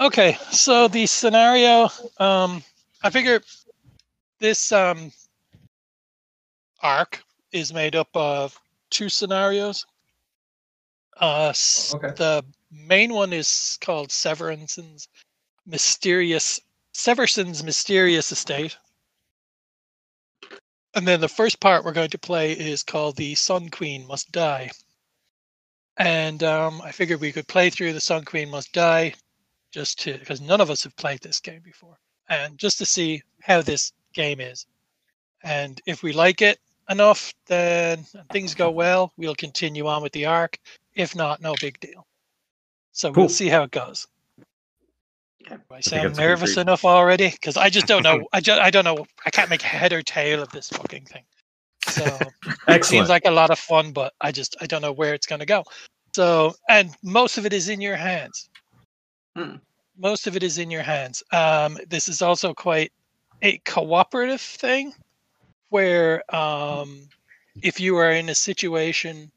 Okay, so the scenario, um, I figure this um, arc is made up of two scenarios. Uh, Okay. The main one is called Severinson's mysterious Severson's mysterious estate, and then the first part we're going to play is called the Sun Queen Must Die. And um, I figured we could play through the Sun Queen Must Die just to because none of us have played this game before, and just to see how this game is. And if we like it enough, then things go well, we'll continue on with the arc. If not, no big deal. So Cool. we'll see how it goes. Okay. Do I think sound that's nervous enough already? Because I just don't know. I just I don't know. I can't make head or tail of this fucking thing. So it seems like a lot of fun, but I just I don't know where it's going to go. So and most of it is in your hands. Hmm. Most of it is in your hands. Um, this is also quite a cooperative thing, where um, if you are in a situation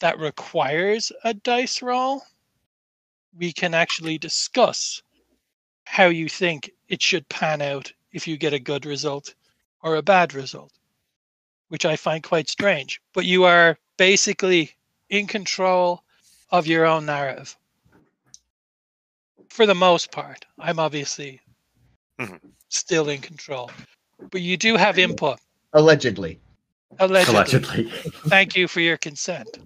that requires a dice roll, we can actually discuss how you think it should pan out if you get a good result or a bad result, which I find quite strange. But you are basically in control of your own narrative for the most part. I'm obviously Mhm. still in control, but you do have input. Allegedly. Allegedly. Allegedly. Thank you for your consent.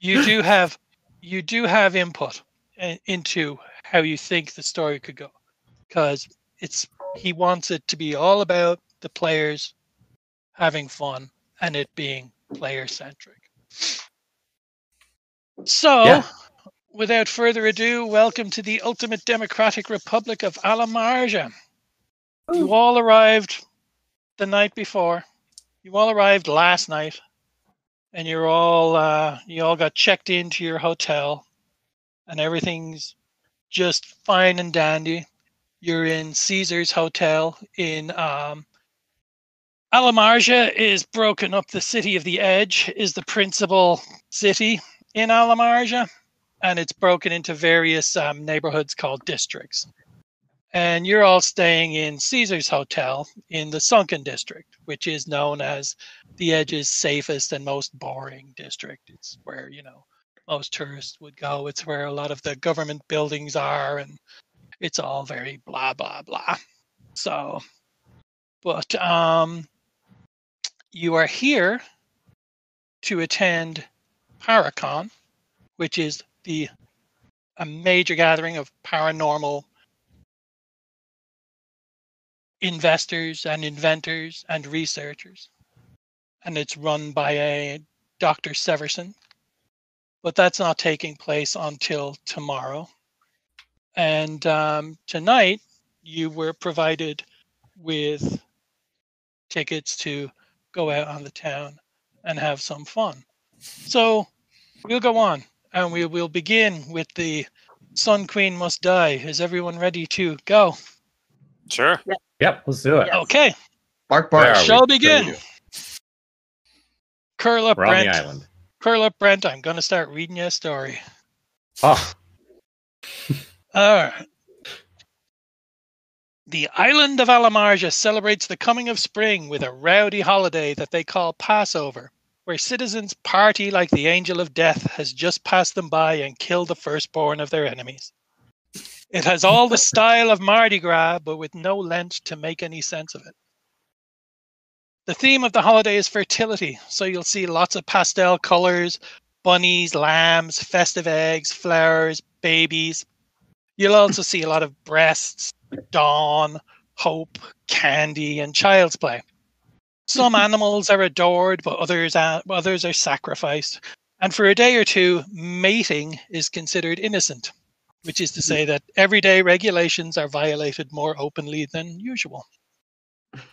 You do have you do have input into how you think the story could go, because it's he wants it to be all about the players having fun and it being player centric. So, Yeah. Without further ado, welcome to the ultimate democratic republic of Alamarja. You all arrived the night before. You all arrived last night, and you're all uh, you all got checked into your hotel, and everything's just fine and dandy. You're in Caesar's hotel in um, Alamarja is broken up. The city of the Edge is the principal city in Alamarja, and it's broken into various um, neighborhoods called districts. And you're all staying in Caesar's hotel in the Sunken district, which is known as the Edge's safest and most boring district. It's where you know most tourists would go. It's where a lot of the government buildings are, and it's all very blah blah blah. So, but um, you are here to attend Paracon, which is the a major gathering of paranormal investors and inventors and researchers. And it's run by a Dr. Severson. But that's not taking place until tomorrow. And um, tonight, you were provided with tickets to go out on the town and have some fun. So we'll go on and we will begin with the Sun Queen Must Die. Is everyone ready to go? Sure. Yep, let's do it. Yeah. Okay, Bark, bark. shall we begin. Curl up, We're on Brent. the island. Curl up, Brent. I'm going to start reading your story. Oh, All right. The island of Alamarja celebrates the coming of spring with a rowdy holiday that they call Passover, where citizens party like the angel of death has just passed them by and killed the firstborn of their enemies. It has all the style of Mardi Gras, but with no Lent to make any sense of it. The theme of the holiday is fertility, so you'll see lots of pastel colors, bunnies, lambs, festive eggs, flowers, babies. You'll also see a lot of breasts, dawn, hope, candy, and child's play. Some animals are adored, but others are, others are sacrificed. And for a day or two, mating is considered innocent, which is to say that everyday regulations are violated more openly than usual.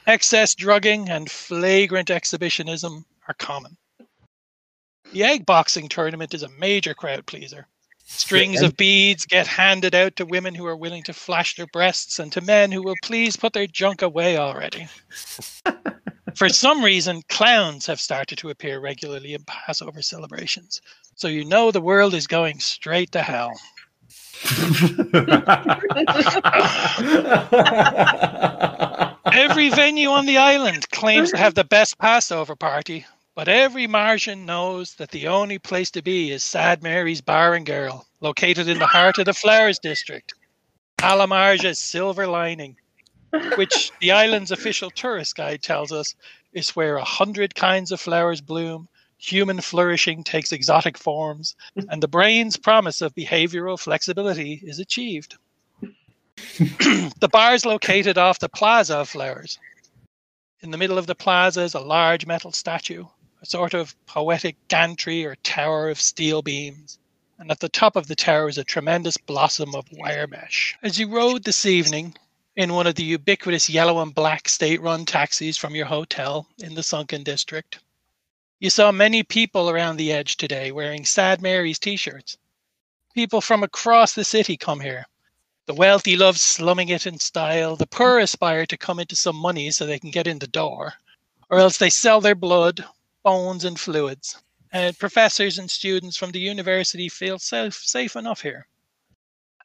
Excess drugging and flagrant exhibitionism are common. The egg boxing tournament is a major crowd pleaser. Strings of beads get handed out to women who are willing to flash their breasts and to men who will please put their junk away already. For some reason, clowns have started to appear regularly in Passover celebrations. So you know the world is going straight to hell. Every venue on the island claims to have the best Passover party, but every Martian knows that the only place to be is Sad Mary's Bar and Girl, located in the heart of the Flowers District. Alamarja's Silver Lining, which the island's official tourist guide tells us is where a hundred kinds of flowers bloom, human flourishing takes exotic forms, and the brain's promise of behavioral flexibility is achieved. the bar is located off the Plaza of Flowers. In the middle of the plaza is a large metal statue, a sort of poetic gantry or tower of steel beams. And at the top of the tower is a tremendous blossom of wire mesh. As you rode this evening in one of the ubiquitous yellow and black state run taxis from your hotel in the sunken district, you saw many people around the edge today wearing Sad Mary's t shirts. People from across the city come here. The wealthy love slumming it in style. The poor aspire to come into some money so they can get in the door. Or else they sell their blood, bones, and fluids. And professors and students from the university feel safe, safe enough here.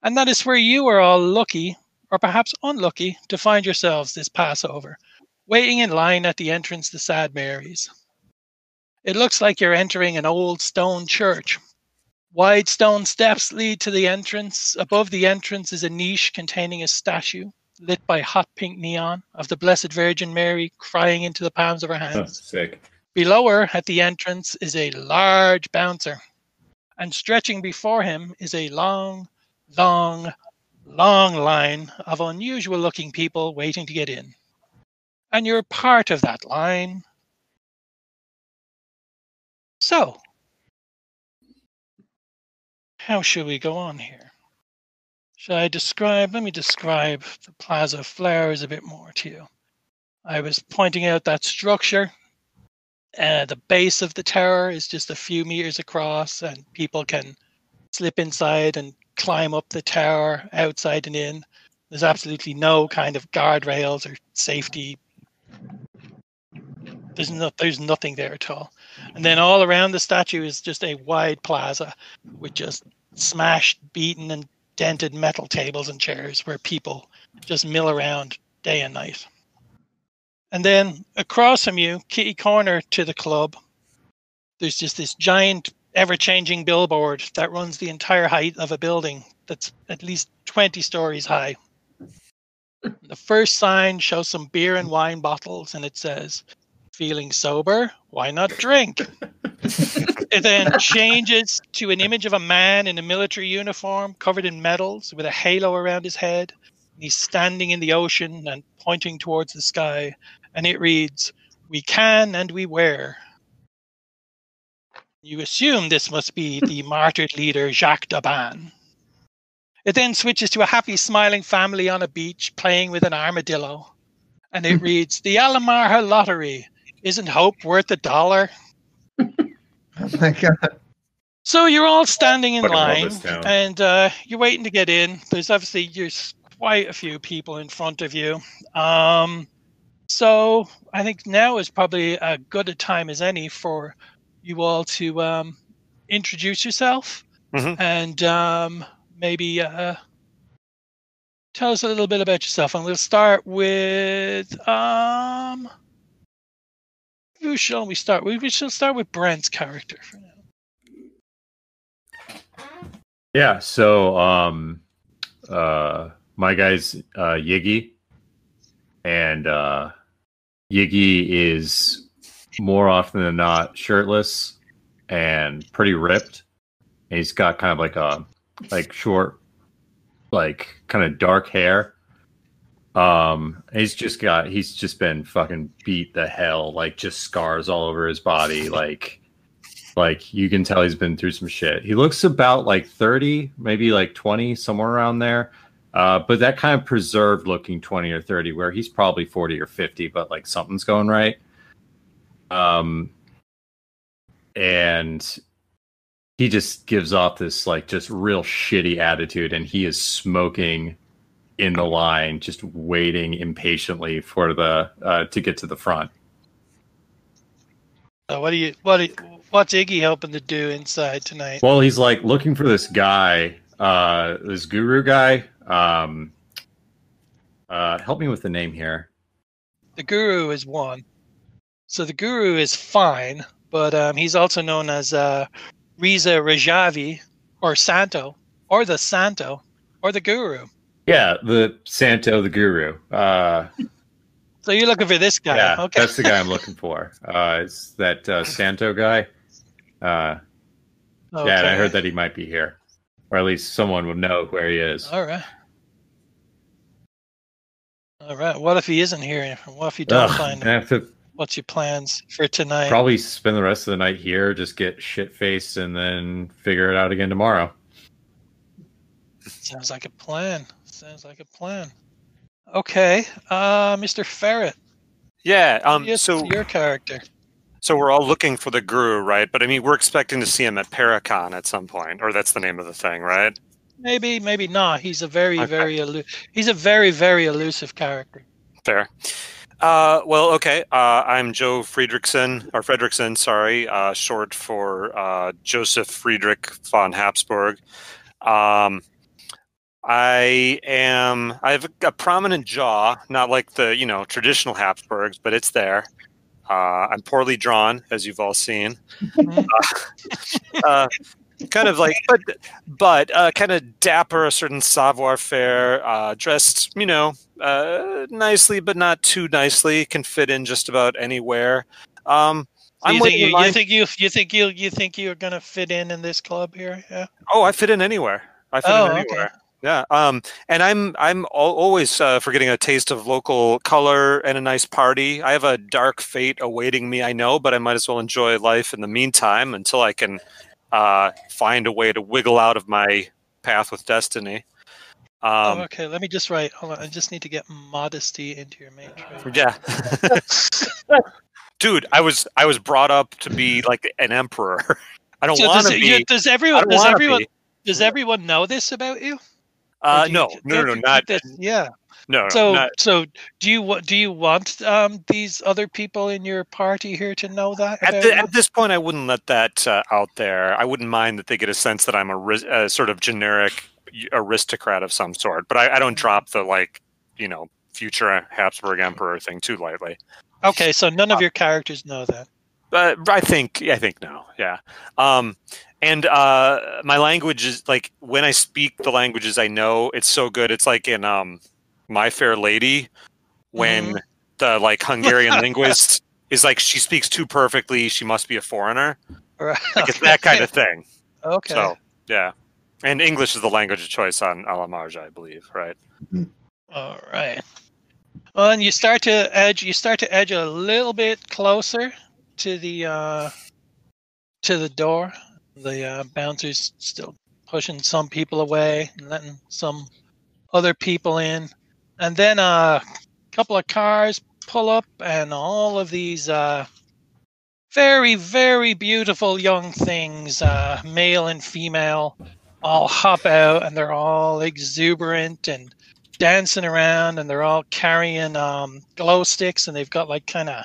And that is where you are all lucky, or perhaps unlucky, to find yourselves this Passover, waiting in line at the entrance to Sad Mary's. It looks like you're entering an old stone church Wide stone steps lead to the entrance. Above the entrance is a niche containing a statue lit by hot pink neon of the Blessed Virgin Mary crying into the palms of her Oh, hands. sick. Below her at the entrance is a large bouncer, and stretching before him is a long, long, long line of unusual looking people waiting to get in. And you're part of that line. So, how should we go on here? Shall I describe? Let me describe the Plaza Flowers a bit more to you. I was pointing out that structure. Uh, the base of the tower is just a few meters across, and people can slip inside and climb up the tower, outside and in. There's absolutely no kind of guardrails or safety. There's no, there's nothing there at all. And then all around the statue is just a wide plaza with just smashed, beaten, and dented metal tables and chairs where people just mill around day and night. And then across from you, kitty corner to the club, there's just this giant, ever changing billboard that runs the entire height of a building that's at least 20 stories high. The first sign shows some beer and wine bottles and it says, Feeling sober? Why not drink? it then changes to an image of a man in a military uniform covered in medals with a halo around his head. He's standing in the ocean and pointing towards the sky, and it reads, We can and we wear. You assume this must be the martyred leader Jacques Daban. It then switches to a happy, smiling family on a beach playing with an armadillo, and it reads, The Alamarja Lottery. Isn't hope worth a dollar? Oh my god. So you're all standing in line, and uh, you're waiting to get in. There's obviously there's quite a few people in front of you. Um, so I think now is probably as good a time as any for you all to um, introduce yourself Mhm. and um, maybe uh, tell us a little bit about yourself. And we'll start with um, who shall we start? with? we shall start with Brent's character for now. Yeah, so um uh my guy's uh Yiggy and uh Yiggy is more often than not shirtless and pretty ripped. And he's got kind of like a like short like kind of dark hair. Um he's just got he's just been fucking beat the hell like just scars all over his body like like you can tell he's been through some shit. He looks about like 30, maybe like 20, somewhere around there. Uh, but that kind of preserved looking 20 or 30, where he's probably 40 or 50, but like something's going right. Um, and he just gives off this like just real shitty attitude, and he is smoking in the line, just waiting impatiently for the uh, to get to the front. So what do you what do you, what's Iggy hoping to do inside tonight? Well, he's like looking for this guy uh, this guru guy. Um, uh, help me with the name here. The guru is one. So the guru is fine, but um, he's also known as uh, Riza Rajavi or Santo or the Santo or the guru. Yeah, the Santo, the guru. Uh, So you're looking for this guy. yeah, okay. that's the guy I'm looking for. Uh, it's that uh, Santo guy. Uh, Yeah, and I heard that he might be here, or at least someone would know where he is. All right. All right. What if he isn't here? What if you don't Ugh, find I him? have to What's your plans for tonight? probably spend the rest of the night here, just get shit faced, and then figure it out again tomorrow. Sounds like a plan. Sounds like a plan. Okay, uh, Mr. Ferret. Yeah. Um. yes, So your character. so we're all looking for the guru, right? But I mean, we're expecting to see him at Paracon at some point, or that's the name of the thing, right? Maybe, maybe not. He's a very, Okay. very elu- He's a very, very elusive character. Fair. Uh, well, okay. Uh, I'm Joe Friedrichsen, or Fredrickson, sorry, uh, short for uh, Joseph Friedrich von Habsburg. Um, I am. I have a, a prominent jaw, not like the you know traditional Habsburgs, but it's there. Uh, I'm poorly drawn, as you've all seen. Kind of like, but but uh, kind of dapper, a certain savoir-faire, uh, dressed, you know, uh, nicely, but not too nicely. Can fit in just about anywhere. Um, So I'm you think you, you think you you think you you think you're gonna fit in in this club here? Yeah. Oh, I fit in anywhere. I fit Oh, in okay. anywhere. Yeah. Um, and I'm I'm always uh, for getting a taste of local color and a nice party. I have a dark fate awaiting me, I know, but I might as well enjoy life in the meantime until I can uh, find a way to wiggle out of my path with destiny. Um, oh, okay. Let me just write. Hold on. I just need to get modesty into your matrix. Yeah. Dude, I was I was brought up to be like an emperor. I don't So want to be. you- does everyone does everyone be. does everyone know this about you? Uh, you- no, no, no, no, not this- yeah. no, So so do you do you want um these other people in your party here to know that? at, the, at this point. I wouldn't let that uh, out there. I wouldn't mind that they get a sense that I'm a, a sort of generic aristocrat of some sort. But I, I don't drop the like, you know, future Habsburg emperor thing too lightly. Okay, so none of your characters know that. But I think I think no, yeah. Um, and uh, my language is like when I speak the languages I know, it's so good. It's like in um, My Fair Lady, when the like Hungarian linguist is like she speaks too perfectly, she must be a foreigner. Right. Like it's that kind of thing. Okay. So yeah, and English is the language of choice on Alamarja, I believe, right? All right. Well, and you start to edge. You start to edge a little bit closer to the uh, to the door. The uh, bouncers still pushing some people away, and letting some other people in, and then uh, a couple of cars pull up, and all of these uh, very, very beautiful young things, uh, male and female, all hop out, and they're all exuberant and dancing around and they're all carrying um, glow sticks and they've got like kind of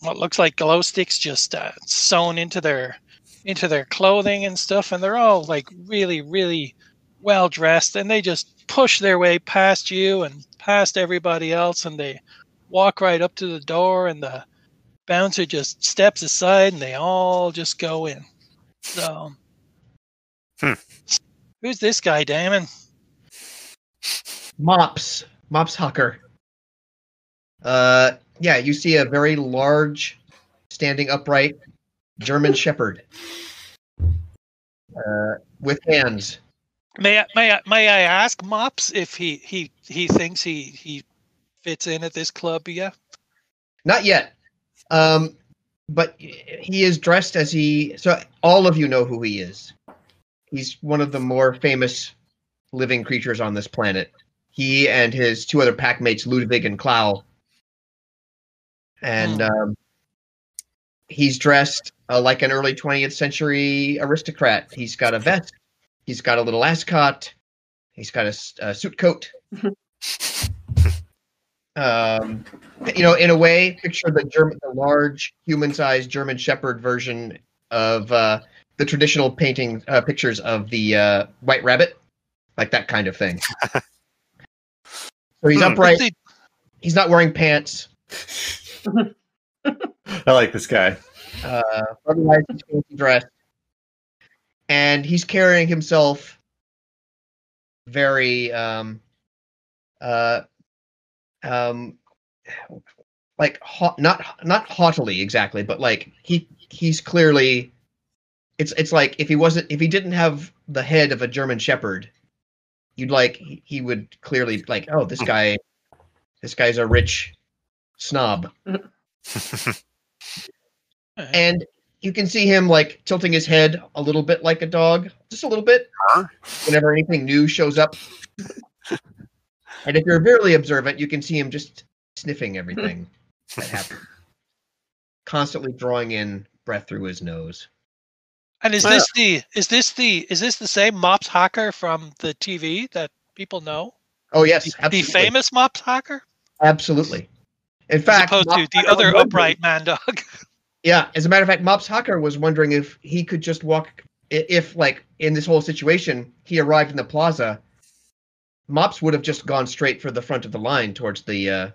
what looks like glow sticks just uh, sewn into their into their clothing and stuff and they're all like really really well dressed and they just push their way past you and past everybody else and they walk right up to the door and the bouncer just steps aside and they all just go in so Hmm. who's this guy damon Mops. Mops Hacker. Uh, yeah, you see a very large, standing upright German Shepherd. Uh, with hands. May I, may I, may I ask Mops if he, he, he thinks he, he fits in at this club? Yeah. Not yet. Um, but he is dressed as he. So all of you know who he is. He's one of the more famous living creatures on this planet. He and his two other pack mates, Ludwig and Klau. And um, he's dressed uh, like an early 20th century aristocrat. He's got a vest. He's got a little ascot. He's got a suit coat. um, you know, in a way, picture the German, the large human-sized German Shepherd version of uh, the traditional painting uh, pictures of the uh, white rabbit, like that kind of thing. so he's Hmm. upright. He's not wearing pants. I like this guy. Uh, otherwise, he's dressed, and he's carrying himself very um, uh, um, like ha- not not haughtily exactly, but like he he's clearly it's it's like if he wasn't if he didn't have the head of a German Shepherd, you'd like he would clearly like oh this guy this guy's a rich snob and you can see him like tilting his head a little bit like a dog, just a little bit, Huh? whenever anything new shows up. and if you're very observant, you can see him just sniffing everything that happens, constantly drawing in breath through his nose. And is this the is this the is this the same Mops Hacker from the TV that people know? Oh yes, The, the famous Mops Hacker, absolutely. In as fact, opposed to the Hacker other upright man dog. Yeah, as a matter of fact, Mops Hacker was wondering if he could just walk, if like in this whole situation, he arrived in the plaza. Mops would have just gone straight for the front of the line towards the. uh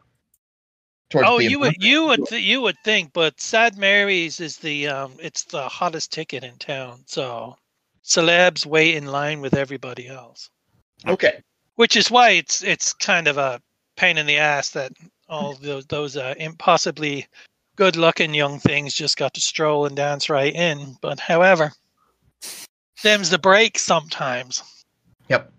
towards oh, the you would you would th- you would think, but Sad Mary's is the um it's the hottest ticket in town, so celebs wait in line with everybody else. Okay. which is why it's it's kind of a pain in the ass that all those those uh, impossibly good looking young things just got to stroll and dance right in. But however, them's the break sometimes. Yep.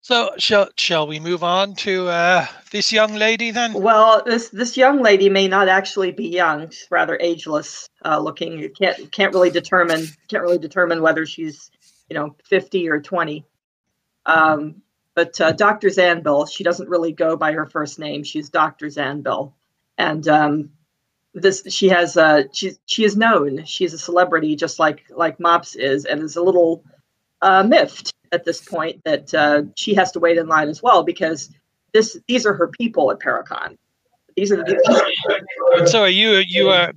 So shall shall we move on to uh, this young lady then? Well, this this young lady may not actually be young; she's rather ageless uh, looking. You can't can't really determine can't really determine whether she's you know fifty or twenty. Um, but uh, Dr. Zanville, she doesn't really go by her first name. She's Dr. Zanville, and um, this she has uh, she she is known. She's a celebrity, just like like Mops is, and is a little uh, miffed at this point that uh, she has to wait in line as well because this these are her people at Paracon. These are the So are you you are,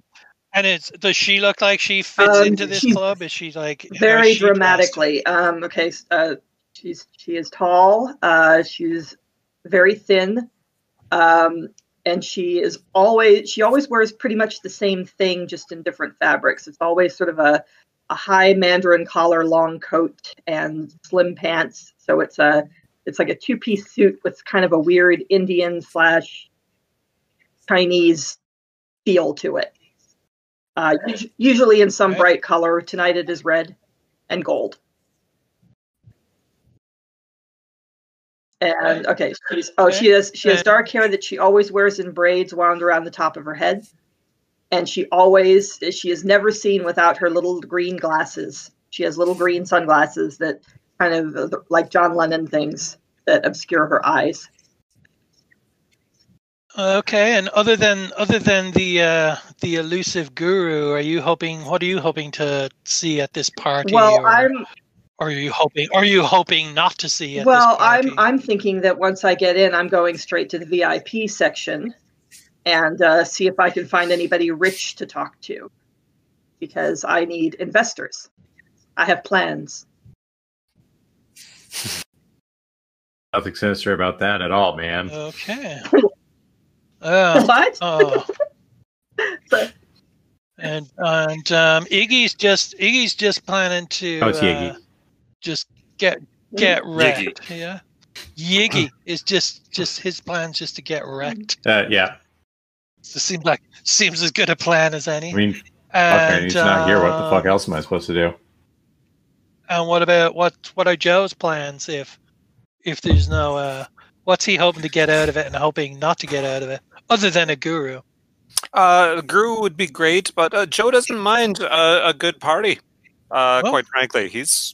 and it's does she look like she fits Um, into this club? Is she like very she dramatically. Um, okay, uh, she's she is tall. Uh, she's very thin, um, and she is always she always wears pretty much the same thing, just in different fabrics. It's always sort of a a high mandarin collar, long coat, and slim pants. So it's a it's like a two piece suit with kind of a weird Indian slash Chinese feel to it. Uh, usually in some bright color. Tonight it is red and gold. And okay, she's oh she has she has dark hair that she always wears in braids wound around the top of her head, and she always she is never seen without her little green glasses. She has little green sunglasses that kind of uh, like John Lennon things that obscure her eyes. Okay, and other than other than the uh, the elusive guru, are you hoping? What are you hoping to see at this party? Well, or, I'm Or are you hoping? Are you hoping not to see at well, this? I'm I'm thinking that once I get in, I'm going straight to the VIP section and uh, see if I can find anybody rich to talk to, because I need investors. I have plans. Nothing sinister about that at all, man. Okay. Oh, what? oh, So- and and um, Iggy's just Iggy's just planning to Oh, it's Yiggy. uh, just get get wrecked. Yeah, Yiggy is just just his plan's just to get wrecked. Uh, yeah, It seems like seems as good a plan as any. I mean, fuck, and, man, he's not here. What the uh, fuck else am I supposed to do? And what about what what are Joe's plans if if there's no uh what's he hoping to get out of it and hoping not to get out of it other than a guru? Uh, a Guru would be great, but uh, Joe doesn't mind uh, a good party. Uh, Well- quite frankly, he's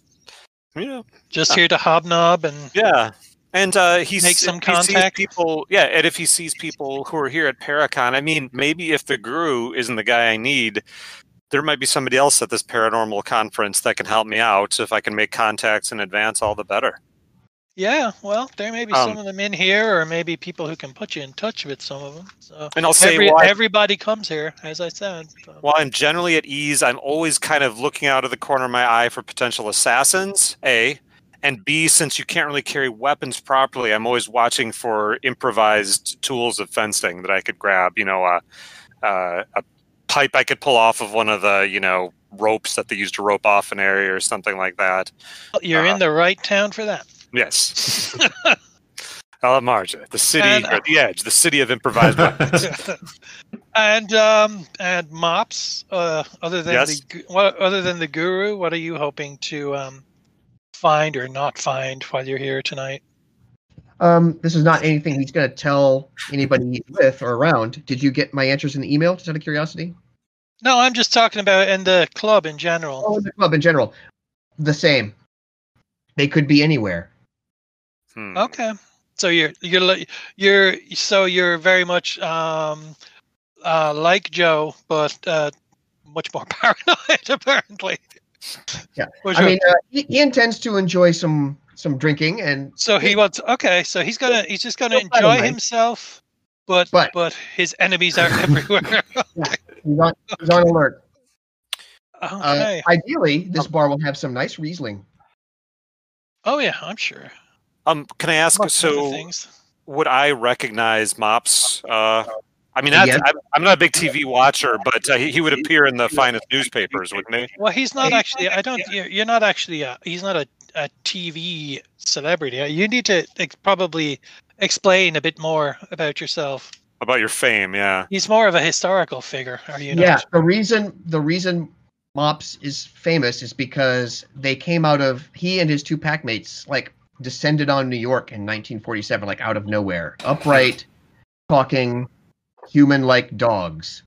you know Just here to hobnob and yeah, and uh, he's Make some he contact. people. Yeah, and if he sees people who are here at Paracon, I mean, maybe if the Guru isn't the guy I need, there might be somebody else at this paranormal conference that can help me out. So If I can make contacts in advance, all the better. Yeah, well, there may be Um, some of them in here, or maybe people who can put you in touch with some of them. So And I'll say every, why- everybody comes here, as I said. so- While I'm generally at ease, I'm always kind of looking out of the corner of my eye for potential assassins, A. And B, since you can't really carry weapons properly, I'm always watching for improvised tools of fencing that I could grab. You know, uh, uh, a pipe I could pull off of one of the, you know, ropes that they use to rope off an area or something like that. You're uh, in the right town for that. Yes. Alamarja, the city, And- or the edge, the city of improvised weapons. and um and mops. Uh, other than Yes. the what other than the guru, what are you hoping to um find or not find while you're here tonight? Um, this is not anything he's going to tell anybody with or around. Did you get my answers in the email? Just out of curiosity. No, I'm just talking about in the club in general. Oh, in the club in general, the same. They could be anywhere. Hmm. Okay. So you're you're you're so you're very much um uh like Joe, but uh much more paranoid apparently. Yeah. Which I are- mean, uh, he, he intends to enjoy some some drinking, and so he wants okay, so he's gonna he's just gonna Still fighting, enjoy himself, but But- but his enemies are everywhere. he's on, he's on alert. Uh, okay. ideally, this bar will have some nice Riesling. oh yeah, I'm sure. Um, can I ask? Other So, would I recognize Mops? Uh, I mean, that's, Yes. I'm, I'm not a big TV watcher, but uh, he, he would appear in the finest newspapers, wouldn't he? Well, he's not actually. I don't. You're, you're not actually. A, he's not a, a TV celebrity. You need to ex- probably explain a bit more about yourself. About your fame, yeah. He's more of a historical figure. Are you yeah, not? the reason the reason Mops is famous is because they came out of he and his two pack mates like descended on New York in 1947, like out of nowhere, upright, talking, human-like dogs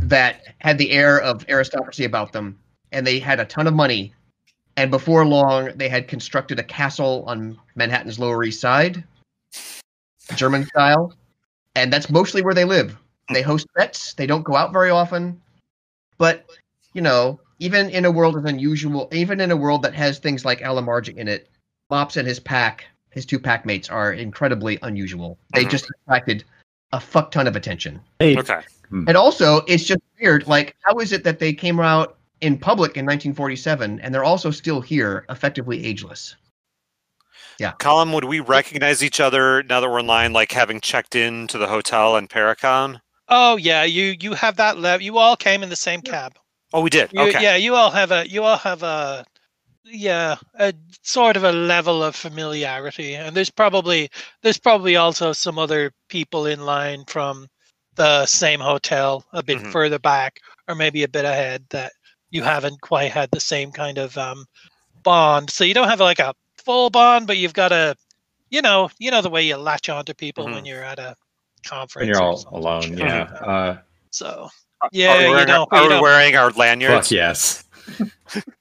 that had the air of aristocracy about them, and they had a ton of money. And before long, they had constructed a castle on Manhattan's Lower East Side, German style, and that's mostly where they live. They host bets. They don't go out very often, but you know, even in a world as unusual, even in a world that has things like Alamarja in it, Mops and his pack, his two pack mates, are incredibly unusual. They Mhm. just attracted a fuck ton of attention. Hey, Okay. And also, it's just weird. Like, how is it that they came out in public in 1947 and they're also still here, effectively ageless? Yeah. Colin, would we recognize each other now that we're in line, like having checked in to the hotel in Paracon? Oh yeah. You you have that level. You all came in the same cab. Oh, we did. You, Okay. Yeah. You all have a. You all have a. Yeah, a sort of a level of familiarity, and there's probably there's probably also some other people in line from the same hotel a bit Mhm. further back, or maybe a bit ahead that you haven't quite had the same kind of um, bond. So you don't have like a full bond, but you've got a, you know, you know the way you latch onto people when you're at a conference. when you're all alone, yeah. Uh, So Are yeah, we you know, our, are we wearing our lanyards? fuck yes.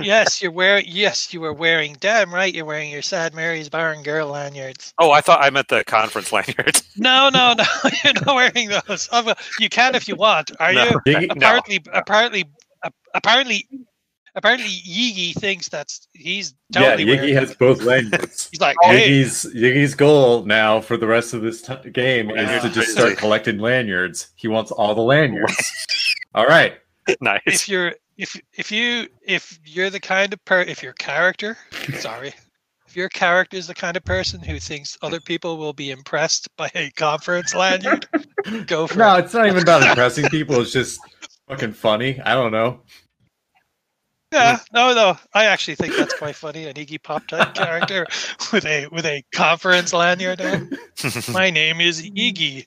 yes, you're wearing. Yes, you were wearing. Damn right, you're wearing your Sad Mary's Bar and Girl lanyards. Oh, I thought I meant the conference lanyards. No, no, no, you're not wearing those. Oh, You can if you want. Are No. you? Yiggy- No. Apparently, apparently, apparently, apparently, Yiggy thinks that's he's totally yeah, Yiggy wearing. has both lanyards. He's like, hey, Yiggy's Yiggy's goal now for the rest of this t- game is to just start collecting lanyards. He wants all the lanyards. all right. nice. if you're if if you if you're the kind of per if your character, sorry, if your character is the kind of person who thinks other people will be impressed by a conference lanyard, go for No, it. it's not even about impressing people. It's just fucking funny. I don't know. Yeah, no, no. I actually think that's quite funny. An Iggy Pop type character with a with a conference lanyard. on. My name is Iggy.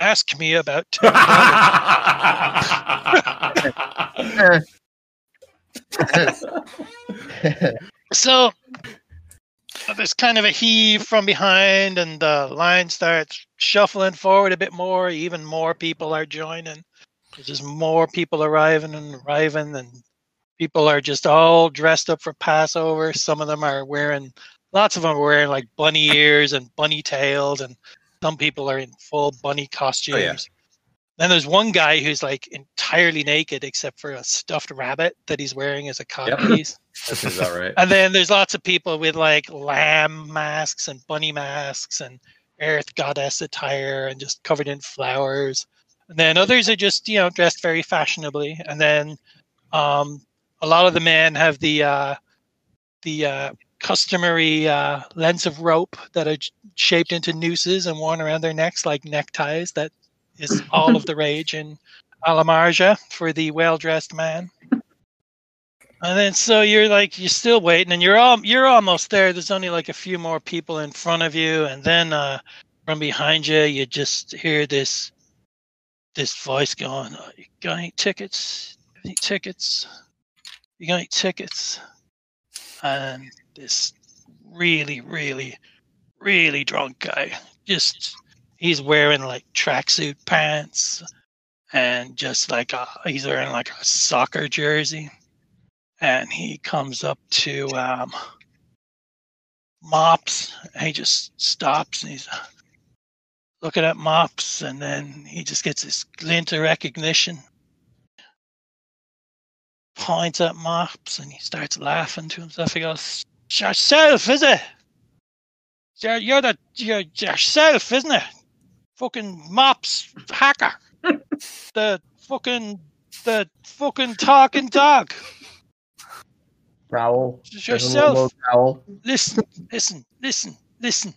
Ask me about. So there's kind of a heave from behind, and the line starts shuffling forward a bit more. Even more people are joining. There's just more people arriving and arriving, and people are just all dressed up for Passover. Some of them are wearing, lots of them are wearing like bunny ears and bunny tails, and some people are in full bunny costumes. Oh, yeah. Then there's one guy who's like entirely naked except for a stuffed rabbit that he's wearing as a Yep. codpiece. That seems about right. And then there's lots of people with like lamb masks and bunny masks and earth goddess attire and just covered in flowers. And then others are just, you know, dressed very fashionably. And then um, a lot of the men have the uh, the uh, customary uh, lengths of rope that are shaped into nooses and worn around their necks like neckties. That is all of the rage in Alamarja for the well dressed man. And then so you're like you're still waiting and you're all you're almost there. There's only like a few more people in front of you, and then uh from behind you you just hear this this voice going, oh, you got any tickets? Any tickets? You got any tickets? And this really, really, really drunk guy. Just he's wearing like tracksuit pants and just like a, he's wearing like a soccer jersey. And he comes up to um, mops. He just stops and he's looking at mops and then he just gets this glint of recognition. Points at mops and he starts laughing to himself. He goes "It's yourself is it you're, you're the you're yourself isn't it fucking mops hacker the fucking the fucking talking dog Growl. it's There's yourself growl. listen, listen, listen, listen,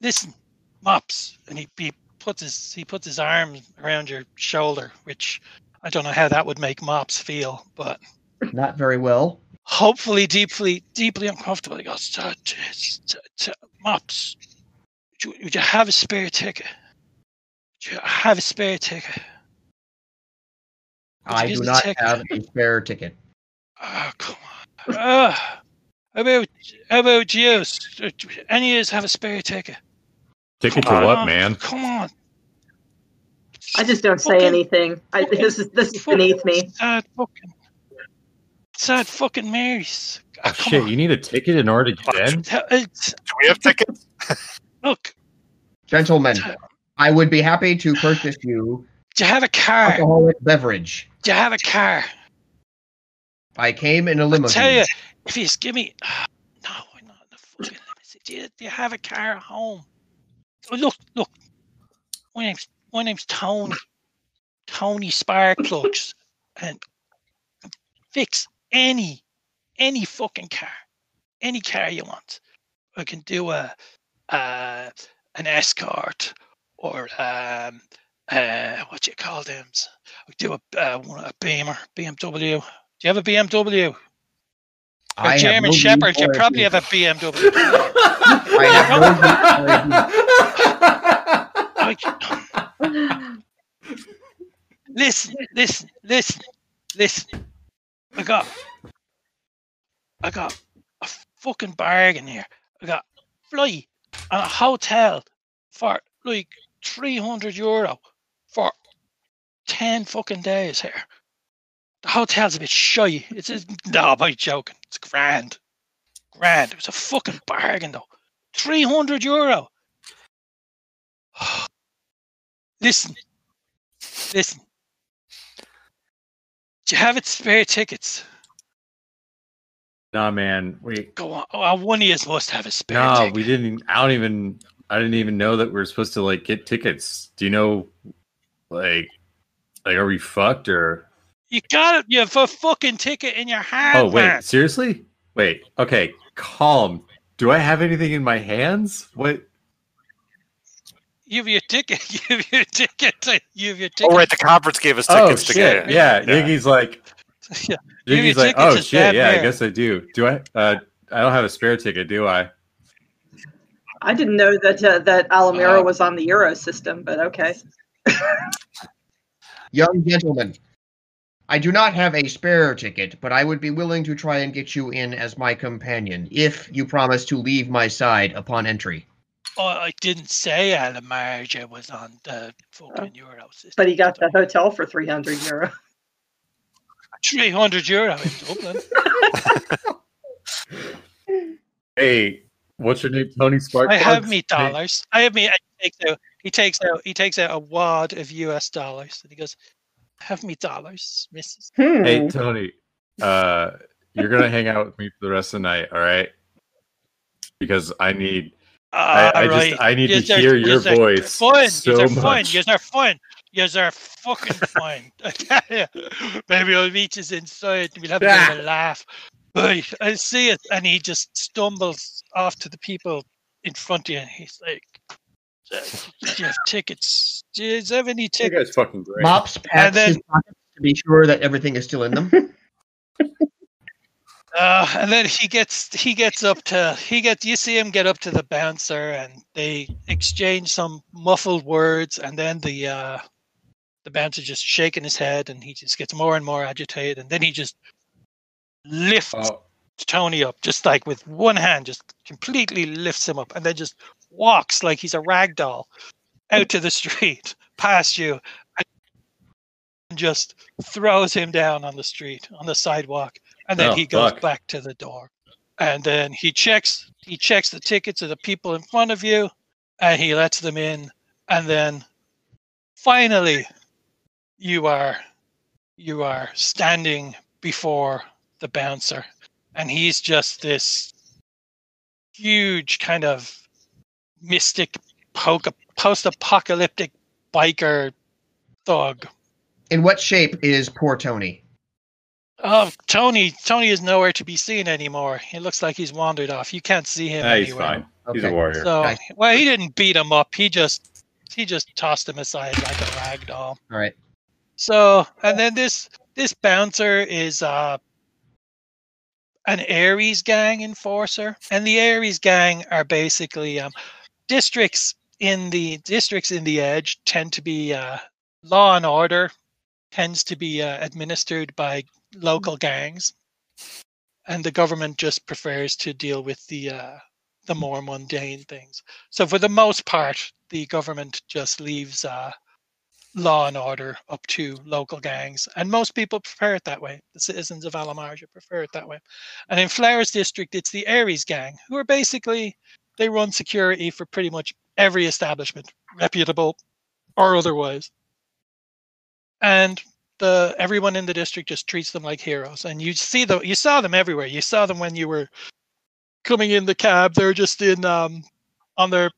listen, mops. And he, he puts his he puts his arm around your shoulder, which I don't know how that would make mops feel, but Not very well. Hopefully deeply deeply uncomfortable. He goes, "T- t- t- t- mops. Would you, would you have a spare ticket? Would you have a spare ticket? I do not ticket? have a spare ticket. Oh, come on. Uh, how about how about you? Any of us have a spare ticket? Ticket to Come what, man? Come on. I just don't say Fucking- anything. I, this is this is beneath me. Sad fucking. Sad fucking Marys. Oh, shit, on. you need a ticket in order to get in? Tell- it's- Do we have tickets? Look, Gentlemen, I would be happy to purchase you do you have a car? alcoholic beverage. Do you have a car? I came in a I limousine. tell you, if you just give me. Uh, no, I'm not in the fucking limousine. Do you, do you have a car at home? Oh, look, look. My name's my name's Tony. Tony Sparkplugs, and fix any any fucking car, any car you want. I can do a uh, an escort or um uh what you call them? I do a uh, one- a Beamer BMW. Do you have a BMW? I A have German no Shepherd, you probably have vehicle. a BMW. I have no need for a vehicle. Listen, listen, listen, listen. I got, I got a fucking bargain here. I got fly and a hotel for like three hundred euro for ten fucking days here. The hotel's a bit shy. It's a, no, I'm joking. It's grand, grand. It was a fucking bargain though. Three hundred euro. Listen, listen. Do you have it spare tickets? Nah, man. Wait. Go on. Oh, one of you to have a spare No, ticket. we didn't. I don't even. I didn't even know that we are supposed to like get tickets. Do you know, like, like are we fucked or? You got it. You have a fucking ticket in your hand. Oh wait, man. seriously? Wait. Okay, calm. Do I have anything in my hands? What? You have your ticket. You have your ticket. You have your ticket. Oh, right. The conference gave us Oh tickets to shit! get. Yeah, Iggy's like, Yeah. Give me Iggy's like, oh shit! bad Yeah, I guess I do. Do I? Uh, I don't have a spare ticket, do I? I didn't know that uh, that Alamira Uh, was on the Euro system, but okay. Young gentlemen, I do not have a spare ticket, but I would be willing to try and get you in as my companion if you promise to leave my side upon entry. Oh, I didn't say Alamarja was on the fucking Euro system. But he got the hotel for 300 euro. 300 euro in Dublin. Hey, what's your name? Tony Spark. I have me dollars. I have me. I take the. he takes out he takes out a wad of US dollars and he goes, Have me dollars, Mrs. Hmm. Hey Tony, uh, you're gonna hang out with me for the rest of the night, all right? Because I need I, I Alright. just I need Yes, to hear Yes, your sir. voice Fun. so yes, are fun. much. Yes, are fun. Yes, are fucking fun. Maybe I'll reach us inside and we'll have a bit a laugh. Right, I see it. And he just stumbles off to the people in front of you and he's like, "Uh, Do you have tickets? Do you have any tickets?" You guys fucking great. Mops pats then- his pockets to be sure that everything is still in them. Uh, and then he gets he gets up to he gets you see him get up to the bouncer and they exchange some muffled words and then the uh the bouncer just shaking his head and he just gets more and more agitated and then he just lifts Oh, Tony up just like with one hand just completely lifts him up and then just walks like he's a rag doll out to the street past you and just throws him down on the street on the sidewalk and then Oh, he goes fuck. back to the door and then he checks he checks the tickets of the people in front of you and he lets them in and then finally you are you are standing before the bouncer and he's just this huge kind of mystic post-apocalyptic biker thug In what shape is poor Tony? Oh tony tony is nowhere to be seen anymore he looks like he's wandered off you can't see him ah, he's anywhere fine. He's a warrior. so Okay. well he didn't beat him up he just he just tossed him aside like a rag doll All right. So, and then this this bouncer is uh an Aries gang enforcer, and the Aries gang are basically um, districts in the districts in the edge tend to be uh, law and order tends to be uh, administered by local gangs, and the government just prefers to deal with the uh, the more mundane things. So, for the most part, the government just leaves. Uh, law and order up to local gangs. And most people prefer it that way. The citizens of Alamarja prefer it that way. And in Flowers District, it's the Aries gang, who are basically, they run security for pretty much every establishment, reputable or otherwise. And the everyone in the district just treats them like heroes. And you see them, you saw them everywhere. You saw them when you were coming in the cab. They're just in um on their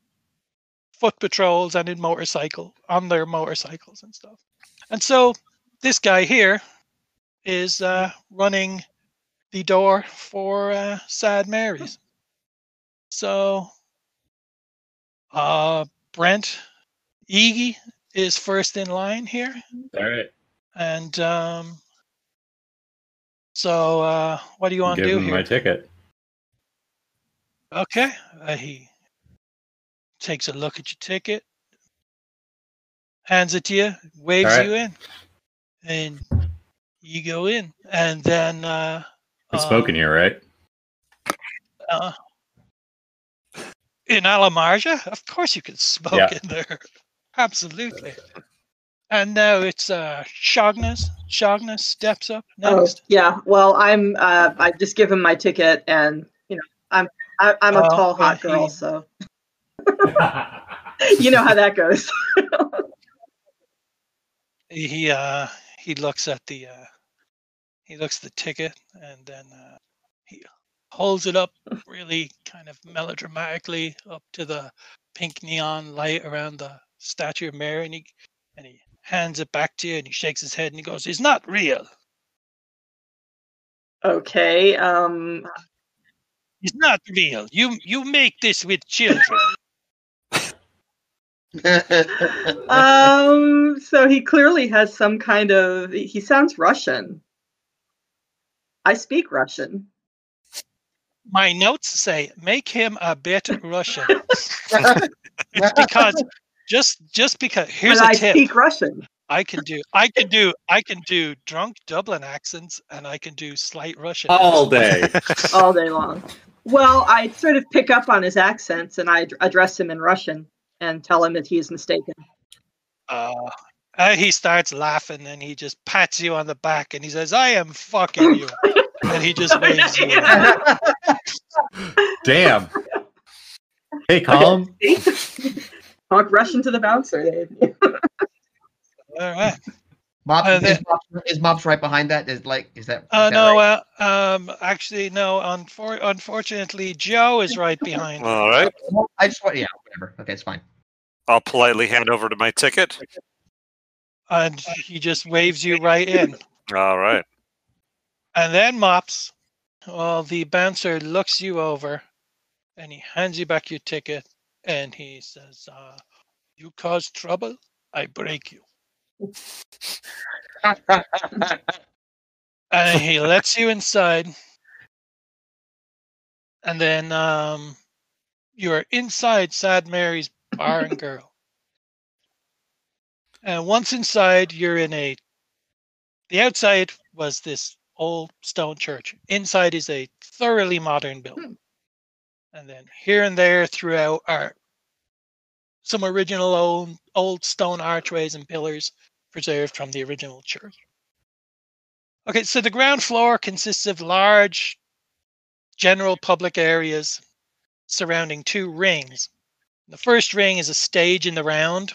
foot patrols and in motorcycle on their motorcycles and stuff. And so this guy here is uh, running the door for uh, Sad Mary's. So uh, Brent Iggy is first in line here, All right. And um, so uh, what do you want to Give do him here? my ticket. Okay. Uh, he takes a look at your ticket, hands it to you, waves right. you in, and you go in. And then uh, smoking um, here, right? Uh, in Alamarja, of course you can smoke Yeah. in there. Absolutely. And now it's uh, Shagnas. Shagnas steps up Oh, yeah. Well, I'm. Uh, I just give him my ticket, and you know, I'm. I, I'm a Oh, tall, hot girl, so you know how that goes. he he, uh he looks at the uh he looks at the ticket and then uh he holds it up really kind of melodramatically up to the pink neon light around the statue of Mary and he and he hands it back to you and he shakes his head and he goes, It's not real. okay. Um. It's not real. You you make this with children. Um. So he clearly has some kind of. He sounds Russian. I speak Russian. My notes say make him a bit Russian. It's because just just because here's but a I tip. speak Russian. I can do I can do I can do drunk Dublin accents and I can do slight Russian. All day. all day long. Well, I sort of pick up on his accents and I address him in Russian and tell him that he is mistaken. Uh, uh, he starts laughing and he just pats you on the back and he says, "I am fucking you," and he just waves you. Damn. Hey, calm. Talk rush into the bouncer. They- All right. Mops, Uh, is, Mops, is Mops right behind that? Is like is that? Uh, that no, right? uh, um, actually, no. Unfor- unfortunately, Joe is right behind. All right. I just want yeah, whatever. Okay, it's fine. I'll politely hand over to my ticket. and he just waves you right in. All right. And then mops. Well, the bouncer looks you over, and he hands you back your ticket, and he says, uh, "You cause trouble, I break you." And he lets you inside, and then um, you are inside Sad Mary's bar and girl. And once inside, you're in a. The outside was this old stone church. Inside is a thoroughly modern building. And then here and there throughout are some original old, old stone archways and pillars preserved from the original church. Okay, so the ground floor consists of large general public areas surrounding two rings. The first ring is a stage in the round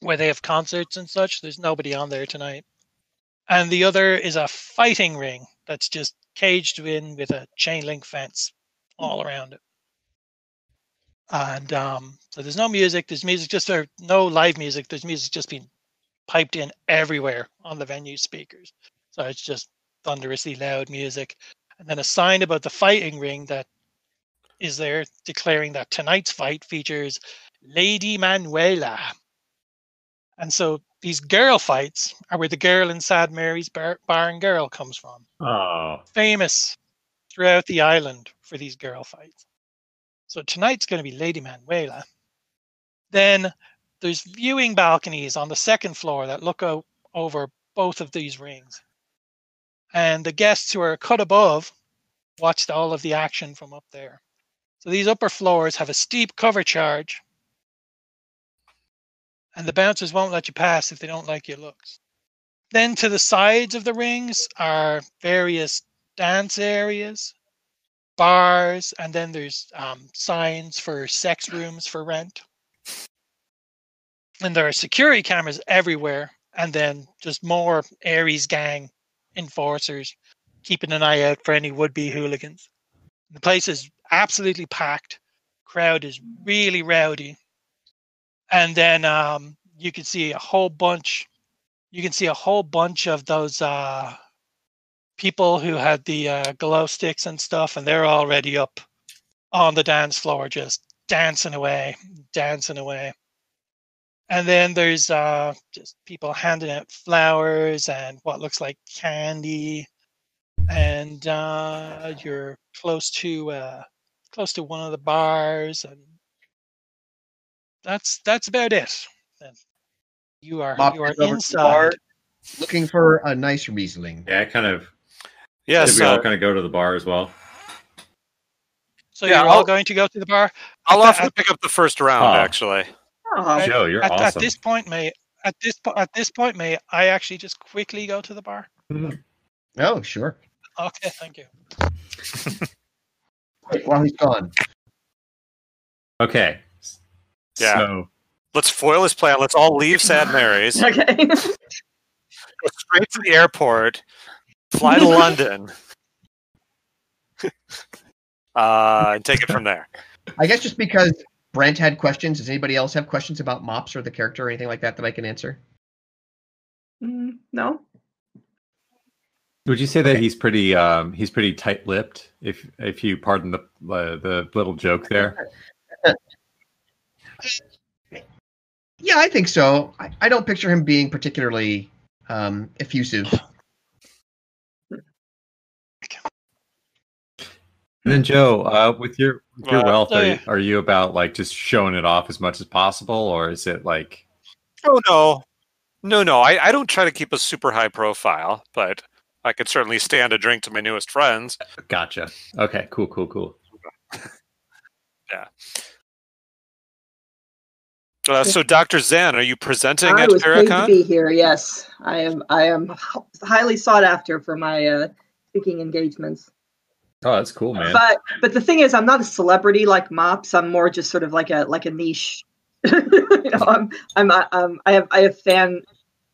where they have concerts and such. There's nobody on there tonight. And the other is a fighting ring that's just caged in with a chain link fence all around it. And um, so there's no music. There's music just or no live music. There's music just being piped in everywhere on the venue speakers. So it's just thunderously loud music. And then a sign about the fighting ring that is there declaring that tonight's fight features Lady Manuela. And so these girl fights are where the girl in Sad Mary's bar, bar and girl comes from. Oh, Famous throughout the island for these girl fights. So tonight's going to be Lady Manuela. Then there's viewing balconies on the second floor that look out over both of these rings. And the guests who are cut above watched all of the action from up there. So these upper floors have a steep cover charge, and the bouncers won't let you pass if they don't like your looks. Then to the sides of the rings are various dance areas, bars, and then there's um, signs for sex rooms for rent. And there are security cameras everywhere, and then just more Aries gang enforcers keeping an eye out for any would-be hooligans. The place is absolutely packed. Crowd is really rowdy. And then um, you can see a whole bunch. You can see a whole bunch of those uh, people who had the uh, glow sticks and stuff, and they're already up on the dance floor, just dancing away, dancing away. And then there's uh, just people handing out flowers and what looks like candy, and uh, you're close to uh, close to one of the bars, and that's that's about it. And you are Mops you are goes over to the bar, inside. looking for a nice Riesling. yeah, kind of. Yes. Did we all kind of go to the bar as well? So Yeah, you're all I'll- going to go to the bar. I'll at offer the- pick up the first round, Oh. actually. Oh, Joe, you're at, at this point, may at this po- at this point, may I actually just quickly go to the bar? Mm-hmm. Oh, sure. Okay, thank you. While he's gone. Okay. Yeah. So Let's foil his plan. Let's all leave Sad Mary's, okay. go okay. straight to the airport, fly to London, uh, and take it from there. I guess just because Brent had questions, does anybody else have questions about Mops or the character or anything like that that I can answer? Mm, no. would you say that Okay. he's pretty um he's pretty tight-lipped if if you pardon the uh, the little joke there? Yeah, I think so. I, I don't picture him being particularly um, effusive. And then Joe, uh, with your with your Uh, wealth, are, you, are you about like just showing it off as much as possible, or is it like Oh no, no, no. I, I don't try to keep a super high profile, but I could certainly stand a drink to my newest friends. gotcha? Okay, cool, cool, cool. Uh, so, Doctor Zan, are you presenting I at was paid to Paracon? be here. Yes, I am. I am highly sought after for my uh, speaking engagements. Oh, that's cool, man. But but the thing is, I'm not a celebrity like Mops. I'm more just sort of like a like a niche you know, I'm, I'm, uh, um, I have, I have fan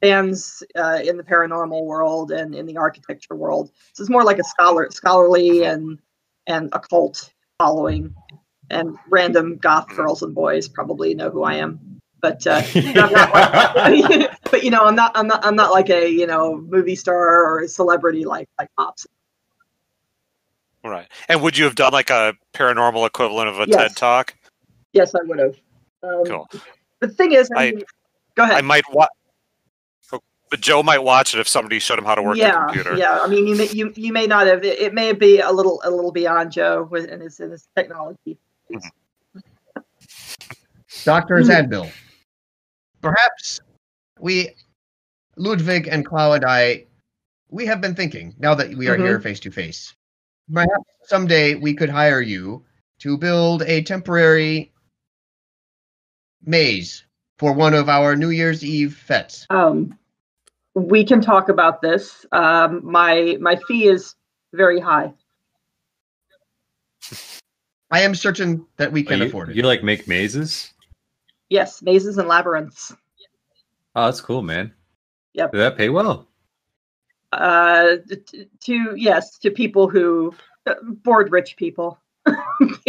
fans uh, in the paranormal world and in the architecture world. So it's more like a scholar, scholarly and and occult following, and random goth girls and boys probably know who I am. But uh, like, but you know, I'm not, I'm not, I'm not like a you know movie star or a celebrity like like Mops. Right. And would you have done like a paranormal equivalent of a Yes. TED talk? Yes, I would have. Um, Cool. The thing is, I I- mean, go ahead. I might watch. But Joe might watch it if somebody showed him how to work the yeah, computer. yeah. I mean, you may you, you may not have. It, it may be a little a little beyond Joe with in his in his technology. Dr. Hmm. Zadbil. Perhaps we, Ludwig and Clau and I, we have been thinking, now that we are Mhm. here face to face, perhaps someday we could hire you to build a temporary maze for one of our New Year's Eve fetes. Um, we can talk about this. Um, my my fee is very high. I am certain that we Oh, can you, afford it. you like make mazes? Yes, mazes and labyrinths. Oh, that's cool, man. Yep. Did that pay well? Uh, to yes, to people who uh, bored rich people.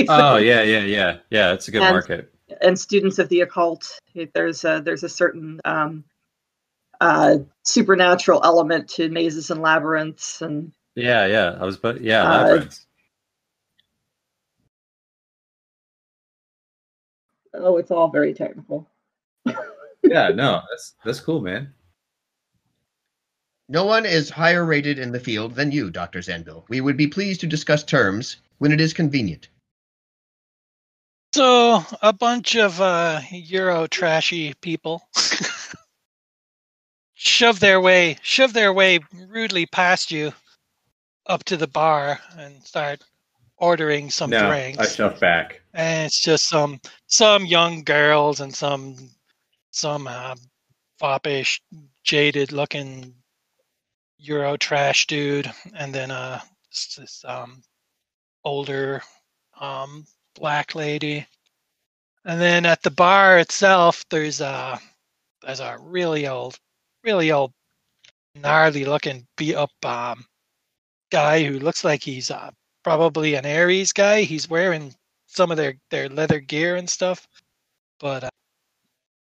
Oh yeah, yeah, yeah, yeah. It's a good And- market. and students of the occult. There's a, there's a certain um, uh, supernatural element to mazes and labyrinths, and Yeah, yeah. I was, but yeah, Uh, labyrinths. oh, it's all very technical. Yeah, no, that's that's cool, man. No one is higher rated in the field than you, Dr. Zanville. We would be pleased to discuss terms when it is convenient. So a bunch of uh, Euro trashy people shove their way, shove their way rudely past you up to the bar and start ordering some no, drinks. I shove back. and it's just some some young girls and some some uh, foppish, jaded looking Euro trash dude, and then uh this, um older um black lady, and then at the bar itself, there's a there's a really old, really old, gnarly looking beat up um guy who looks like he's uh probably an Aries guy. He's wearing some of their their leather gear and stuff, but uh,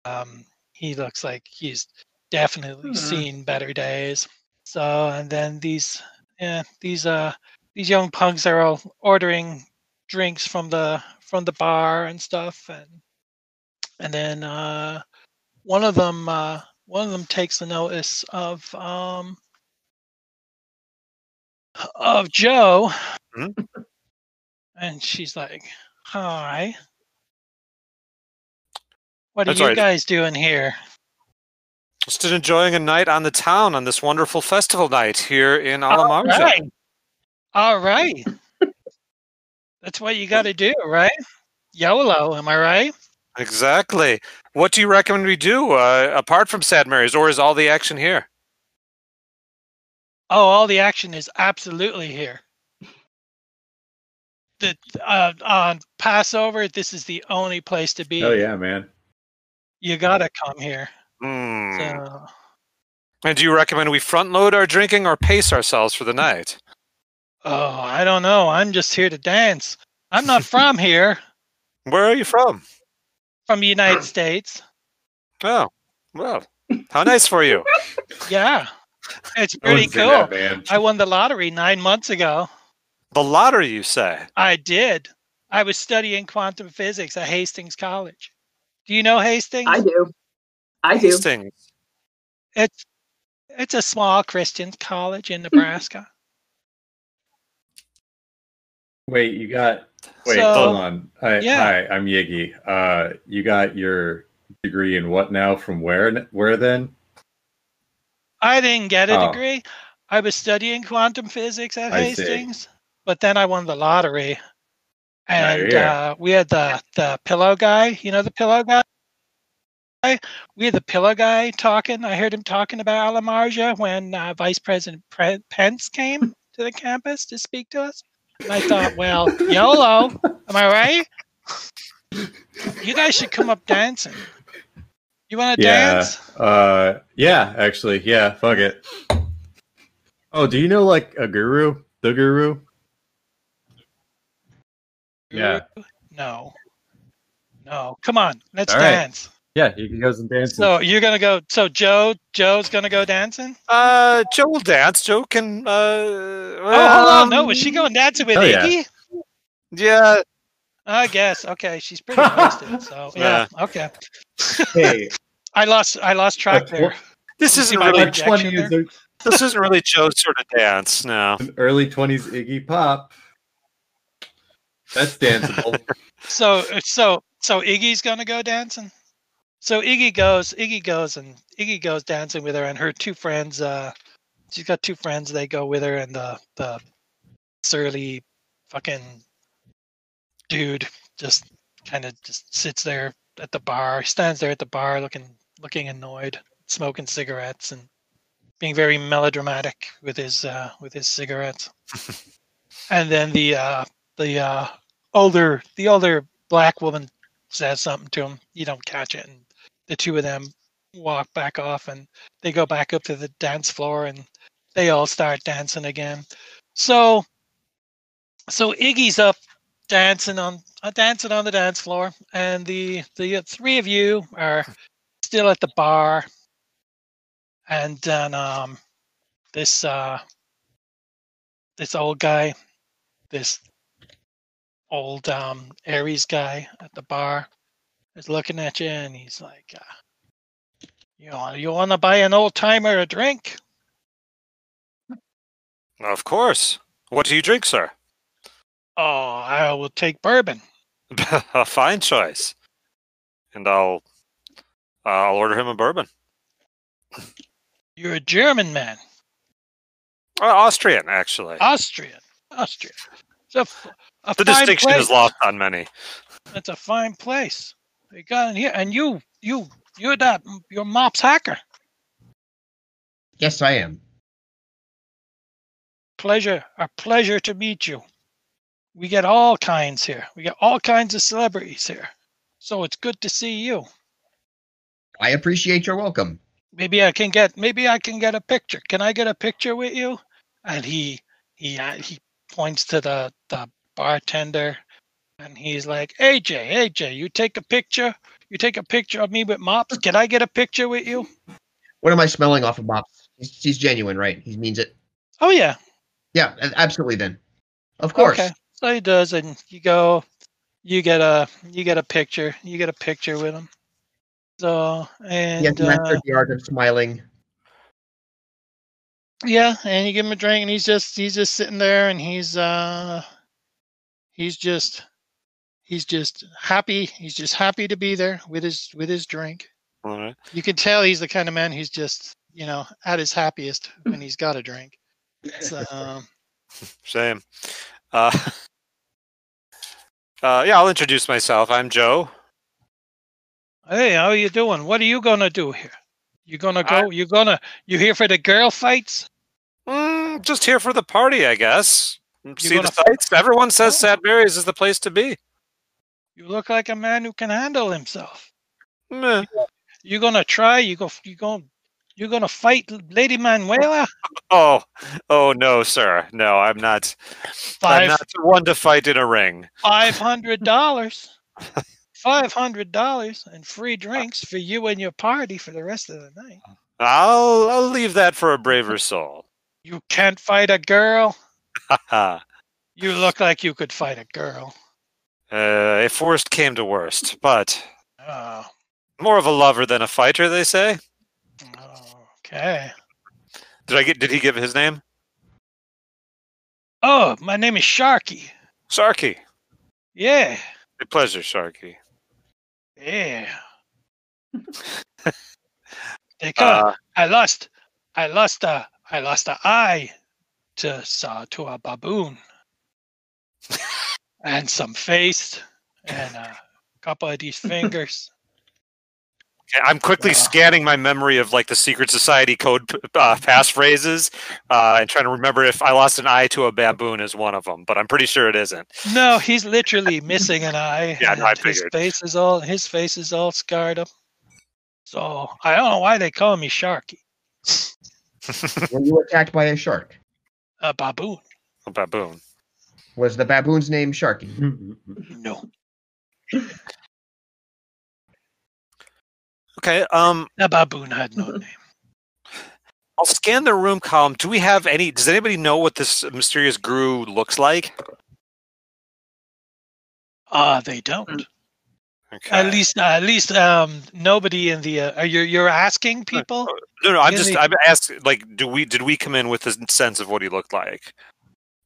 um, he looks like he's definitely Hmm. seen better days. So, and then these yeah these uh these young punks are all ordering drinks from the from the bar and stuff, and and then uh, one of them uh, one of them takes the notice of um of Joe, Mhm. and she's like, "Hi, what are That's you right. guys doing here?" Just enjoying a night on the town on this wonderful festival night here in All Alamarja. right. All right. That's what you got to do, right? YOLO, am I right? Exactly. What do you recommend we do uh, apart from Sad Marys, or is all the action here? Oh, all the action is absolutely here. The uh, on Passover, this is the only place to be. Oh yeah, man. You gotta come here. Hmm. So, And do you recommend we front load our drinking or pace ourselves for the night? oh, I don't know. I'm just here to dance. I'm not from here. Where are you from? From the United States. Oh, well, how nice for you. Yeah, it's pretty cool. that. I won the lottery nine months ago. The lottery, you say? I did. I was studying quantum physics at Hastings College. Do you know Hastings? I do. I do. Hastings. It's it's a small Christian college in Nebraska. Wait, you got. Wait, So- hold on. Hi, yeah. hi, I'm Yiggy. Uh, you got your degree in what now? From where? n- Where then? I didn't get a Oh. degree. I was studying quantum physics at I see. Hastings, but then I won the lottery, and uh, we had the the pillow guy. You know the pillow guy. We had the pillow guy talking. I heard him talking about Alamarja when uh, Vice President Pre- Pence came to the campus to speak to us. And I thought, well, YOLO, am I right? You guys should come up dancing. You want to Yeah. dance? Uh, yeah, actually, yeah. Fuck it. Oh, do you know like a guru? The guru? Yeah. No. No. Come on. Let's All dance. Yeah, he goes and dances. So you're gonna go. So Joe, Joe's gonna go dancing. Uh, Joe will dance. Joe can. Uh, oh, hold on. No, um, was she going dancing with oh, yeah. Iggy? Yeah. I guess. Okay, she's pretty wasted. So yeah. Okay. hey, I lost. I lost track there. tw- This isn't my really. a twenty years This isn't really Joe's sort of dance. No. an early twenties Iggy Pop. That's danceable. So so so Iggy's gonna go dancing. So Iggy goes. Iggy goes and Iggy goes dancing with her and her two friends. Uh, she's got two friends. They go with her and the the surly fucking dude just kind of just sits there at the bar. He stands there at the bar looking looking annoyed, smoking cigarettes and being very melodramatic with his uh, with his cigarettes. and then the uh, the uh, older the older black woman says something to him. You don't catch it, and the two of them walk back off, and they go back up to the dance floor, and they all start dancing again. So, so Iggy's up dancing on uh, dancing on the dance floor, and the the three of you are still at the bar, and then um, this uh, this old guy, this old um, Aries guy at the bar is looking at you, and he's like, uh, "You want you want to buy an old timer a drink?" Of course. What do you drink, sir? Oh, I will take bourbon. a fine choice. And I'll. I'll order him a bourbon. You're a German man, Uh, Austrian, actually. Austrian, Austrian. It's a, a the distinction place. is lost on many. It's a fine place. You got in here, and you, you, you're that, you're Mops Hacker. Yes, I am. Pleasure, a pleasure to meet you. We get all kinds here. We get all kinds of celebrities here. So it's good to see you. I appreciate your welcome. Maybe I can get, maybe I can get a picture. Can I get a picture with you? And he, he, uh, he points to the the bartender, and he's like, AJ, AJ, you take a picture. You take a picture of me with mops. Can I get a picture with you? What am I smelling off of Mops? He's, he's genuine, right? He means it. Oh yeah, Yeah, absolutely. Then, of course. Okay. So he does, and you go, you get a, you get a picture. You get a picture with him. So and He has uh, the art of smiling. yeah, and you give him a drink, and he's just, he's just sitting there, and he's, uh, he's just, he's just happy. He's just happy to be there with his, with his drink. All right. You can tell he's the kind of man who's just, you know, at his happiest when he's got a drink. So, um, Same. Uh, uh, yeah, I'll introduce myself. I'm Joe. hey, how are you doing? What are you gonna do here? You gonna I- go? You gonna? You here for the girl fights? Mm, just here for the party, I guess. See gonna the sights. Everyone says Oh. Sad Mary's is the place to be. You look like a man who can handle himself. Meh. You gonna try? You go? You going? You're gonna fight Lady Manuela? Oh, oh no, sir. No, I'm not. I'm not the one to fight in a ring. five hundred dollars. Five hundred dollars and free drinks for you and your party for the rest of the night. I'll I'll leave that for a braver soul. You can't fight a girl. You look like you could fight a girl. If worst came to worst, but Oh, more of a lover than a fighter, they say. okay. Did I get? Did he give his name? Oh, my name is Sharky. Sharky. Yeah, A pleasure, Sharky. yeah. Uh, I lost, I lost a, I lost a eye to saw to a baboon, and some face, and a couple of these fingers. Okay, I'm quickly Uh. scanning my memory of like the secret society code uh, passphrases uh, and trying to remember if I lost an eye to a baboon is one of them, but I'm pretty sure it isn't. No, he's literally missing an eye. Yeah, no, I and his face is all his face is all scarred up. So I don't know why they call me Sharky, Were you attacked by a shark? a baboon. A baboon. Was the baboon's name Sharky? No, Okay, um, a baboon had no name. I'll scan the room column. Do we have any? Does anybody know what this mysterious guru looks like? Ah, they don't. Okay. At least, at least, um, nobody in the. Uh, are you you're asking people? no, no. I'm in just. the- I'm asking. Like, do we? Did we come in with a sense of what he looked like?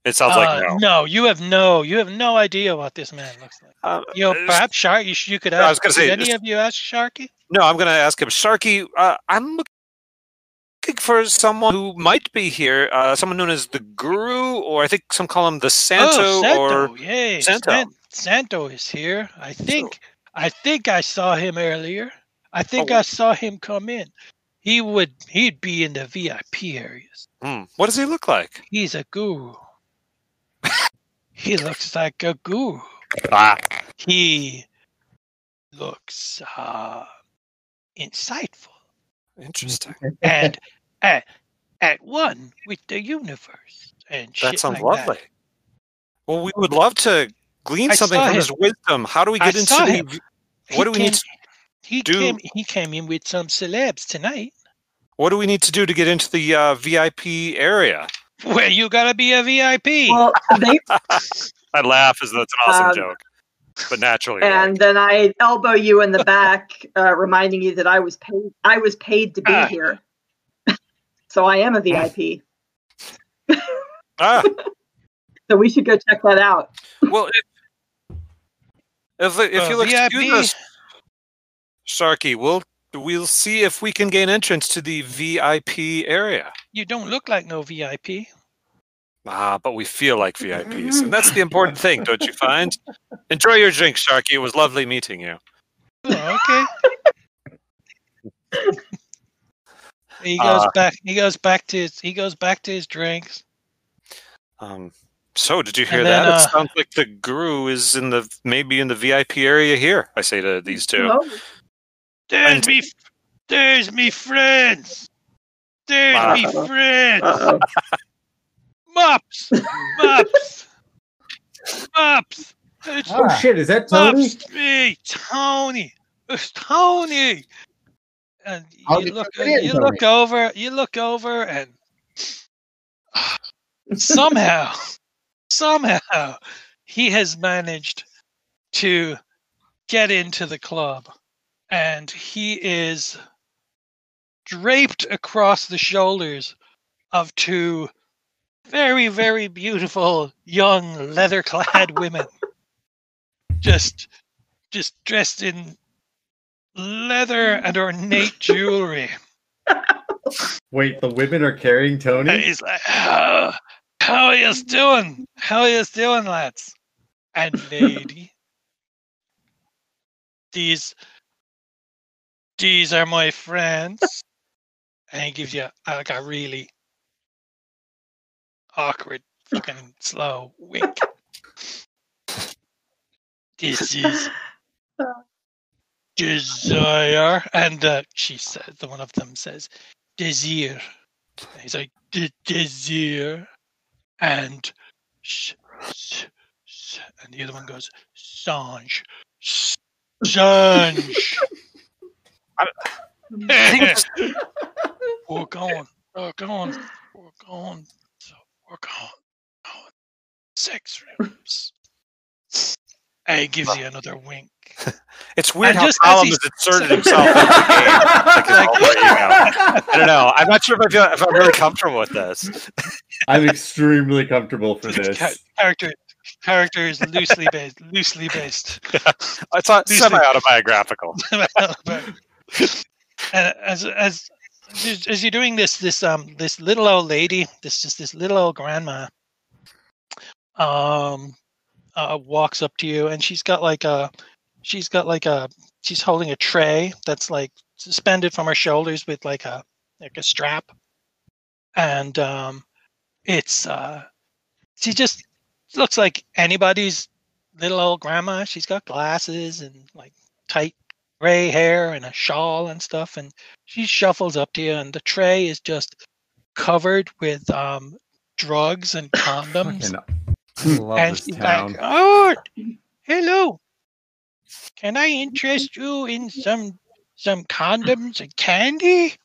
It sounds like Uh, no. you have no, you have no idea what this man looks like. Uh, You know, uh, perhaps Shark. You, you could I was ask. gonna say, any of you ask Sharky? No, I'm going to ask him. Sharky, uh, I'm looking for someone who might be here. Uh, someone known as the Guru, or I think some call him the Santo, oh, Santo, or yay, Santo. San- Santo is here. I think. I think I saw him earlier. I think Oh. I saw him come in. He would. He'd be in the VIP areas. Hmm, what does he look like? He's a guru. He looks like a guru. Ah, He looks uh, insightful interesting. and at at one with the universe and shit That sounds like lovely. Well, we would love to glean I something from him. his wisdom. How do we I get into saw the? him. What do we need came- He do? came. He came in with some celebs tonight. What do we need to do to get into the uh, VIP area? Well, you gotta be a VIP. Well, they I laugh as though it's an awesome Um, joke, but naturally, right. and then I elbow you in the back, uh, reminding you that I was paid. I was paid to be Ah. here, so I am a VIP. ah, So we should go check that out. well, if if, if Uh, you'll excuse VIP? us, Sharky, we'll we'll see if we can gain entrance to the VIP area. You don't look like no VIP. Ah, but we feel like VIPs, and that's the important thing, don't you find? Enjoy your drink, Sharky. It was lovely meeting you. Oh, okay. he goes Uh, back. He goes back to his. He goes back to his drinks. Um, so did you hear then, that? uh, it sounds like the guru is in the maybe in the VIP area here. I say to these two. Oh, There's And- me. There's me friends. There's Uh, me friends. uh-oh. Mops. Mops. Mops. It's Oh shit, is that Tony? Mops. Me, Tony. It's Tony. And How you did look. you get in, You Tony? look over. You look over, and somehow, somehow, he has managed to get into the club, and he is draped across the shoulders of two very, very beautiful young leather-clad women, just, just dressed in leather and ornate jewelry. Wait, the women are carrying And Tony? he's like, how, how are you doing? How are you doing, lads? And lady, these, these are my friends. And he gives you like a really awkward, fucking slow wink. This is desire, and uh, she says, the one of them says, desire. And he's like, "De- desire, and sh- sh- sh-" and the other one goes, Sange, Sange. we're going, we're going, we're going, so we're going, going, six rooms. And he gives you another wink. It's weird And how just Colin has inserted himself into the game. Like his alter ego. I don't know. I'm not sure if I feel if I'm really comfortable with this. I'm extremely comfortable for this. character, character is loosely based, loosely based. It's not These semi autobiographical. And as as as you're doing this, this um this little old lady, this just this little old grandma, um, uh, walks up to you, and she's got like a, she's got like a, she's holding a tray that's like suspended from her shoulders with like a like a strap, and um, it's uh, she just looks like anybody's little old grandma. She's got glasses and like tight gray hair and a shawl and stuff, and she shuffles up to you, and the tray is just covered with um, drugs and condoms. Love and this she's town. like, "Oh, hello. Can I interest you in some some condoms and candy?"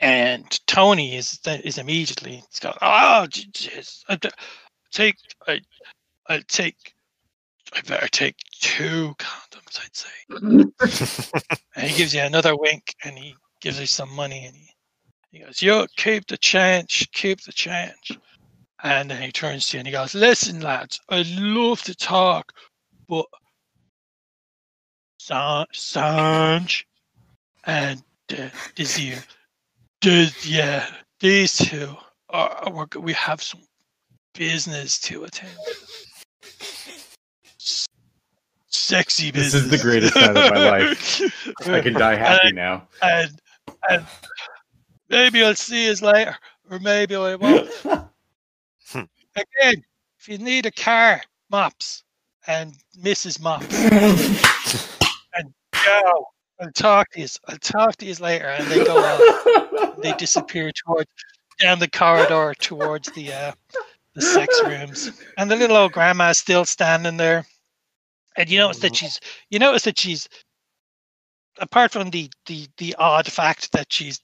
and Tony is is immediately he's got, "Oh, j- jeez, I d- take I I take I better take two condoms, I'd say." and he gives you another wink, and he gives you some money, and he he goes, "You keep the change, keep the change." And then he turns to you and he goes, Listen, lads, I'd love to talk, but San- Sanj and uh, Desir, Des- yeah, these two are, we have some business to attend. Sexy This is the greatest night of my life. I can die happy now. and, and maybe I'll see you later, or maybe I won't. Again, if you need a car, mops and Mrs. Mops, and go. I'll talk to you. I'll talk to you later, and they go out. They disappear towards down the corridor towards the uh, the sex rooms, and the little old grandma's still standing there. And you notice that she's you notice that she's apart from the the the odd fact that she's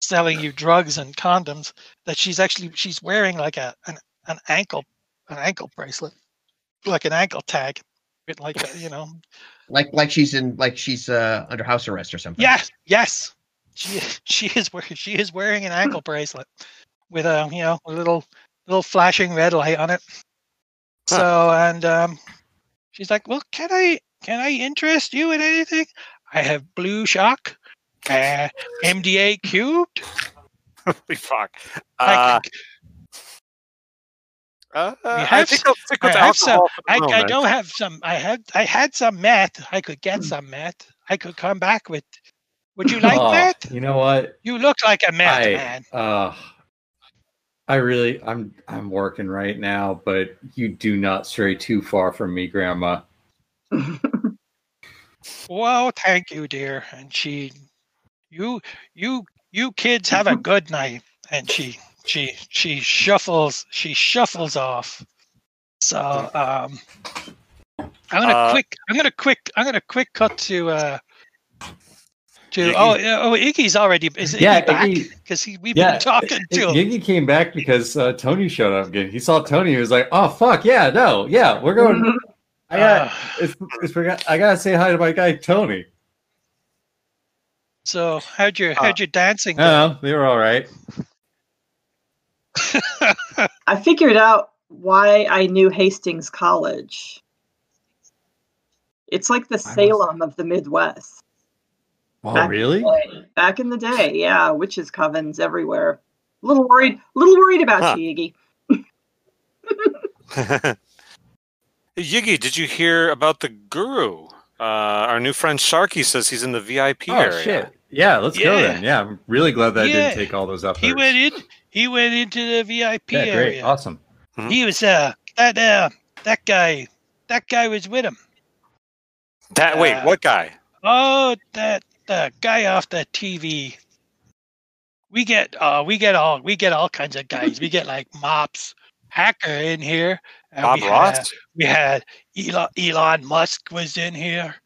selling you drugs and condoms, that she's actually she's wearing like a an, an ankle an ankle bracelet, like an ankle tag, like you know Like like she's in like she's uh under house arrest or something. Yes, yes. She she is wearing she is wearing an ankle bracelet with a you know a little little flashing red light on it. So and um, she's like, "Well, can I can I interest you in anything? I have Blue Shock, uh, MDA cubed. Holy fuck. I, Uh, uh, I have think I'll stick with I have some- alcohol for the I, I don't have some. I had I had some meth. I could get some meth. I could come back with. Would you like Oh, meth? You know what? You look like a meth I, man. uh, I really, I'm, I'm working right now, but you do not stray too far from me, Grandma. Well, thank you, dear. And she, you, you, you kids have a good night. And she, she, she shuffles, she shuffles off. So, um, I'm gonna Uh, quick, I'm gonna quick, I'm gonna quick cut to, uh, to Iggy. oh, yeah, oh, Iggy's already is Iggy back because he we've Yeah, been talking to him. Yiggy came back because uh, Tony showed up again. He saw Tony. He was like, "Oh fuck yeah, no, yeah, we're going." I got uh, it's, it's, I gotta say hi to my guy Tony. so how'd your how'd your dancing I go? don't they were all right. I figured out why I knew Hastings College. It's like the Salem of the Midwest. Oh Back- really? Back in the day, yeah, witches covens everywhere. A little worried, a little worried about Huh. you, Iggy. Yiggy, did you hear about the guru? Uh, our new friend Sharky says he's in the VIP Oh area. shit! Yeah, let's go then. Yeah, I'm really glad that I didn't take all those up. he went in. He went into the VIP Yeah, area. great, awesome. He was uh that uh that guy that guy was with him. That wait, Uh, what guy? Oh, that the guy off the TV. We get uh we get all we get all kinds of guys. We get like Mops Hacker in here. and Bob we Ross? Had, we had Elon, Elon Musk was in here.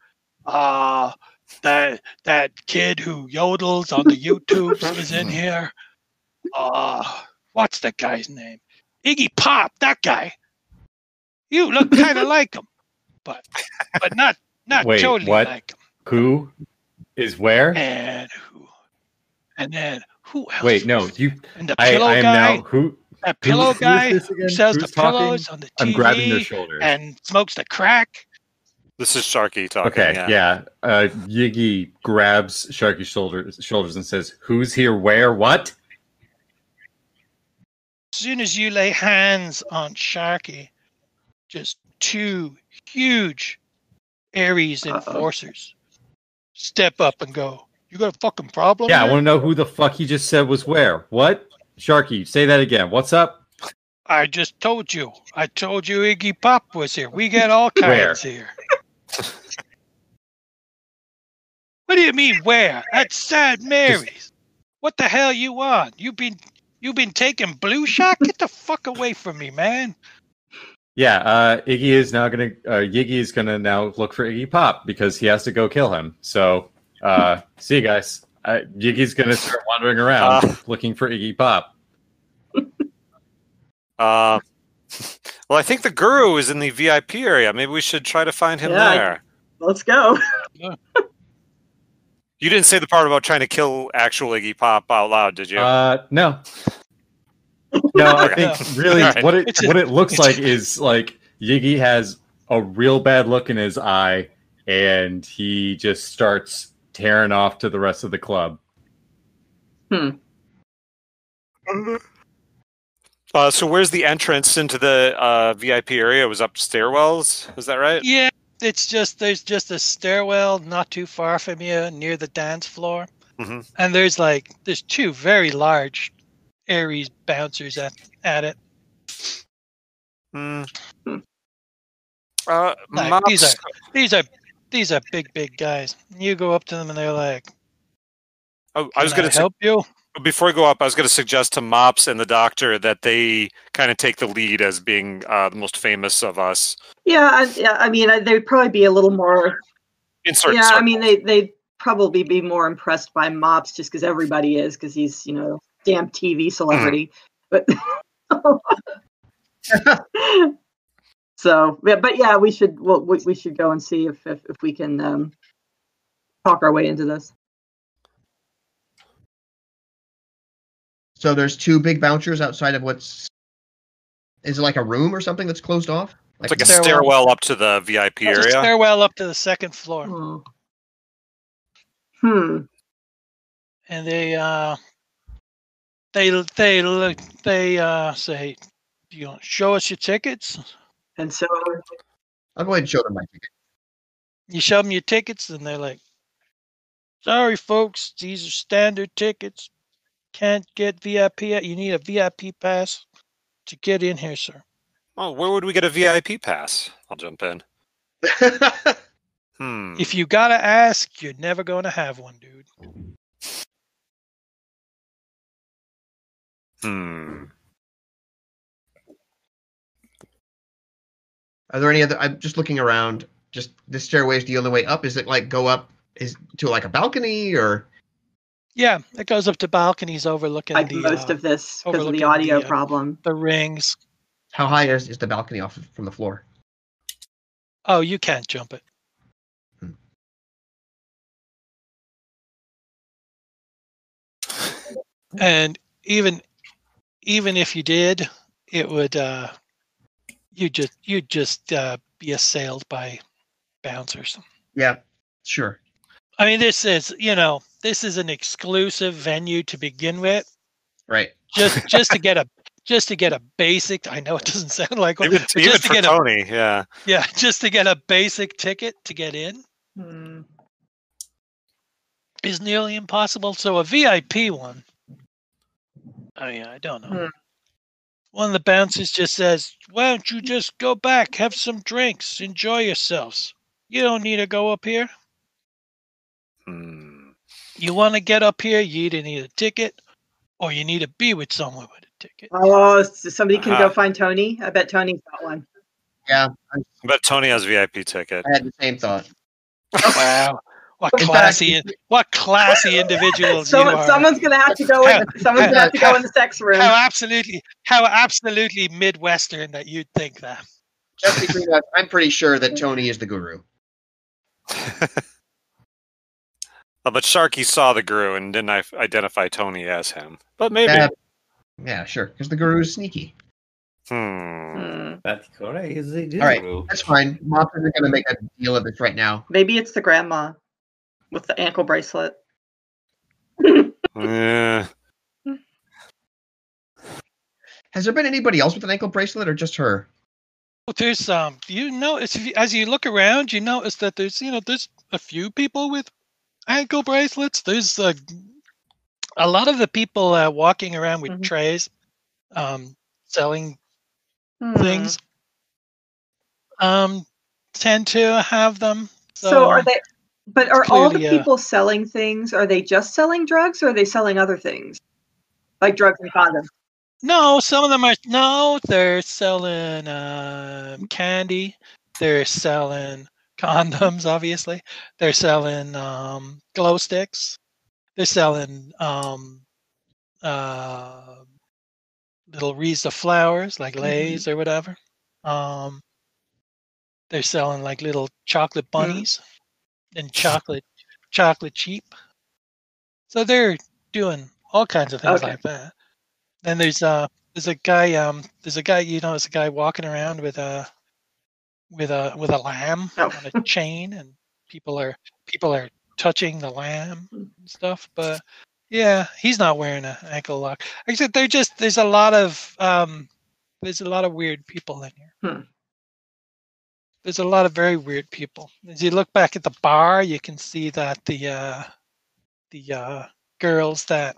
Uh that that kid who yodels on the YouTubes was in here. Uh what's that guy's name? Iggy Pop, that guy. You look kind of like him, but but not not Wait, totally what? like him. Who is where? And who? And then who else? Wait, no, you. there? And the I, pillow I am guy, now who? that pillow who is guy this who again? sells the talking? pillows on the TV I'm grabbing their shoulders. and smokes the crack. This is Sharky talking. Okay, yeah. yeah. Uh, Yiggy grabs Sharky's shoulders, shoulders and says, "Who's here? Where? What?" As soon as you lay hands on Sharky, just two huge Ares Uh-oh. enforcers step up and go, "You got a fucking problem?" Yeah, I want to know who the fuck he just said was where. What? Sharky, say that again. What's up? I just told you. I told you Iggy Pop was here. We got all kinds here. what do you mean where? At Sad Mary's. What the hell you want? You've been you've been taking Blue Shock? Get the fuck away from me, man. Yeah, uh, Iggy is now gonna uh, Yiggy is gonna now look for Iggy Pop because he has to go kill him. So, uh, see you guys. Uh, Yiggy's gonna start wandering around Uh. looking for Iggy Pop. Uh, well, I think the guru is in the VIP area. Maybe we should try to find him Yeah, there. Let's go. You didn't say the part about trying to kill actual Iggy Pop out loud, did you? Uh, no, no. I think really Alright. what it what it looks like is like Yiggy has a real bad look in his eye, and he just starts tearing off to the rest of the club. Uh, so where's the entrance into the uh, VIP area? It was up stairwells. Is that right? Yeah, it's just there's just a stairwell not too far from you near the dance floor, Mhm. and there's like there's two very large Aries bouncers at at it. Hmm. Hmm. Uh, Like, these are these are these are big big guys. You go up to them and they're like, oh, I was going to help you." before I go up. I was going to suggest to Mops and the Doctor that they kind of take the lead as being uh, the most famous of us. Yeah, I, yeah. I mean, I- they'd probably be a little more. Insert. yeah, I mean, they they'd probably be more impressed by Mops just because everybody is because he's you know damn TV celebrity. But so, yeah, but yeah, we should well, we, we should go and see if if, if we can um, talk our way into this. So there's two big bouncers outside of what's is it like a room or something that's closed off? it's like a Stairwell. stairwell up to the VIP There's a area. stairwell up to the second floor, Hmm. Hmm. and they uh they they look they uh say, "You want to show us your tickets?" And so I'll go ahead and show them my ticket. You show them your tickets, and they're like, "Sorry, folks, these are standard tickets. Can't get VIP. You need a VIP pass to get in here, sir." Oh, where would we get a VIP pass? I'll jump in. Hmm. If you gotta ask, you're never gonna have one, dude. Hmm. Are there any other? I'm just looking around. Just this stairway is the only way up. Is it like go up is to like a balcony or? Yeah, it goes up to balconies overlooking like the most uh, of this because of the audio the, uh, problem. the rings. How high is, is the balcony off of- from the floor? Oh, you can't jump it. Hmm. And even even if you did, it would uh you just you'd just uh be assailed by bouncers. Yeah, sure. I mean this is you know, this is an exclusive venue to begin with. Right. Just just to get a just to get a basic I know it doesn't sound like one, Even, but even just to for get a Tony, yeah. yeah, just to get a basic ticket to get in. Hmm. is nearly impossible. So a VIP one, I mean, I don't know. Hmm. One of the bouncers just says, "Why don't you just go back, have some drinks, enjoy yourselves? You don't need to go up here. Hmm. You want to get up here, you either need a ticket, or you need to be with someone with a ticket." Oh, so somebody can Uh-huh. go find Tony. I bet Tony's got one. Yeah, I bet Tony has VIP ticket. I had the same thought. Wow, what classy, what classy individuals you are! someone's gonna have to go in. Someone's gonna have to go in the sex room. How absolutely, how absolutely midwestern that you'd think that. Just between us, I'm pretty sure that Tony is the guru. Oh, but Sharky saw the guru and didn't I identify Tony as him. But maybe. Yeah, yeah, sure. Because the guru is sneaky. Hmm. Hmm. That's correct. Is a guru. All right. That's fine. Mop isn't going to make a deal of this right now. Maybe it's the grandma with the ankle bracelet. Yeah. Has there been anybody else with an ankle bracelet or just her? Well, there's um, you know, as you, as you look around, you notice that there's you know there's a few people with ankle bracelets. There's a, a lot of the people uh, walking around with Mhm. trays, um, selling Hmm. things, um, tend to have them. So, So, are they? But are all the people selling things? Are they just selling drugs, or are they selling other things, like drugs and condoms? No, some of them are no. They're selling um, candy. They're selling condoms. Obviously, they're selling um, glow sticks. They're selling um, uh, little wreaths of flowers, like lays or whatever. Um, they're selling like little chocolate bunnies and chocolate chocolate cheap. So they're doing all kinds of things Okay. like that. Then there's uh there's a guy um there's a guy you know there's a guy walking around with a with a with a lamb Oh. on a chain and people are people are touching the lamb and stuff but yeah he's not wearing an ankle lock except they're just there's a lot of um there's a lot of weird people in here Hmm. There's a lot of very weird people as you look back at the bar you can see that the uh the uh girls that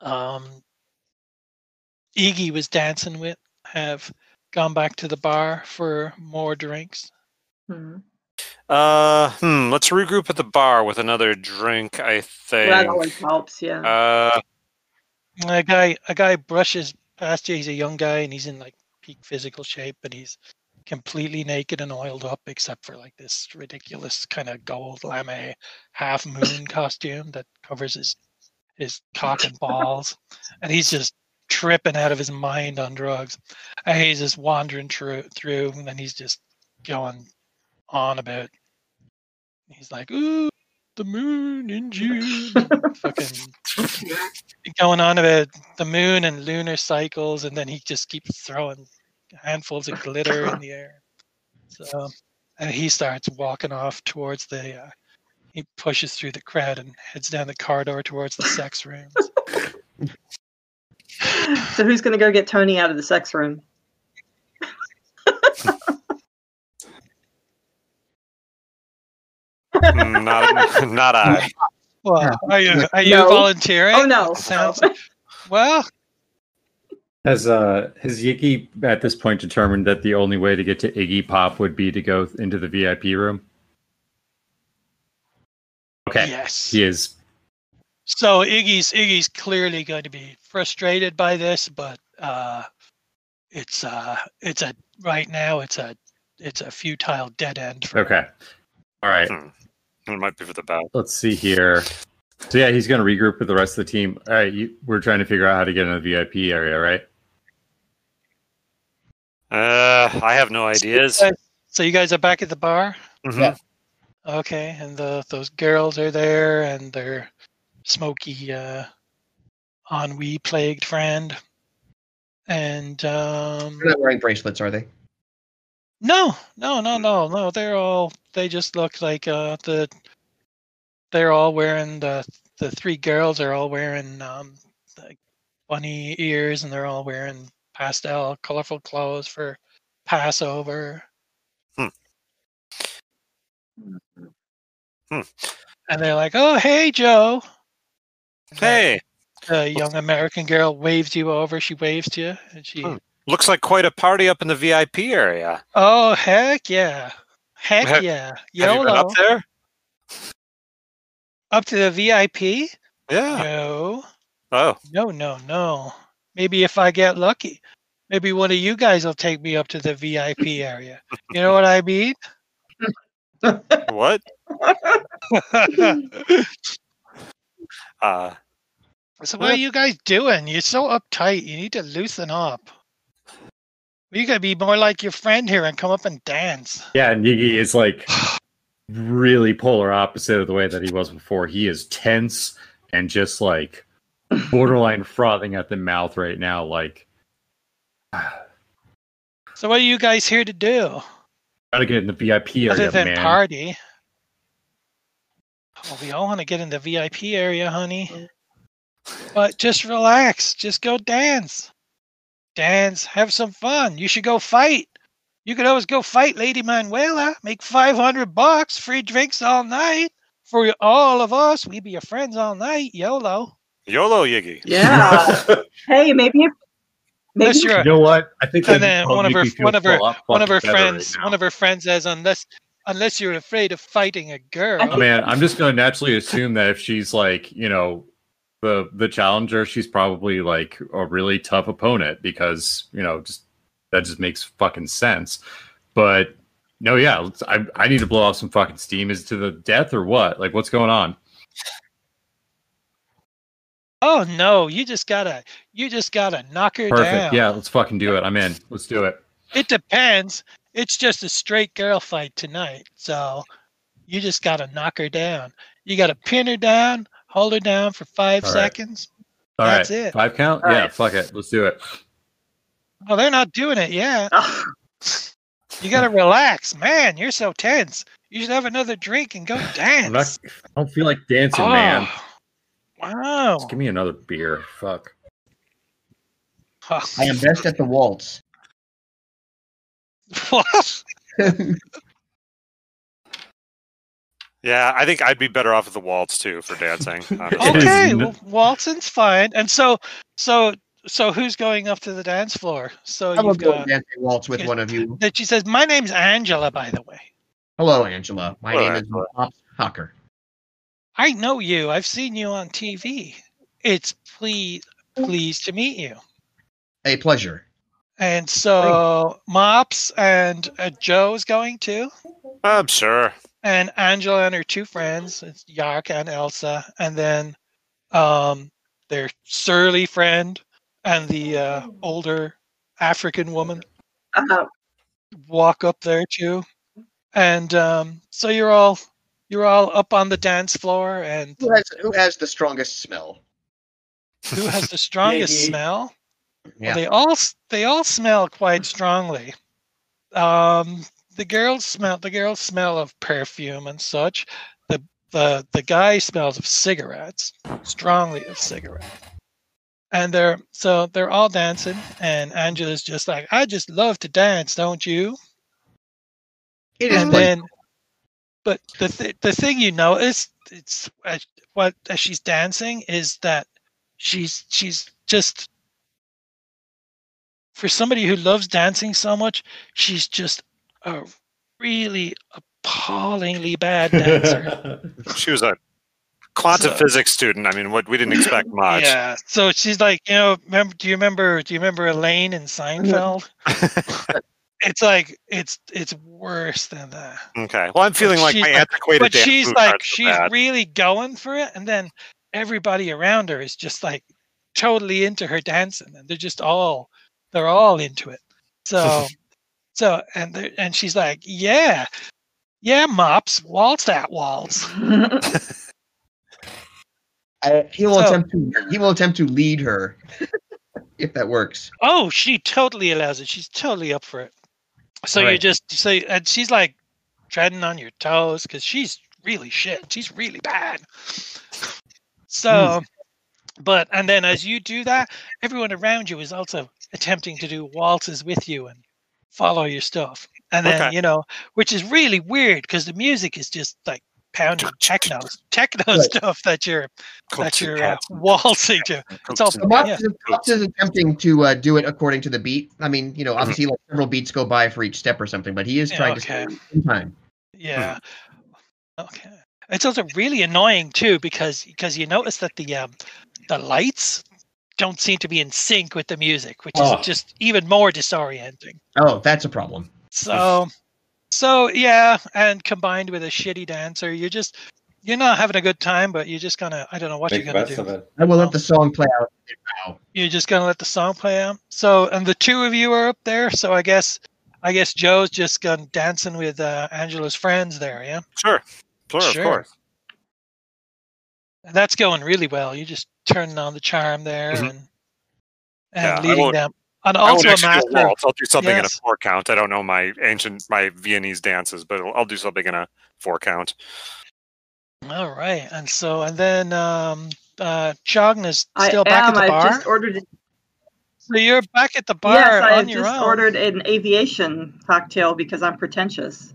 um Iggy was dancing with have gone back to the bar for more drinks. Hmm. Uh, hmm. Let's regroup at the bar with another drink. I think. That always helps. Yeah. Uh, A guy a guy brushes past you, he's a young guy and he's in like peak physical shape and he's completely naked and oiled up except for like this ridiculous kind of gold lame half moon costume that covers his his cock and balls. And he's just tripping out of his mind on drugs. And he's just wandering through through and then he's just going on about he's like, Ooh, the moon in June fucking going on about the moon and lunar cycles, and then he just keeps throwing handfuls of glitter in the air. So, and he starts walking off towards the. Uh, he pushes through the crowd and heads down the corridor towards the sex rooms. so who's going to go get Tony out of the sex room? mm, not, not I. Well, are you are you No. volunteering? Oh no! Sounds well. Has uh has Yiggy at this point determined that the only way to get to Iggy Pop would be to go into the VIP room? Okay. Yes. He is So Iggy's Iggy's clearly going to be frustrated by this, but uh, it's uh, it's a right now it's a it's a futile dead end. For okay. All right. It might be for the best. Let's see here. So yeah, he's going to regroup with the rest of the team. All right, you, we're trying to figure out how to get in the VIP area, right? Uh, I have no ideas. So you guys are back at the bar, Mhm. Yeah. okay? And the those girls are there, and their smoky uh, ennui plagued friend, and um, They're not wearing bracelets, are they? No, no, no, no, no. They're all. They just look like uh, the. They're all wearing the the three girls are all wearing um, like bunny ears, and they're all wearing pastel, colorful clothes for Passover. Hmm. Hmm. And they're like, "Oh, hey, Joe." Hey, A young American girl waves you over. She waves to you, and she. Hmm. looks like quite a party up in the VIP area. Oh heck yeah! Heck Have- yeah! Have you been YOLO. up there? Up to the VIP? Yeah. No, Oh, no, no, no. Maybe if I get lucky, maybe one of you guys will take me up to the VIP area. You know what I mean? what? Uh, so what are you guys doing? You're so uptight. You need to loosen up. You gotta be more like your friend here and come up and dance. Yeah, and Yiggy is like really polar opposite of the way that he was before. He is tense and just like borderline frothing at the mouth right now. Like, So what are you guys here to do? gotta get in the VIP area, Other than man. party. Well, we all want to get in the VIP area, honey. But just relax. Just go dance. Dance. Have some fun. You should go fight. You could always go fight Lady Manuela. Make 500 bucks. Free drinks all night. for all of us, we be your friends all night. YOLO. YOLO Yiggy. Yeah. hey, maybe if maybe Unless you're You know what? I think And then one of her make one of her one of her fucking better right friends one of her friends says unless unless you're afraid of fighting a girl. Oh, man, I'm just going to naturally assume that if she's like, you know, the the challenger, she's probably like a really tough opponent because you know, just that just makes fucking sense. But no, yeah, let's, I I need to blow off some fucking steam. Is it to the death or what? Like, what's going on? Oh no, you just gotta you just gotta knock her down. Perfect. down. Yeah, let's fucking do it. I'm in. Let's do it. It depends. It's just a straight girl fight tonight. So you just gotta knock her down. You gotta pin her down, hold her down for five All right. seconds. All right, That's it. Five count. All yeah, right. fuck it. Let's do it. Oh, they're not doing it yet. Ah. You gotta relax. Man, you're so tense. You should have another drink and go dance. I'm not. I don't feel like dancing, oh, man. Wow. Just give me another beer. Fuck. I am best at the waltz. what? Yeah, I think I'd be better off with the waltz too for dancing. honestly. It is Okay, n- well, waltzing's fine. And so, so, so, who's going up to the dance floor? So I will you've go got. dancing waltz with one of you. That she says, "My name's Angela, by the way. Hello, Angela. My Hello, name is Angela. Mops Hacker. I know you. I've seen you on TV. It's please, pleased to meet you." A pleasure. And so Mops and uh, Joe's going too, I'm sure. and Angela and her two friends, it's Yark and Elsa, and then um, their surly friend and the uh, older African woman Uh, walk up there too. And um, so you're all you're all up on the dance floor, and Who has who has the strongest smell? who has the strongest Yiggy. smell? Well, they all they all smell quite strongly. Um, the girls smell the girls smell of perfume and such. The the the guy smells of cigarettes, strongly of cigarettes. And they're so they're all dancing, and Angela's just like, I just love to dance, don't you? It is and like- then, but the th- the thing you notice, it's uh, what as she's dancing is that she's she's just for somebody who loves dancing so much, she's just a really appallingly bad dancer. She was a quantum So- physics student. I mean, what we didn't expect much. yeah, so she's like, you know, remember? Do you remember? Do you remember Elaine in Seinfeld? it's like it's it's worse than that. Okay. Well, I'm feeling like she's my like- antiquated but dance she's moves like aren't so she's bad. really going for it and then everybody around her is just like totally into her dancing and they're just all they're all into it so so and they're- and she's like yeah yeah mops waltz that waltz I- he will So- attempt to he will attempt to lead her if that works. oh she totally allows it she's totally up for it so you Right. just so and she's like treading on your toes because she's really shit she's really bad so hmm. but and then as you do that everyone around you is also attempting to do waltzes with you and follow your stuff and then Okay. you know which is really weird because the music is just like pounding techno techno Right. stuff that you're that you're uh, waltzing to it's all Kotsu So Mops, yeah. is, Mops is attempting to uh, do it according to the beat. I mean, you know, obviously like several beats go by for each step or something, but he is Yeah, trying okay. to stay in time. Yeah. Okay. It's also really annoying too because because you notice that the um the lights don't seem to be in sync with the music, which is Oh. just even more disorienting. Oh, that's a problem. So so yeah, and combined with a shitty dancer, you're just you're not having a good time, but you're just gonna I don't know what Make you're gonna do. of it. I will let the song play out. Wow. You're just gonna let the song play out. So and the two of you are up there, so I guess I guess Joe's just gone dancing with uh, Angela's friends there, yeah? Sure. Sure, Sure. of course. And that's going really well. You're just turning on the charm there Mhm. and and Yeah, leading them. And I won't also a do master. waltz. I'll do something in a four count. I don't know my ancient, my Viennese dances, but I'll, I'll do something in a four count. All right. And so and then um uh Chogn is I still back am. at the bar. I've just ordered. So you're back at the bar yes, I on have your just own. ordered an aviation cocktail because I'm pretentious.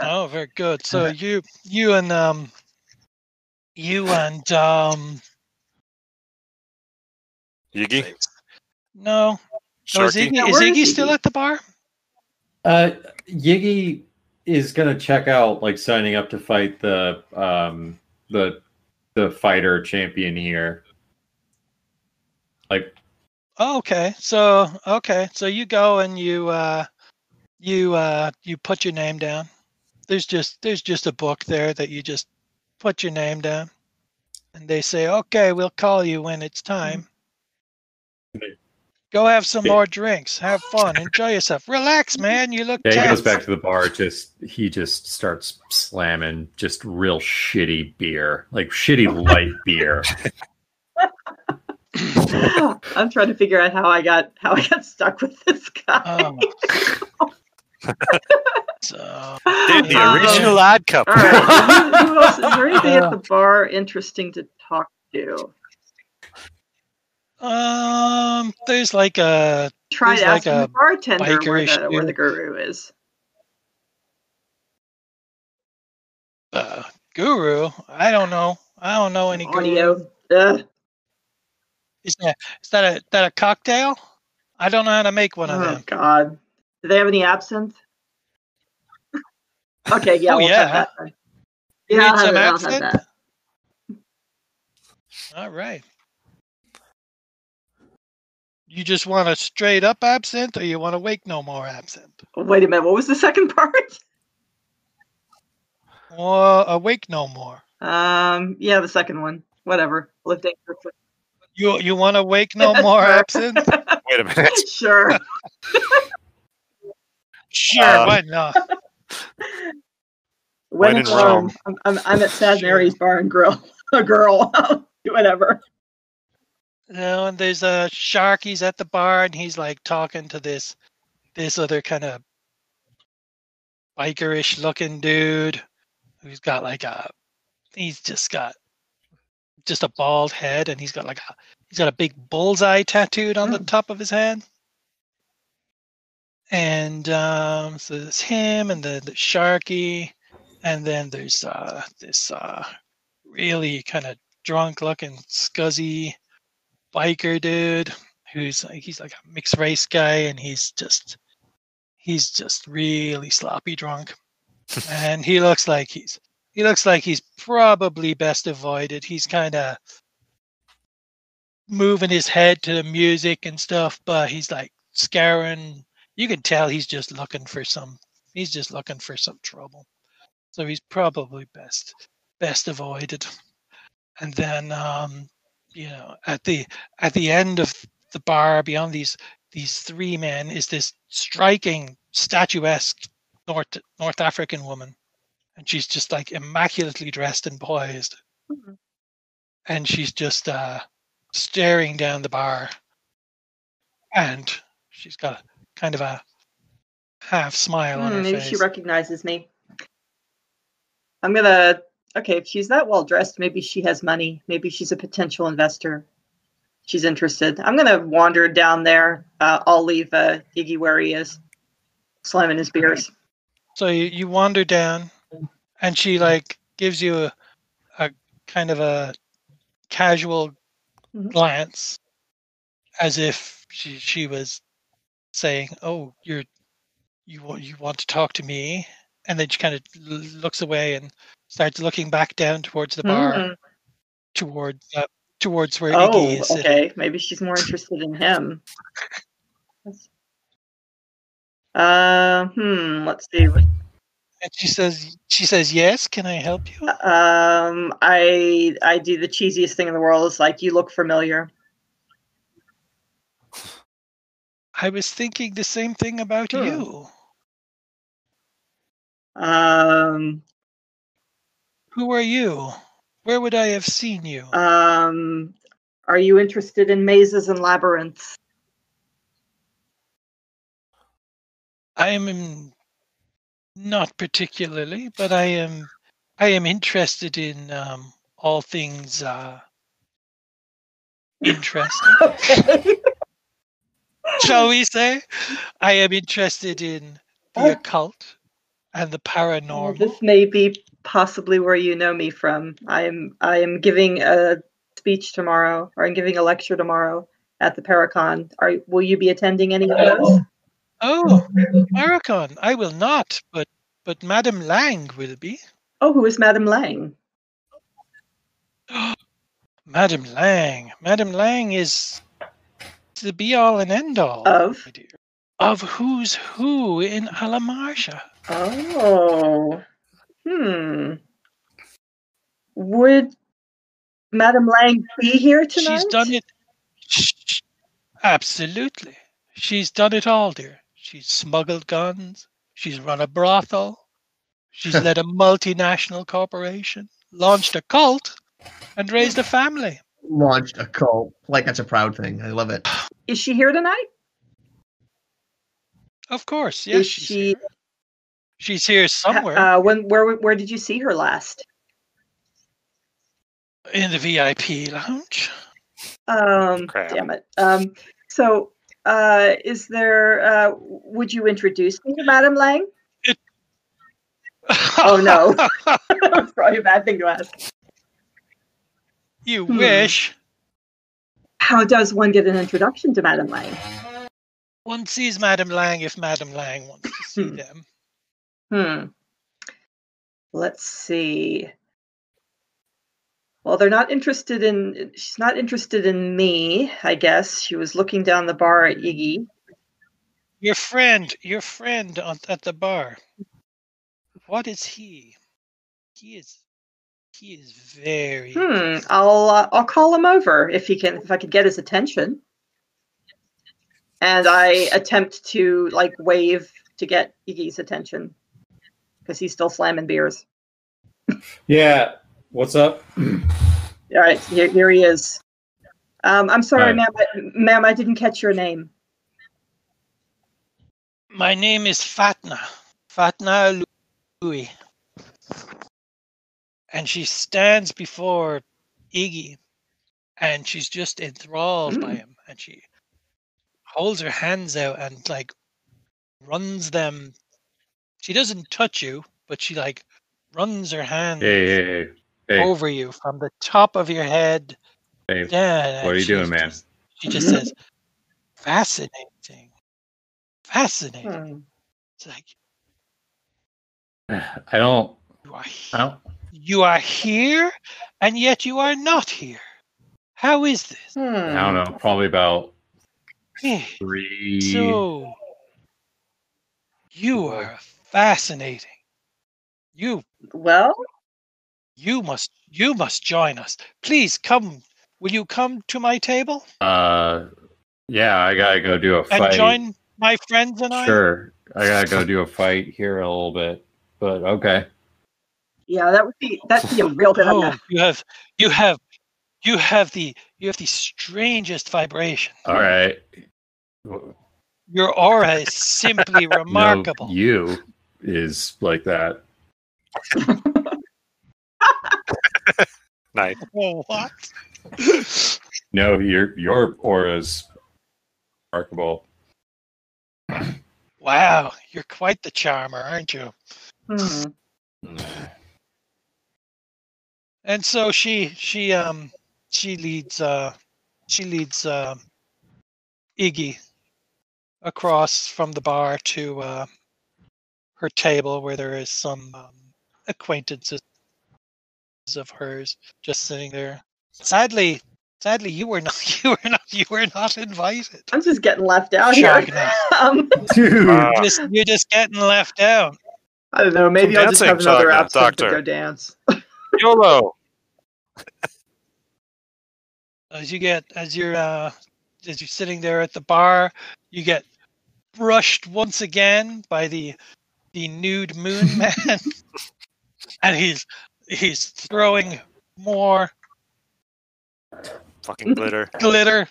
Oh, very good. So you you and um you and um Yiggy? No, no is Iggy, is where is Iggy still at the bar? Uh, Yiggy is gonna check out, like signing up to fight the um the the fighter champion here. Like, Oh, okay. So okay. So you go and you uh you uh you put your name down. There's just there's just a book there that you just put your name down. And they say, "Okay, we'll call you when it's time." Go have some more drinks. Have fun. Enjoy yourself. Relax, man. You look yeah, he goes back to the bar. Just he just starts slamming just real shitty beer, like shitty light beer. I'm trying to figure out how I got how I got stuck with this guy. Oh. so Did the Um, original odd couple. All right. Who, who else, is there anything at Uh. the bar interesting to talk to? Um there's like a Try to ask like the bartender where the, where the guru is. uh, guru. I don't know. I don't know any guru. Audio. Ugh. Is that is that a that a cocktail? I don't know how to make one of them. Oh. God. Do they have any absinthe? Okay, yeah, Oh, we'll yeah. have that. then. You Yeah, need I'll have some absinthe? that. All right. You just want a straight up absinthe, or you want to wake no more absinthe? Wait a minute. What was the second part? Or awake no more? Um, yeah, the second one. Whatever. Lifting. You you want to wake no more sir. absinthe? Wait a minute. sure. Sure, Um, why not? When When in in Rome, Rome. I'm, I'm, I'm at Sad Sure. Mary's Bar and Grill. A girl. Whatever. You know, and there's a shark. He's at the bar, and he's like talking to this this other kind of bikerish looking dude who's got like a he's just got just a bald head, and he's got like a he's got a big bullseye tattooed on the Hmm. top of his head. And um, so there's him and the, the Sharky, and then there's uh, this uh, really kind of drunk looking scuzzy biker dude who's he's like a mixed race guy and he's just he's just really sloppy drunk. And he looks like he's he looks like he's probably best avoided. He's kind of moving his head to the music and stuff but he's like scouring. You can tell he's just looking for some he's just looking for some trouble. So he's probably best best avoided. And then um you know at the at the end of the bar beyond these these three men is this striking statuesque north north african woman and she's just like immaculately dressed and poised Mhm. and she's just uh staring down the bar and she's got a kind of a half smile on Hmm, her maybe face she recognizes me. I'm gonna. Okay, if she's that well dressed, maybe she has money. Maybe she's a potential investor. She's interested. I'm gonna wander down there. Uh, I'll leave uh, Iggy where he is, slamming his beers. So you, you wander down, and she like gives you a, a kind of a casual Mhm. glance, as if she she was saying, "Oh, you're you you want to talk to me," and then she kind of looks away and starts looking back down towards the bar, Hmm. towards uh, towards where Oh, Iggy is sitting. okay. Maybe she's more interested in him. Uh, hmm. Let's see. And she says, "She says yes. Can I help you?" Um, I I do the cheesiest thing in the world. It's like you look familiar. I was thinking the same thing about Hmm. you. Um, Who are you? Where would I have seen you? um, are you interested in mazes and labyrinths? I am not particularly, but I am I am interested in um, all things uh, interesting. Okay. shall we say? I am interested in the Oh. occult and the paranormal. this may be possibly where you know me from. I am I am giving a speech tomorrow, or I'm giving a lecture tomorrow at the Paracon. Are will you be attending any of those? Oh, oh, oh Paracon, I will not, but but Madame Lang will be. Oh, who is Madame Lang? Madame Lang. Madame Lang is the be all and end all, Of? my dear, of who's who in Alamarja. Oh, hmm. Would Madame Lang be here tonight? She's done it. Absolutely. She's done it all, dear. She's smuggled guns. She's run a brothel. She's led a multinational corporation, launched a cult, and raised a family. Launched a cult. Like that's a proud thing. I love it. Is she here tonight? Of course, yes. is she's she? Here. She's here somewhere Uh, when? Where? Where did you see her last? in the VIP lounge. Um, Crap. damn it. Um, so, uh, is there? Uh, would you introduce me to Madame Lang? Oh, no. That's probably a bad thing to ask. you Hmm. wish. How does one get an introduction to Madame Lang? One sees Madame Lang if Madame Lang wants to see Hmm. them. Hmm. Let's see. Well, they're not interested in. She's not interested in me. I guess she was looking down the bar at Iggy. Your friend, your friend on, at the bar. What is he? He is, he is very. Hmm. I'll uh, I'll call him over if he can if I could get his attention. And I attempt to like wave to get Iggy's attention because he's still slamming beers. Yeah. What's up? All right, here, here he is. Um, I'm sorry, Hi. ma'am. I, ma'am, I didn't catch your name. My name is Fatna, Fatna Louis, and she stands before Iggy, and she's just enthralled by Mm. him, and she holds her hands out and like runs them. She doesn't touch you, but she like runs her hand Hey, hey, hey. Hey, over you from the top of your head hey. down. What are and you doing, man? just- she just says, "Fascinating, fascinating." Hmm. It's like I don't. you are I here. don't. You are here, and yet you are not here. How is this? Hmm. I don't know. Probably about three. So, you are fascinating. You, Well, you must, you must join us. Please come. Will you come to my table Uh, yeah, I gotta go do a fight. and fight. join my friends and I? Sure, I gotta go do a fight here a little bit, but okay. yeah, that would be that'd be a real bit Oh, a- you have, you have, you have the, you have the strangest vibration. All right. Your aura is simply remarkable. No, you is like that. Nice. Oh, what? No, your your aura's remarkable. wow, you're quite the charmer, aren't you? Hmm. And so she she um she leads uh she leads uh, Iggy across from the bar to uh, her table where there is some um, acquaintances of hers just sitting there. Sadly, sadly you were not you were not you were not invited. I'm just getting left out here. Shock enough. um, Dude, Uh, Just you're just getting left out. I don't know. Maybe Some I'll just have another Saga, absinthe to go dance. YOLO. as you get as you're uh as you're sitting there at the bar you get brushed once again by the the nude moon man. And he's he's throwing more Fucking glitter. glitter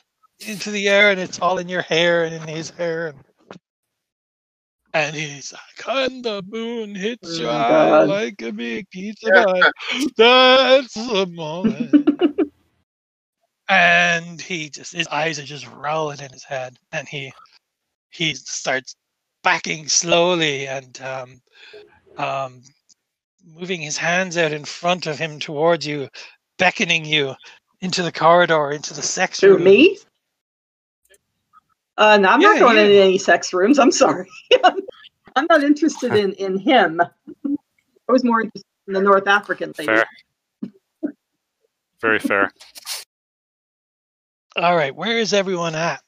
into the air and it's all in your hair and in his hair. And, and he's like and the moon hits Oh your my eye God. like a big pizza pie that's the moment. And he just his eyes are just rolling in his head. And he he starts backing slowly and um um, moving his hands out in front of him towards you, beckoning you into the corridor, into the sex room. To room. me? Uh, no, I'm Yeah, not going you. into any sex rooms. I'm sorry. I'm not interested in, in him. I was more interested in the North African lady. Fair. Very fair. All right, where is everyone at?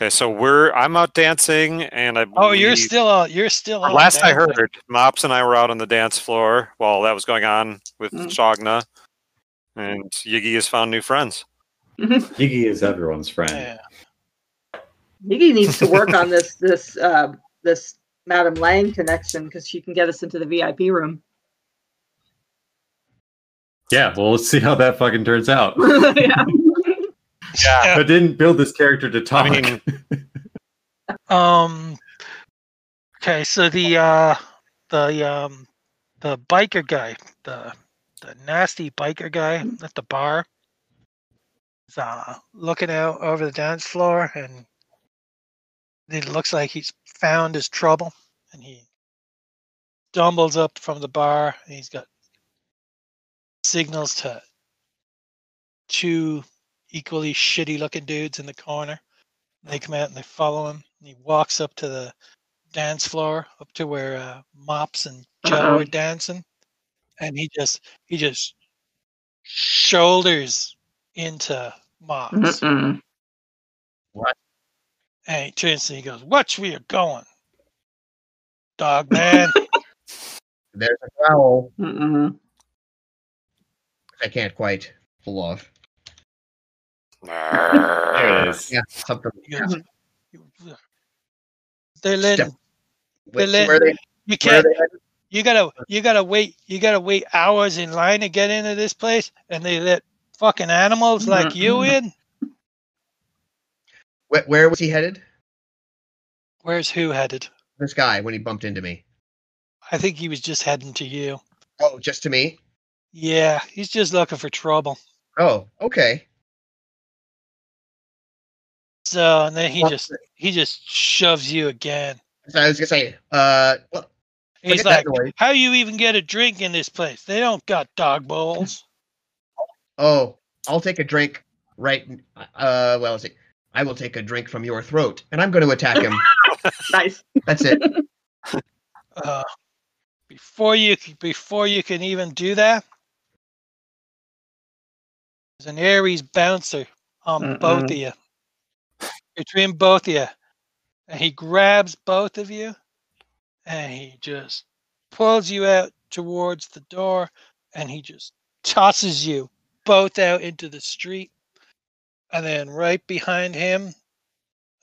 Okay, so we're I'm out dancing, and I Oh, you're still out. You're still out. Last I heard, Mops and I were out on the dance floor while that was going on with Mm. Shogna, and Yiggy has found new friends. Iggy is everyone's friend. Yeah. Iggy needs to work on this this uh, this Madame Lang connection because she can get us into the VIP room. Yeah, well, let's see how that fucking turns out. yeah. Yeah. But didn't build this character to talk. I mean, Um. Okay, so the uh, the um, the biker guy, the the nasty biker guy at the bar, is uh looking out over the dance floor, and it looks like he's found his trouble, and he stumbles up from the bar, and he's got signals to two equally shitty looking dudes in the corner. They come out and they follow him. And he walks up to the dance floor, up to where uh, Mops and Joe Uh-oh. are dancing, and he just he just shoulders into Mops, Mm-mm. and he turns and he goes, "Watch where you're going, dog man." There's a growl Mm-mm. I can't quite pull off. There it is. Yeah, something. He goes, They're letting Wait, let- where they? you can't they you gotta you gotta wait you gotta wait hours in line to get into this place, and they let fucking animals like you Mhm. in. Where, where was he headed? Where's who headed? This guy when he bumped into me. I think he was just heading to you. Oh, just to me? Yeah, he's just looking for trouble. Oh, okay. So and then he Well, just he just shoves you again. So I was gonna say, uh, well, He's like, that noise. "How you even get a drink in this place? They don't got dog bowls." oh, I'll take a drink right. Uh, well, let's see. I will take a drink from your throat, and I'm going to attack him. Nice. That's it. Uh, before you before you can even do that, there's an Aries bouncer on both of you, between both of you, and he grabs both of you, and he just pulls you out towards the door, and he just tosses you both out into the street, and then right behind him,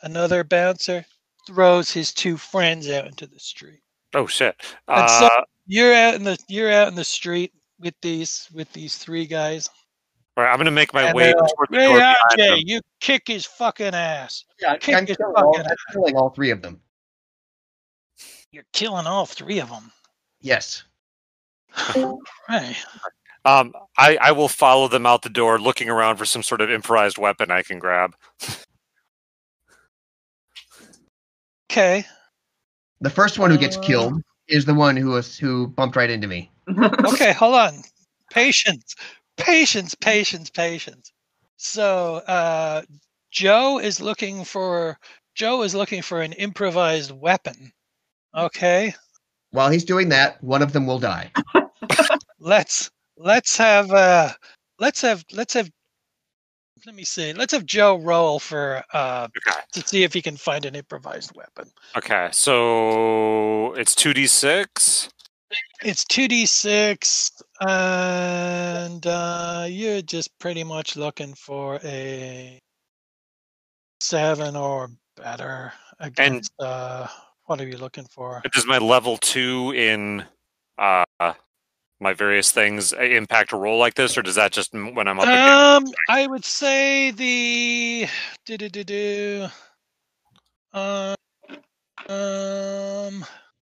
another bouncer throws his two friends out into the street oh shit. And so- Uh, you're out in the you're out in the street with these with these three guys. All right, I'm gonna make my And way they're like, toward the Hey door behind RJ, them. you kick his fucking ass. Yeah, Kick I'm his killing, all, fucking I'm killing all three of them. You're killing all three of them. Yes. Right. Um, I, I will follow them out the door, looking around for some sort of improvised weapon I can grab. Okay. The first one who gets Uh. killed is the one who was who bumped right into me. Okay, hold on. Patience. Patience, patience, patience. So uh Joe is looking for Joe is looking for an improvised weapon. Okay. While he's doing that, one of them will die. let's let's have uh let's have let's have let me see let's have joe roll for uh Okay. to see if he can find an improvised weapon Okay, so it's two d six. It's 2d6 and uh you're just pretty much looking for a seven or better against uh what are you looking for Does my level two in uh my various things impact a roll like this, or does that just when I'm up? Um, I would say the do do do do. Um,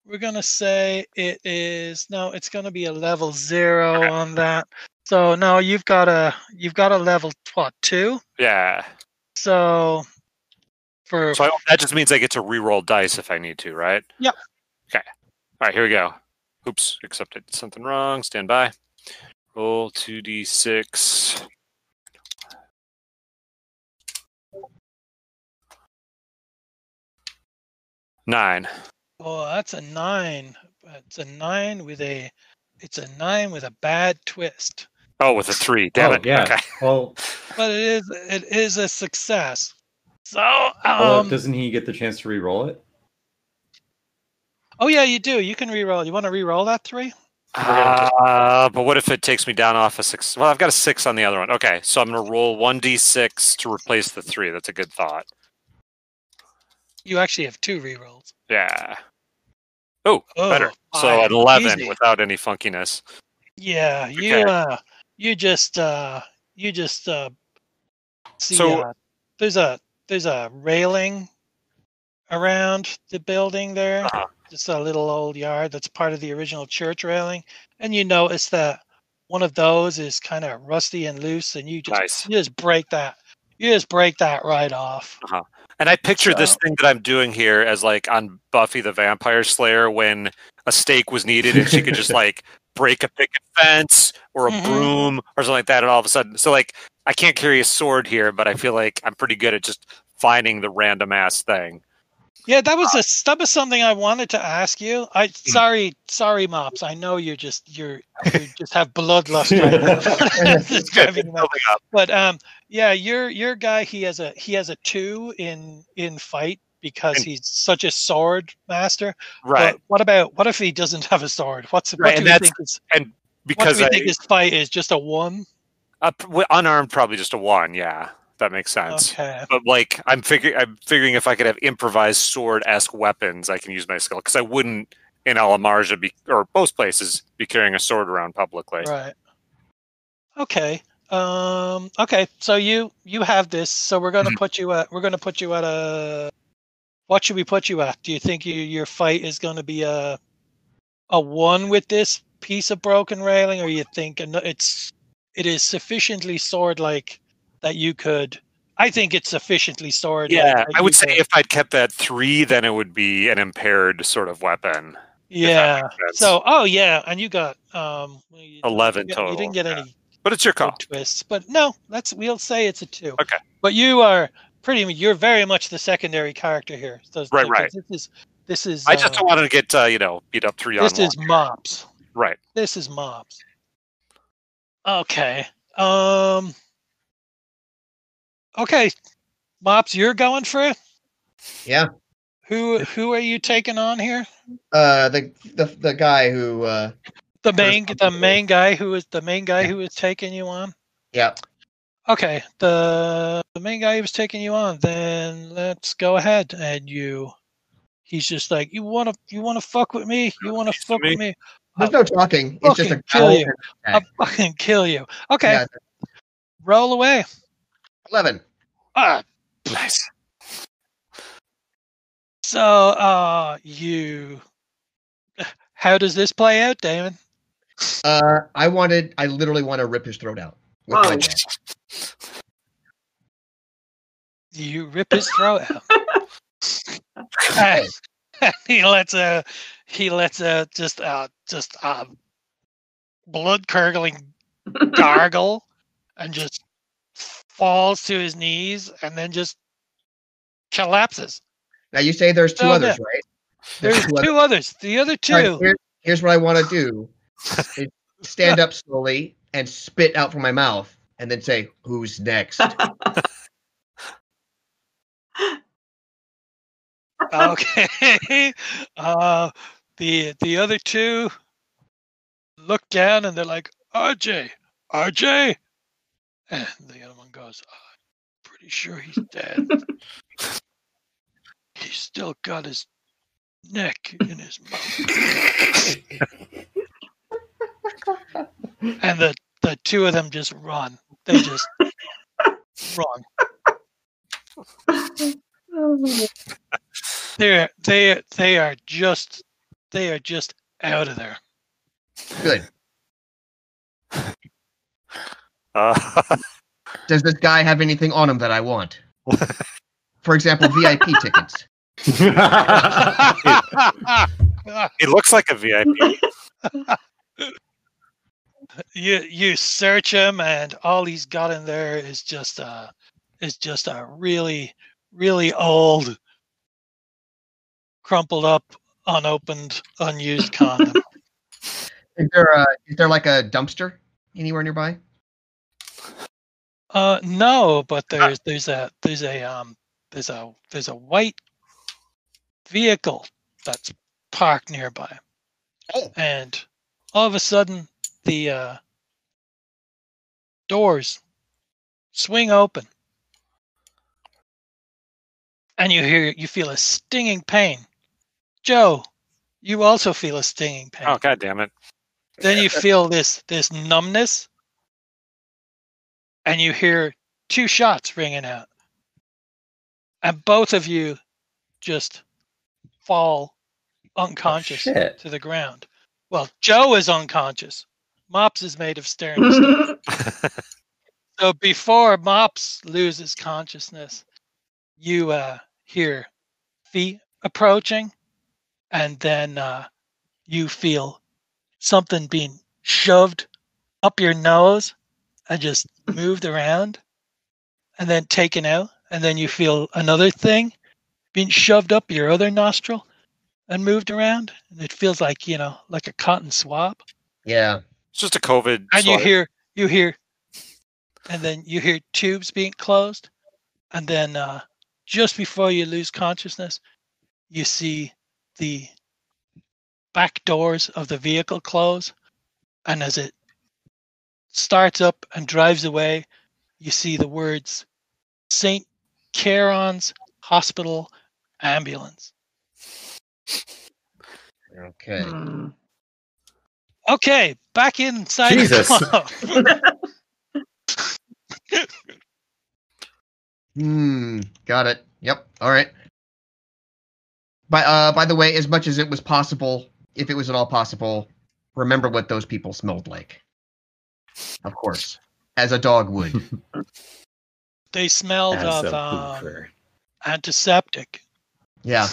we're gonna say it is no. It's gonna be a level zero on that. So no, you've got a you've got a level what two? yeah. So for So I, that just means I get to re-roll dice if I need to, right? Yep. Okay. All right, here we go. Oops, except I did something wrong. Stand by. Roll 2d6. Nine. Oh, that's a nine. It's a nine with a. It's a nine with a bad twist, Oh, with a three. Damn oh, it. yeah. Okay. Well, but it is it is a success. So, well, um, doesn't he get the chance to re-roll it? oh yeah, you do. You can re-roll. You want to re-roll that three? Uh, but what if it takes me down off a six? Well, I've got a six on the other one. Okay, so I'm gonna roll one d6 to replace the three. That's a good thought. You actually have two re-rolls. Yeah. Oh, Oh, better. So at eleven Easy. without any funkiness. Yeah, you Okay. uh, you just uh, you just uh, see. So- uh, there's a there's a railing around the building there. Uh-huh. Just a little old yard that's part of the original church railing, and you notice that one of those is kind of rusty and loose, and you just Nice. you just break that. You just break that right off. And I picture this thing that I'm doing here as like on Buffy the Vampire Slayer when a stake was needed and she could just like break a picket fence or a Mhm. broom or something like that, and all of a sudden, so like I can't carry a sword here, but I feel like I'm pretty good at just finding the random ass thing. Yeah, that was a that was something I wanted to ask you. I sorry, sorry, mops. I know you're just you're you just have bloodlust right now. It's driving you mad. Building up. but um, yeah, your your guy he has a he has a two in in fight because And- he's such a sword master. Right. But what about what if he doesn't have a sword? What's Right, what do and you think is what because do you I, think his fight is? Just a one? uh, unarmed, probably just a one. Yeah, that makes sense. Okay. But like, I'm figuring, I'm figuring if I could have improvised sword-esque weapons, I can use my skill because I wouldn't in Alamarja be or most places be carrying a sword around publicly. Right. Okay. Um. Okay. So you you have this. So we're gonna Mhm. put you at. We're gonna put you at a. What should we put you at? Do you think you, your fight is gonna be a, a one with this piece of broken railing, or you think it's it is sufficiently sword like that you could? I think it's sufficiently stored. Yeah, I would say if I'd kept that three, then it would be an impaired sort of weapon. Yeah. So oh yeah, and you got um well, you didn't 11 total, You didn't get yeah. any but it's your call. twists. But no, let's we'll say it's a two. Okay. But you are pretty. You're very much the secondary character here. So, Right, so right. This is this is. I just uh, don't want to get uh, you know beat up three This is mops. right. This is mops. Okay. Um. Okay, mops, you're going for it. Yeah. Who who are you taking on here? Uh, the the the guy who uh, The main the main guy who is the main guy Yeah. who is taking you on. yeah, Okay, the the main guy who was taking you on. Then let's go ahead and you. He's just like you want to you want to fuck with me. You want to Piece of fuck with me? me. there's no talking. It's just a kill you. I'll fucking kill you. Okay, Yeah. roll away. Eleven. Ah, Nice. so uh, you. How does this play out, Damon? Uh, I wanted. I literally want to rip his throat out. Oh. You rip his throat out. and he lets a he lets a just uh just uh blood curdling gargle and just falls to his knees and then just collapses. Now you say there's two Oh, others, yeah. right? There's two others. two others. The other All right, two. here- here's what I want to do: stand up slowly and spit out from my mouth, and then say, "Who's next?" Okay. Uh the the other two look down and they're like, RJ, RJ. And the other one goes, I'm pretty sure he's dead. he's still got his neck in his mouth. and the, the two of them just run. They just run. They're they they are just they are just out of there. Good. Uh, Does this guy have anything on him that I want? For example, VIP tickets. it looks like a VIP. you you search him, and all he's got in there is just a is just a really really old, crumpled up, unopened, unused condom. Is there a, is there like a dumpster anywhere nearby? Uh, no, but there's there's a there's a um there's a there's a white vehicle that's parked nearby, Oh. and all of a sudden the uh, doors swing open, and you hear you feel a stinging pain. Joe, you also feel a stinging pain. Oh god damn it! Then you feel this this numbness, and you hear two shots ringing out, and both of you just fall unconscious shit. to the ground. Well, Joe is unconscious. Mops is made of stern steel. So before Mops loses consciousness, you uh, hear feet approaching, and then uh, you feel something being shoved up your nose and just moved around, and then taken out, and then you feel another thing being shoved up your other nostril and moved around, and it feels like you know, like a cotton swab Yeah. It's just a COVID. and you hear you hear and then you hear tubes being closed and then uh, just before you lose consciousness you see the back doors of the vehicle close and as it starts up and drives away you see the words st caron's hospital ambulance Okay. Hmm. okay back inside Jesus. the club Hmm. Got it. Yep. All right. By uh, by the way, as much as it was possible, if it was at all possible, remember what those people smelled like. Of course, as a dog would. they smelled As of um, antiseptic yeah.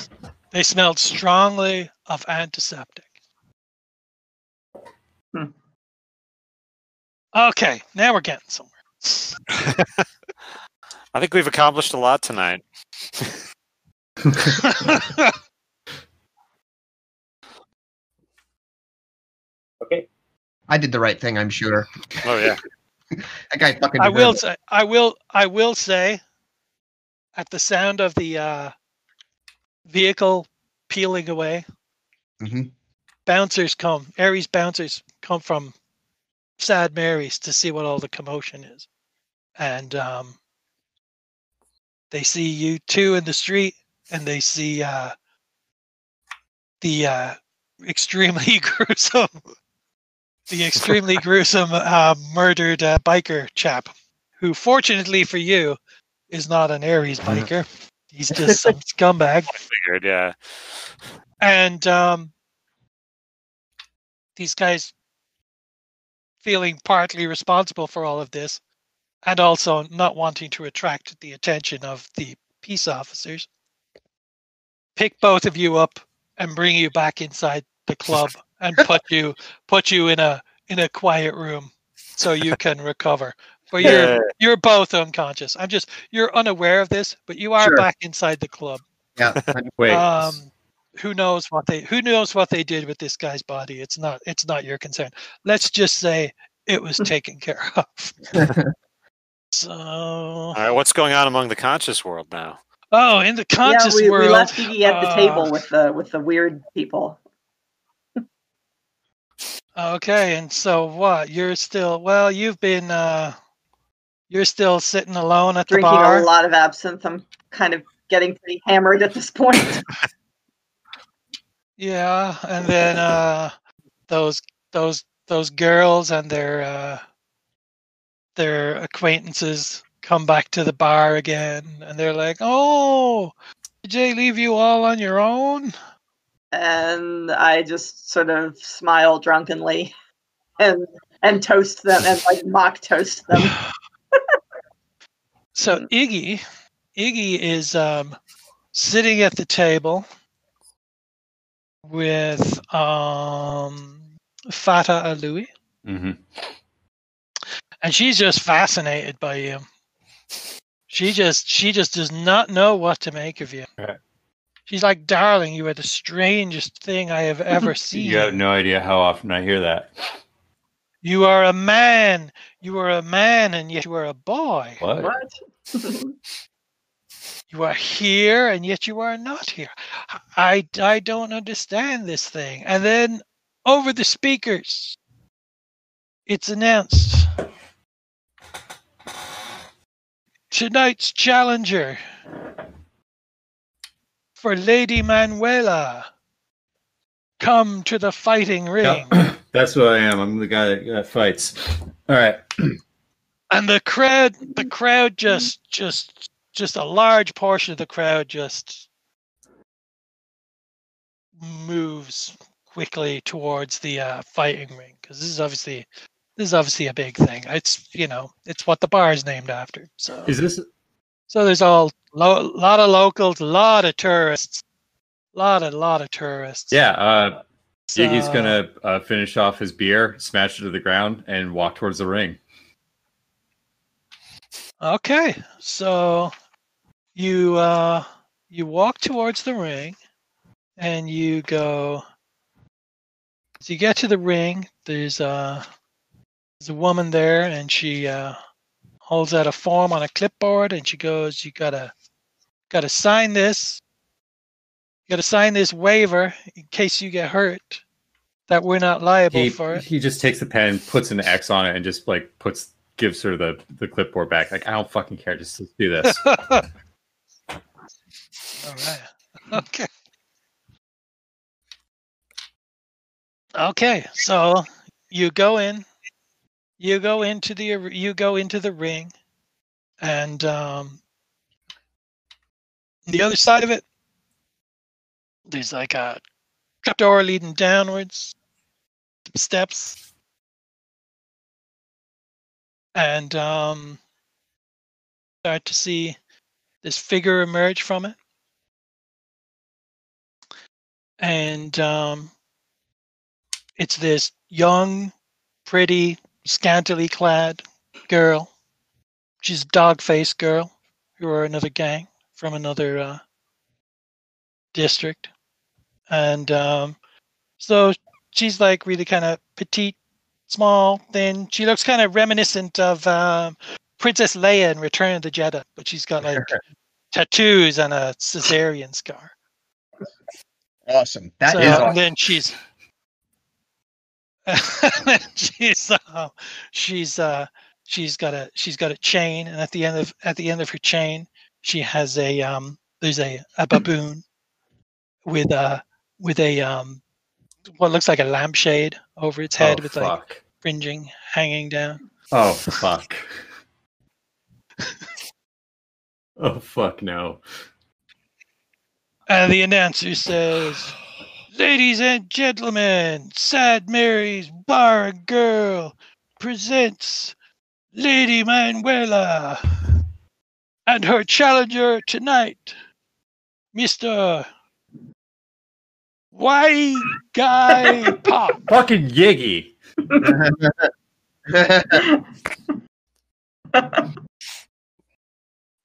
They smelled strongly of antiseptic. Hmm. Okay, now we're getting somewhere. I think we've accomplished a lot tonight. I did the right thing. I'm sure. Oh yeah. That guy fucking. I will say, I will, I will say, at the sound of the uh, vehicle peeling away, Mhm. bouncers come. Aries bouncers come from Sad Mary's to see what all the commotion is, and um, they see you two in the street, and they see uh, the uh, extremely gruesome, the extremely gruesome uh, murdered uh, biker chap, who fortunately for you is not an Aries biker. He's just some scumbag Figured. Yeah. and um, these guys feeling partly responsible for all of this and also not wanting to attract the attention of the peace officers pick both of you up and bring you back inside the club and put you put you in a in a quiet room so you can recover but you're Yeah. you're both unconscious i'm just you're unaware of this but you are Sure. back inside the club Yeah. Wait. um who knows what they who knows what they did with this guy's body it's not it's not your concern let's just say it was taken care of so All right. What's going on among the conscious world now? oh in the Yeah, conscious we, world we left Iggy at the uh, table with the with the weird people. Okay and so what you're still well you've been uh you're still sitting alone at the bar. Drinking a lot of absinthe. I'm kind of getting pretty hammered at this point. Yeah, and then uh those those those girls and their uh their acquaintances come back to the bar again and they're like, "Oh, did they leave you all on your own?" And I just sort of smile drunkenly and and toast them and like mock toast them. So Iggy Iggy is um sitting at the table with um Fata Alui, hmm and she's just fascinated by you. She just she just does not know what to make of you. Right. She's like, darling, you are the strangest thing I have ever seen. You have no idea how often I hear that. You are a man. You are a man, and yet you are a boy. What? What? You are here, and yet you are not here. I, I don't understand this thing. And then over the speakers, it's announced tonight's challenger for Lady Manuela. Come to the fighting ring. That's what I am. I'm the guy that uh, fights. All right. and the crowd the crowd just just just a large portion of the crowd just moves quickly towards the uh, fighting ring because this is obviously this is obviously a big thing it's you know it's what the bar is named after so Is this so there's all lo- lot of locals a lot of tourists. Lot of lot of tourists. Yeah, uh So- gonna uh, finish off his beer, smash it to the ground, and walk towards the ring. Okay, so you uh you walk towards the ring and you go so you get to the ring, there's uh there's a woman there and she uh holds out a form on a clipboard and she goes, You gotta gotta sign this. You gotta sign this waiver in case you get hurt that we're not liable He, for it. he just takes the pen, puts an X on it, and just like puts gives her the the clipboard back. Like I don't fucking care. Just let's do this. All right. Okay. Okay, so you go in, you go into the you go into the ring, and um, the other side of it, there's like a trapdoor leading downwards, steps, and um, start to see this figure emerge from it. And um, it's this young, pretty, scantily clad girl. She's a dog faced girl who are another gang from another uh, district. And um, so she's like really kind of petite, small, thin. She looks kind of reminiscent of um, Princess Leia in Return of the Jedi, but she's got like tattoos and a cesarean scar. Awesome. That so is awesome. and then she's she's uh, she's uh she's got a she's got a chain and at the end of at the end of her chain she has a um there's a, a baboon with a with a um what looks like a lampshade over its head oh, with like fringing hanging down Oh fuck. oh fuck no. and the announcer says ladies and gentlemen sad mary's bar and girl presents lady manuela and her challenger tonight mr white guy pop Fucking Yiggy.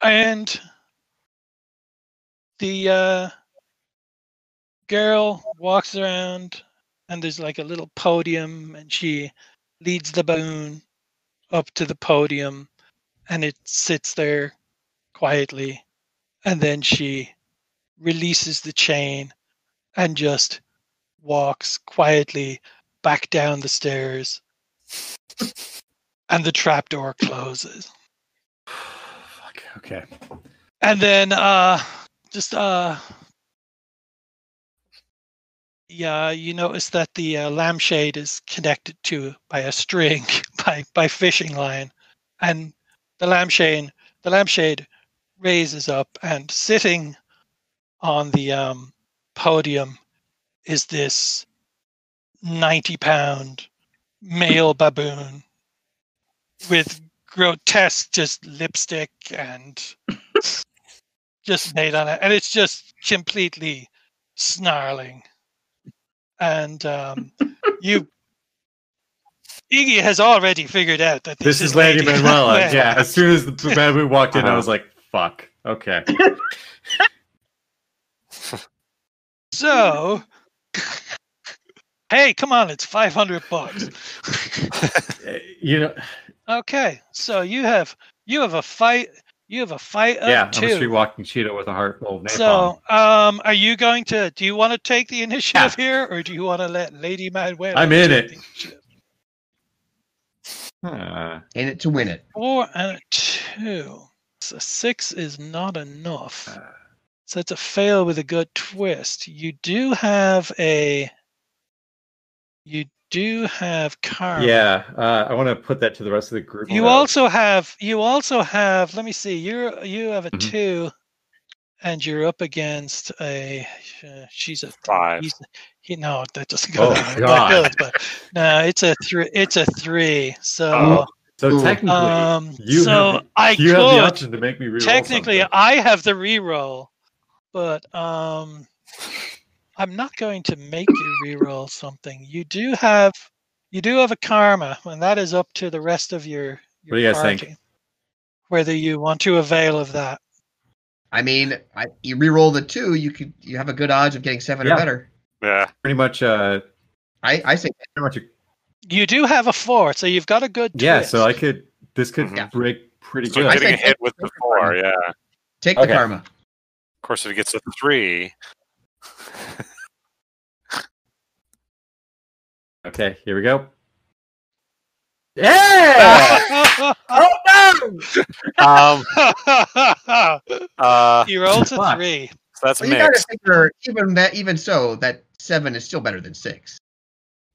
and the uh, girl walks around and there's like a little podium and she leads the balloon up to the podium and it sits there quietly and then she releases the chain and just walks quietly back down the stairs and the trapdoor closes Fuck. Okay. and then uh just uh yeah you notice that the uh, lampshade is connected to by a string by by fishing line. And the lampshade the lampshade raises up and sitting on the um podium is this 90 pound male baboon with grotesque just lipstick and just made on it. And it's just completely snarling and um, you Iggy has already figured out that this, This is Lady Manuela. Manuela. Yeah, as soon as the baboon walked in, I Uh-huh. was like, "Fuck." Okay. So, hey, come on, it's five hundred bucks. You know, Okay, so you have you have a fight. You have a fight of yeah, I'm a street walking Cheeto with a heart full of napalm. So, um, are you going to? Do you want to take the initiative here, or do you want to let Lady Manuela? I'm in it. the? Huh. In it to win it. Four and a two. So six is not enough. Uh. So it's a fail with a good twist. You do have a. You do have karma. Yeah, uh, I want to put that to the rest of the group. You though. also have. You also have. Let me see. You're you have a Mhm. two, and you're up against a. Uh, she's a Five. He's, he, no, that doesn't go. Oh, that. God. That goes, but no, it's a three. It's a three. So. Oh, so Ooh. technically, Um, you so have, I you could have the option to make me reroll technically something. I have the reroll, but um, I'm not going to make you reroll something. You do have, you do have a karma, and that is up to the rest of your. your What do you guys think? Whether you want to avail of that. I mean, I, you re-roll the two, you could you have a good odds of getting seven Yeah. or better. Yeah. Pretty much, uh, I, I say pretty much. A, You do have a four, so you've got a good. yeah, so I could. This could Mhm. break pretty So good. I getting think- hit with the four, yeah. Of take Okay. the karma. Of course, if he gets a three, Okay, here we go. Yeah. um, uh, he rolls a Fuck. three. so that's Well, you gotta figure even that even so that seven is still better than six.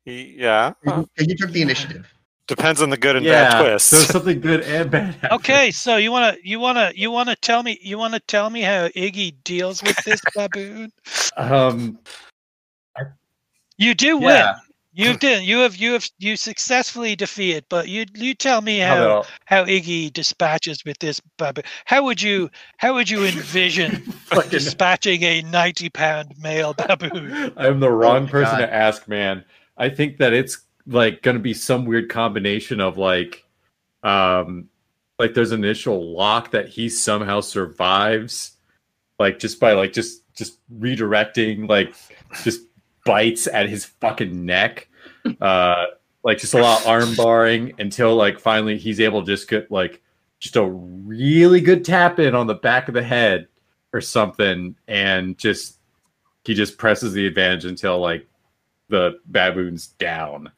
Yeah, You, you took the initiative. depends on the good and yeah. bad twists. So something good and bad. Okay, so you wanna you wanna you wanna tell me you wanna tell me how Iggy deals with this baboon? Um. You do win. Yeah. You did. You have you have you successfully defeated. But you you tell me How how how Iggy dispatches with this baboon. How would you how would you envision dispatching a ninety pound male baboon? I'm the wrong my person God. to ask, man. I think that it's like going to be some weird combination of like, um, like there's an initial lock that he somehow survives, like just by like just just redirecting, like just bites at his fucking neck, uh, like just a lot of arm barring until like finally he's able to just get like just a really good tap in on the back of the head or something, and just he just presses the advantage until like the baboon's down.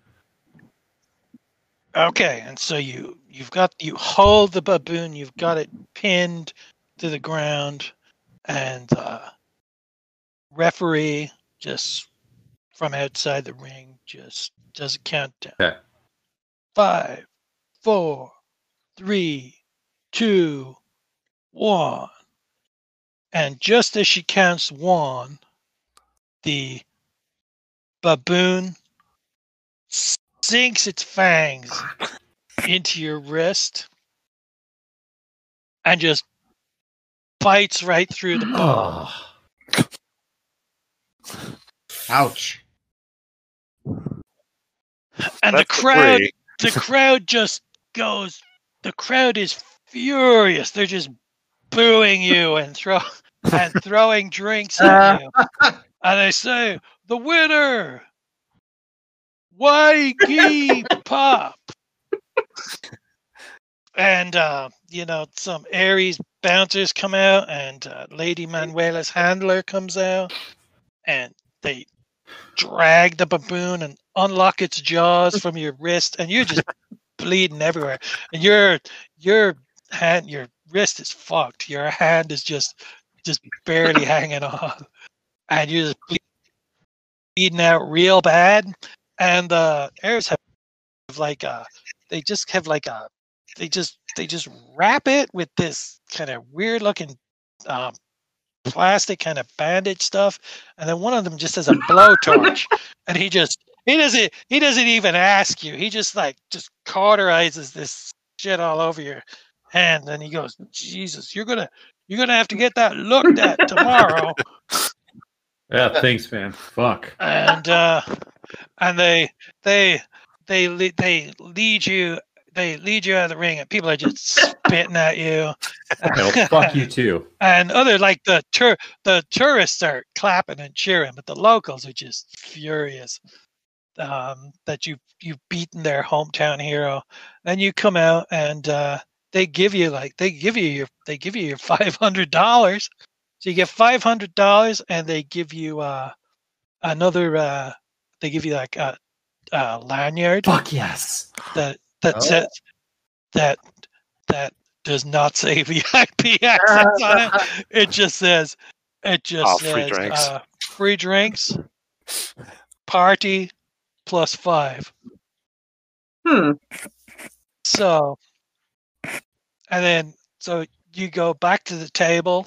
Okay, and so you you've got you hold the baboon. You've got it pinned to the ground, and uh, referee just from outside the ring just does a countdown. Okay. Five, four, three, two, one. And just as she counts one, the baboon sinks its fangs into your wrist and just bites right through the bone. Ouch. And the that's a crowd three. the crowd just goes the crowd is furious. They're just booing you and throw and throwing drinks at you. And they say the winner Yiggy pop. And uh you know some aries bouncers come out and uh, lady manuela's handler comes out and they drag the baboon and unlock its jaws from your wrist and you're just bleeding everywhere. And your your hand your wrist is fucked. Your hand is just just barely hanging on. And you're just bleeding out real bad. And uh, the heirs have like a they just have like a they just they just wrap it with this kind of weird looking um plastic kind of bandage stuff and then one of them just has a blowtorch and he just he doesn't he doesn't even ask you he just like just cauterizes this shit all over your hand and he goes jesus you're gonna you're gonna have to get that looked at tomorrow Yeah, thanks, man. Fuck. and uh and they they they they lead you they lead you out of the ring and people are just spitting at you. Hell, fuck you too. And other like the tour the tourists are clapping and cheering, but the locals are just furious um, that you you've beaten their hometown hero. And you come out and uh, they give you like they give you your they give you your five hundred dollars. So you get five hundred dollars, and they give you uh, another. Uh, they give you like a, a lanyard Fuck yes. that that Oh. says that that does not say VIP access on it. It just says it just Oh, says free drinks. Uh, free drinks, party plus five. Hmm. So, and then so you go back to the table,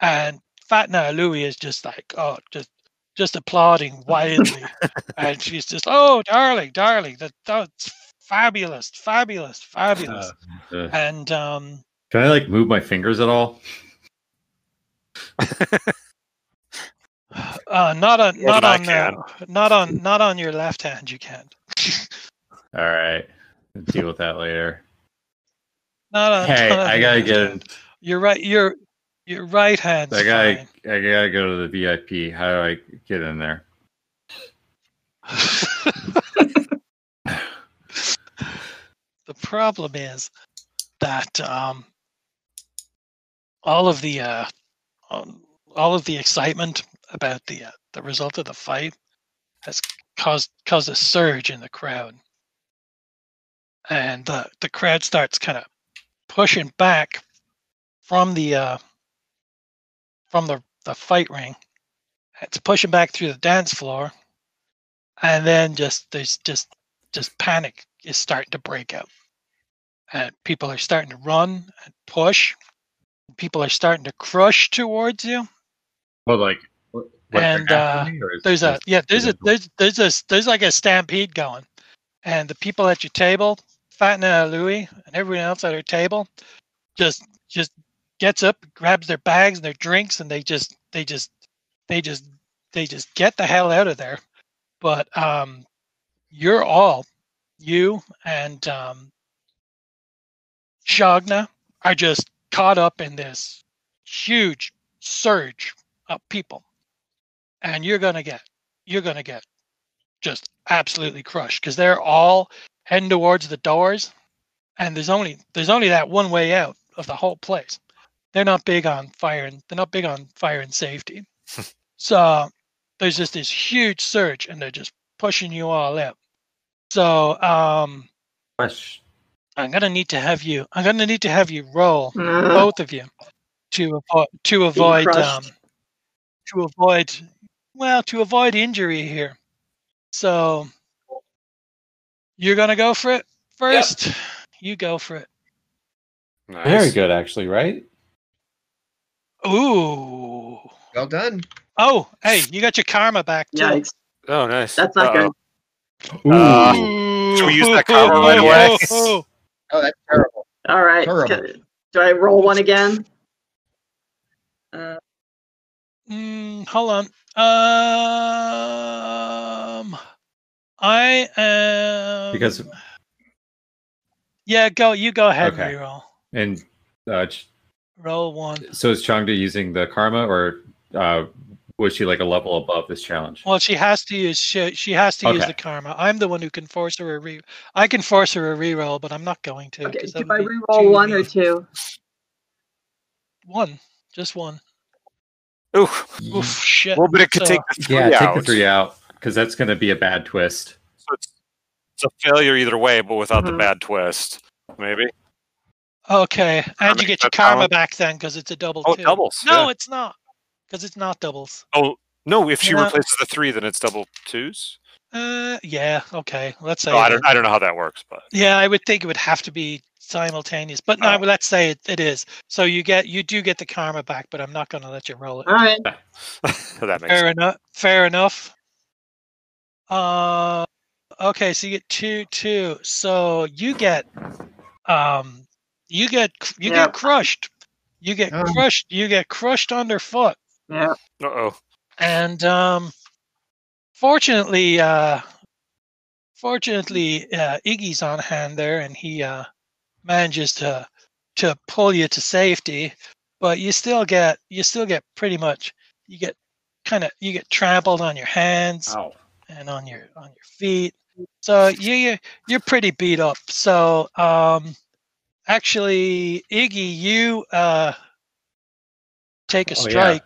and Fat Now Louie is just like, oh, just just applauding wildly, and she's just, oh, darling, darling, that that's fabulous, fabulous, fabulous, Uh, and um, can I like move my fingers at all? uh, not on, not on, uh, not on, not on your left hand, you can't. All right. Deal with that later. Not on. Hey, not on I gotta left get hand. Your right, your your right hand. I gotta I gotta go to the VIP. How do I get in there? the problem is that um, all of the uh, um, all of the excitement about the uh, the result of the fight has caused caused a surge in the crowd, and the the crowd starts kind of pushing back from the uh, from the the fight ring. It's pushing back through the dance floor, and then just there's just just panic is starting to break out and people are starting to run and push. People are starting to crush towards you. Well, like, what, And, after me, or is There's a yeah, there's a there's there's a there's like a stampede going, and the people at your table, Fat and Louie, and everyone else at her table, just just gets up, grabs their bags and their drinks, and they just they just they just they just get the hell out of there. But um, you're all you and um, Shagna are just caught up in this huge surge of people, and you're gonna get you're gonna get just absolutely crushed because they're all heading towards the doors, and there's only there's only that one way out of the whole place. They're not big on fire and they're not big on fire and safety, so there's just this huge surge, and they're just pushing you all out. So um, Question. I'm gonna need to have you. I'm gonna need to have you roll Uh, both of you to avoid to avoid um, to avoid well to avoid injury here. So you're gonna go for it first. You go for it. Nice. Very good, actually, right? Ooh. Well done. Oh, hey, you got your karma back too. Yikes. Oh, nice. That's not Uh-oh. good. Uh, should we use that karma right away? Oh, that's terrible. All right. Terrible. Do I roll one again? Uh, Mm, hold on. Um, I am Because yeah. Go. You go ahead Okay. and reroll. and uh, Ch- Roll one. so is Changda using the karma, or uh, was she like a level above this challenge? Well, she has to use she, she has to use the karma. I'm the one who can force her a re. I can force her a reroll, but I'm not going to. Okay, Do I would be re-roll one or two? One, just one. Ooh, Oof, shit. well, but it could So- take the three Yeah, out. take the three out because that's going to be a bad twist. So it's, it's a failure either way, but without the Mhm. bad twist. Maybe. Okay, and you mean, get your karma how- back then because it's a double. Oh, two. doubles, No, yeah. it's not because it's not doubles. Oh no! If she Yeah. replaces the three, then it's double twos. Uh, yeah. Okay, let's say. Oh, I don't. I don't know how that works, but Yeah, I would think it would have to be simultaneous, but no. Oh. Let's say it, it is. So you get you do get the karma back, but I'm not going to let you roll it. All right. that makes Fair sense. enough. Fair enough. Uh, okay, so you get two, two. So you get, um, you get, you Yeah. get crushed. You get Um. crushed. You get crushed underfoot, Yeah. Uh oh. and um, fortunately, uh, fortunately, uh, Iggy's on hand there, and he uh, manages to to pull you to safety. But you still get you still get pretty much you get kind of you get trampled on your hands Ow. and on your on your feet. So you you- you're pretty beat up. So um, actually, Iggy, you uh, take a Oh, yeah.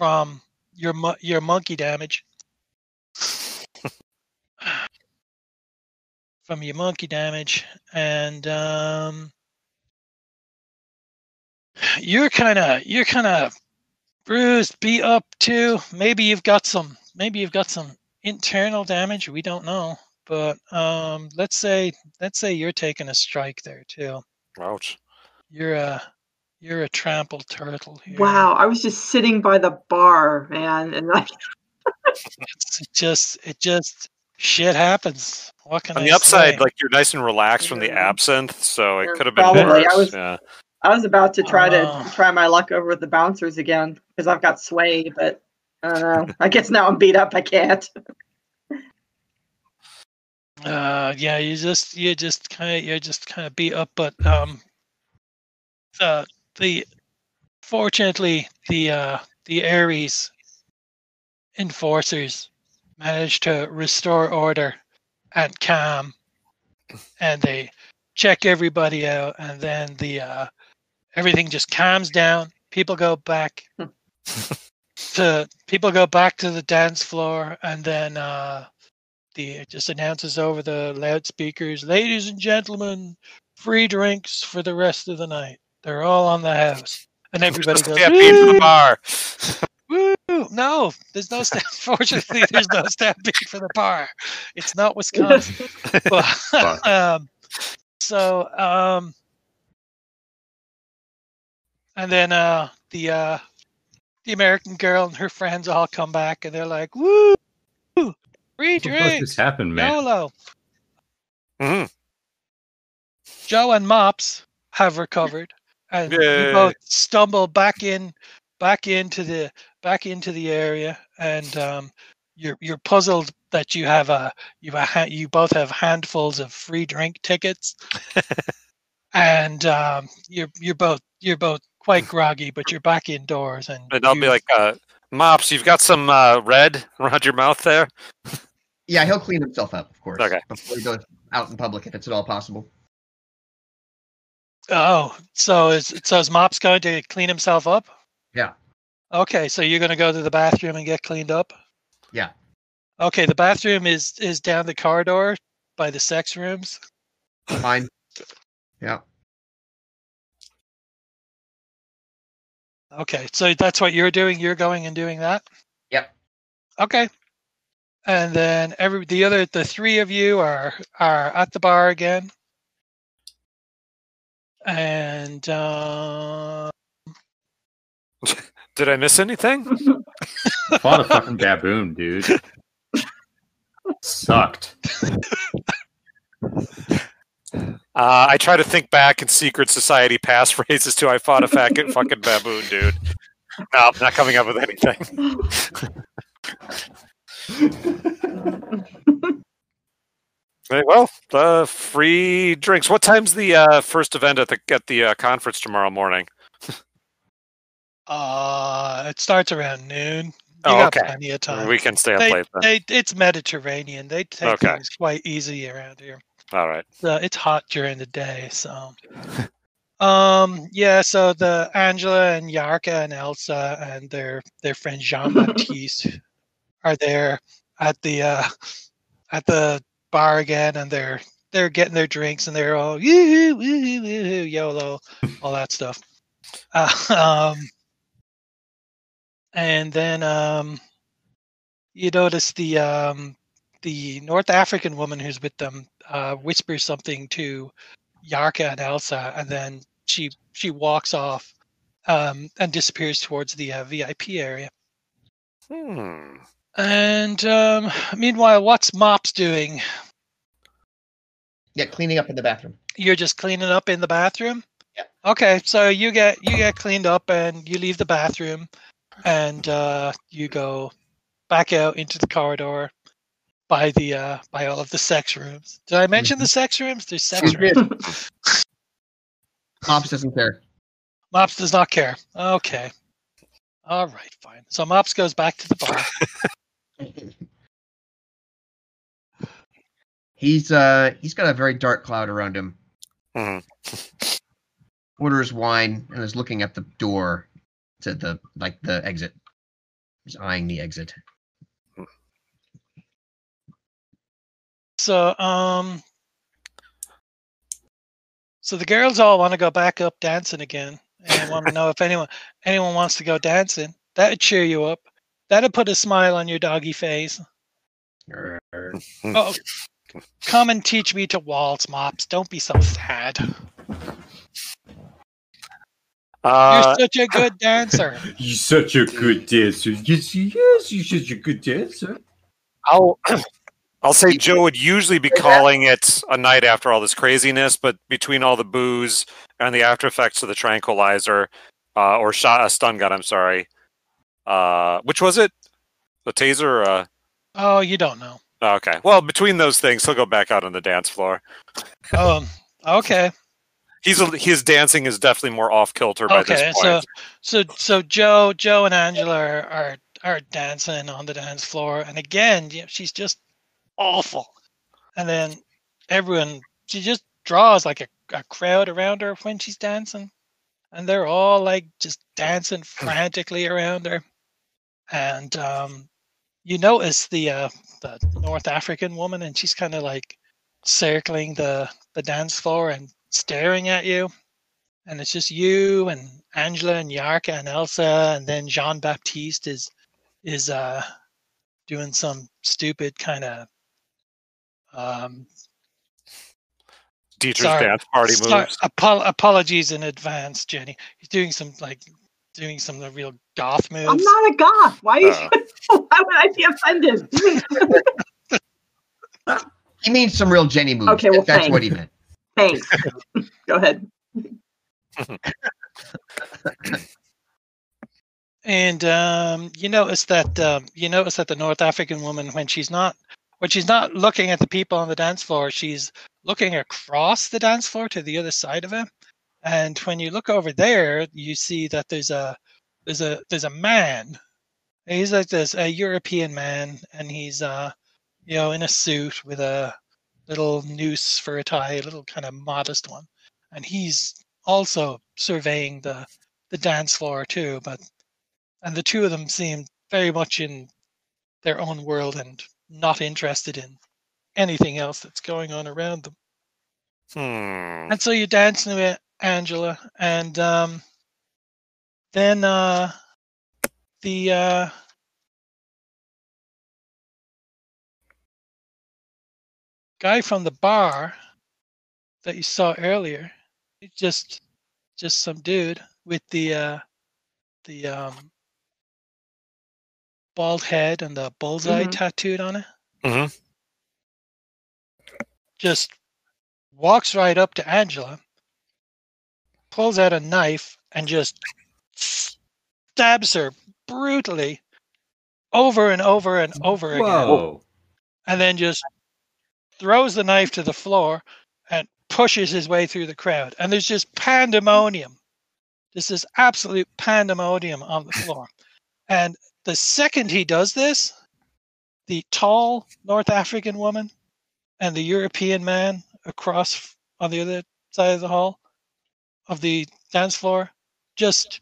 From your your monkey damage. from your monkey damage, and um, you're kind of you're kind of bruised, beat up too. Maybe you've got some maybe you've got some internal damage. We don't know, but um, let's say let's say you're taking a strike there too. Ouch. You're a you're a trampled turtle here. Wow, I was just sitting by the bar, man, and like, It's just it just shit happens. What can On I the upside, say? like you're nice and relaxed from the absinthe, so it Yeah, could have been probably. worse. I was- yeah. I was about to try Oh. to try my luck over with the bouncers again because I've got sway, but I don't know. I guess now I'm beat up. I can't. Uh, yeah, you just you just kind of you're just kind of beat up, but um, the the fortunately the uh the Ares enforcers managed to restore order and calm, and they check everybody out, and then the uh everything just calms down. People go back to people go back to the dance floor, and then uh the it just announces over the loudspeakers, ladies and gentlemen, free drinks for the rest of the night. They're all on the house, and everybody Just goes, stampede for the bar. woo!" No, there's no stamp. Fortunately, there's no stampede for the bar. It's not Wisconsin. but, um, so um, and then uh, the uh, the American girl and her friends all come back, and they're like, "Woo! Free What the fuck drinks, just happened, man? YOLO!" Mhm. Joe and Mops have recovered, and you Yay. both stumble back in, back into the back into the area, and um, you're you're puzzled that you have a you have a, ha- you both have handfuls of free drink tickets, and um, you're you're both you're both quite groggy, but you're back indoors, and And I'll be like, uh, Mops, you've got some uh, red around your mouth there. Yeah, he'll clean himself up, of course. Okay. Before he goes out in public, if it's at all possible. Oh, so is so is Mops going to clean himself up? Yeah. Okay, so you're going to go to the bathroom and get cleaned up. Yeah. Okay, the bathroom is is down the corridor by the sex rooms. Fine. Yeah. Okay, so that's what you're doing. You're going and doing that. Yep. Okay. And then every the other the three of you are are at the bar again. And uh, Did I miss anything? Fought a fucking baboon, dude. Sucked. Uh, I try to think back in secret society passphrases to I fought a fucking fucking baboon, dude. No, not coming up with anything. Right, well, uh, free drinks. What time's the uh, first event at the at the uh, conference tomorrow morning? uh, it starts around noon. You Oh, got okay. plenty of time. We can stay up they, late then. they, it's Mediterranean. They take Okay. things quite easy around here. All right. Uh, it's hot during the day, so. um. Yeah. So the Angela and Yarka and Elsa and their their friend Jean Baptiste are there at the uh at the bar again, and they're they're getting their drinks and they're all yoo woo woo YOLO, all that stuff. Uh, um. And then um, you notice the um the North African woman who's with them uh, whispers something to Yarka and Elsa, and then she she walks off um, and disappears towards the uh, VIP area. Hmm. And um, meanwhile, what's Mops doing? Yeah, cleaning up in the bathroom. You're just cleaning up in the bathroom. Yeah. Okay, so you get you get cleaned up and you leave the bathroom, and uh, you go back out into the corridor, by the uh, by all of the sex rooms. Did I mention the sex rooms? There's sex rooms. Mops doesn't care. Mops does not care. Okay. All right, fine. So Mops goes back to the bar. He's uh he's got a very dark cloud around him. Mhm. Orders wine and is looking at the door to the like the exit. He's eyeing the exit. So um so the girls all want to go back up dancing again and want to know if anyone anyone wants to go dancing. That'd cheer you up. That'd put a smile on your doggy face. Oh, come and teach me to waltz, mops. Don't be so sad. Uh, You're such a good dancer. You're such a good dancer. Yes, yes, you're such a good dancer. I'll I'll say Joe would usually be calling it a night after all this craziness, but between all the booze and the after effects of the tranquilizer, uh, or shot a stun gun, I'm sorry. Uh, which was it? The taser? Or, uh, Oh, you don't know. okay. Well, between those things, he'll go back out on the dance floor. Um, okay. He's a, his dancing is definitely more off kilter by Okay, this so point. so so Joe Joe and Angela are, are dancing on the dance floor, and again, she's just awful. And then everyone, she just draws like a, a crowd around her when she's dancing, and they're all like just dancing frantically around her. And um, you notice the uh, the North African woman, and she's kind of like circling the the dance floor and staring at you and it's just you and Angela and Yarka and Elsa, and then Jean Baptiste is is uh doing some stupid kind of um Teacher's sorry, dance party sorry, moves. apol- apologies in advance, Jenny. He's doing some like doing some of the real goth moves. I'm not a goth. Why? Are you, Uh. why would I be offended? He means some real Jenny moves. Okay, well, that's thanks. what he meant. Thanks. Go ahead. And um, you notice that um, you notice that the North African woman, when she's not when she's not looking at the people on the dance floor, she's looking across the dance floor to the other side of it. And when you look over there, you see that there's a there's a there's a man. He's like this a European man, and he's uh you know in a suit with a little noose for a tie, a little kind of modest one, and he's also surveying the the dance floor too. But and the two of them seem very much in their own world and not interested in anything else that's going on around them. Hmm. And so you're dancing with Angela, and um, then uh, the uh, guy from the bar that you saw earlier, he's just just some dude with the uh, the um, bald head and the bullseye Mhm. tattooed on it. Mhm. Just walks right up to Angela, pulls out a knife, and just stabs her brutally over and over and over again. Whoa. And then just throws the knife to the floor and pushes his way through the crowd. And there's just pandemonium. This is absolute pandemonium on the floor. And the second he does this, the tall North African woman and the European man across on the other side of the hall of the dance floor just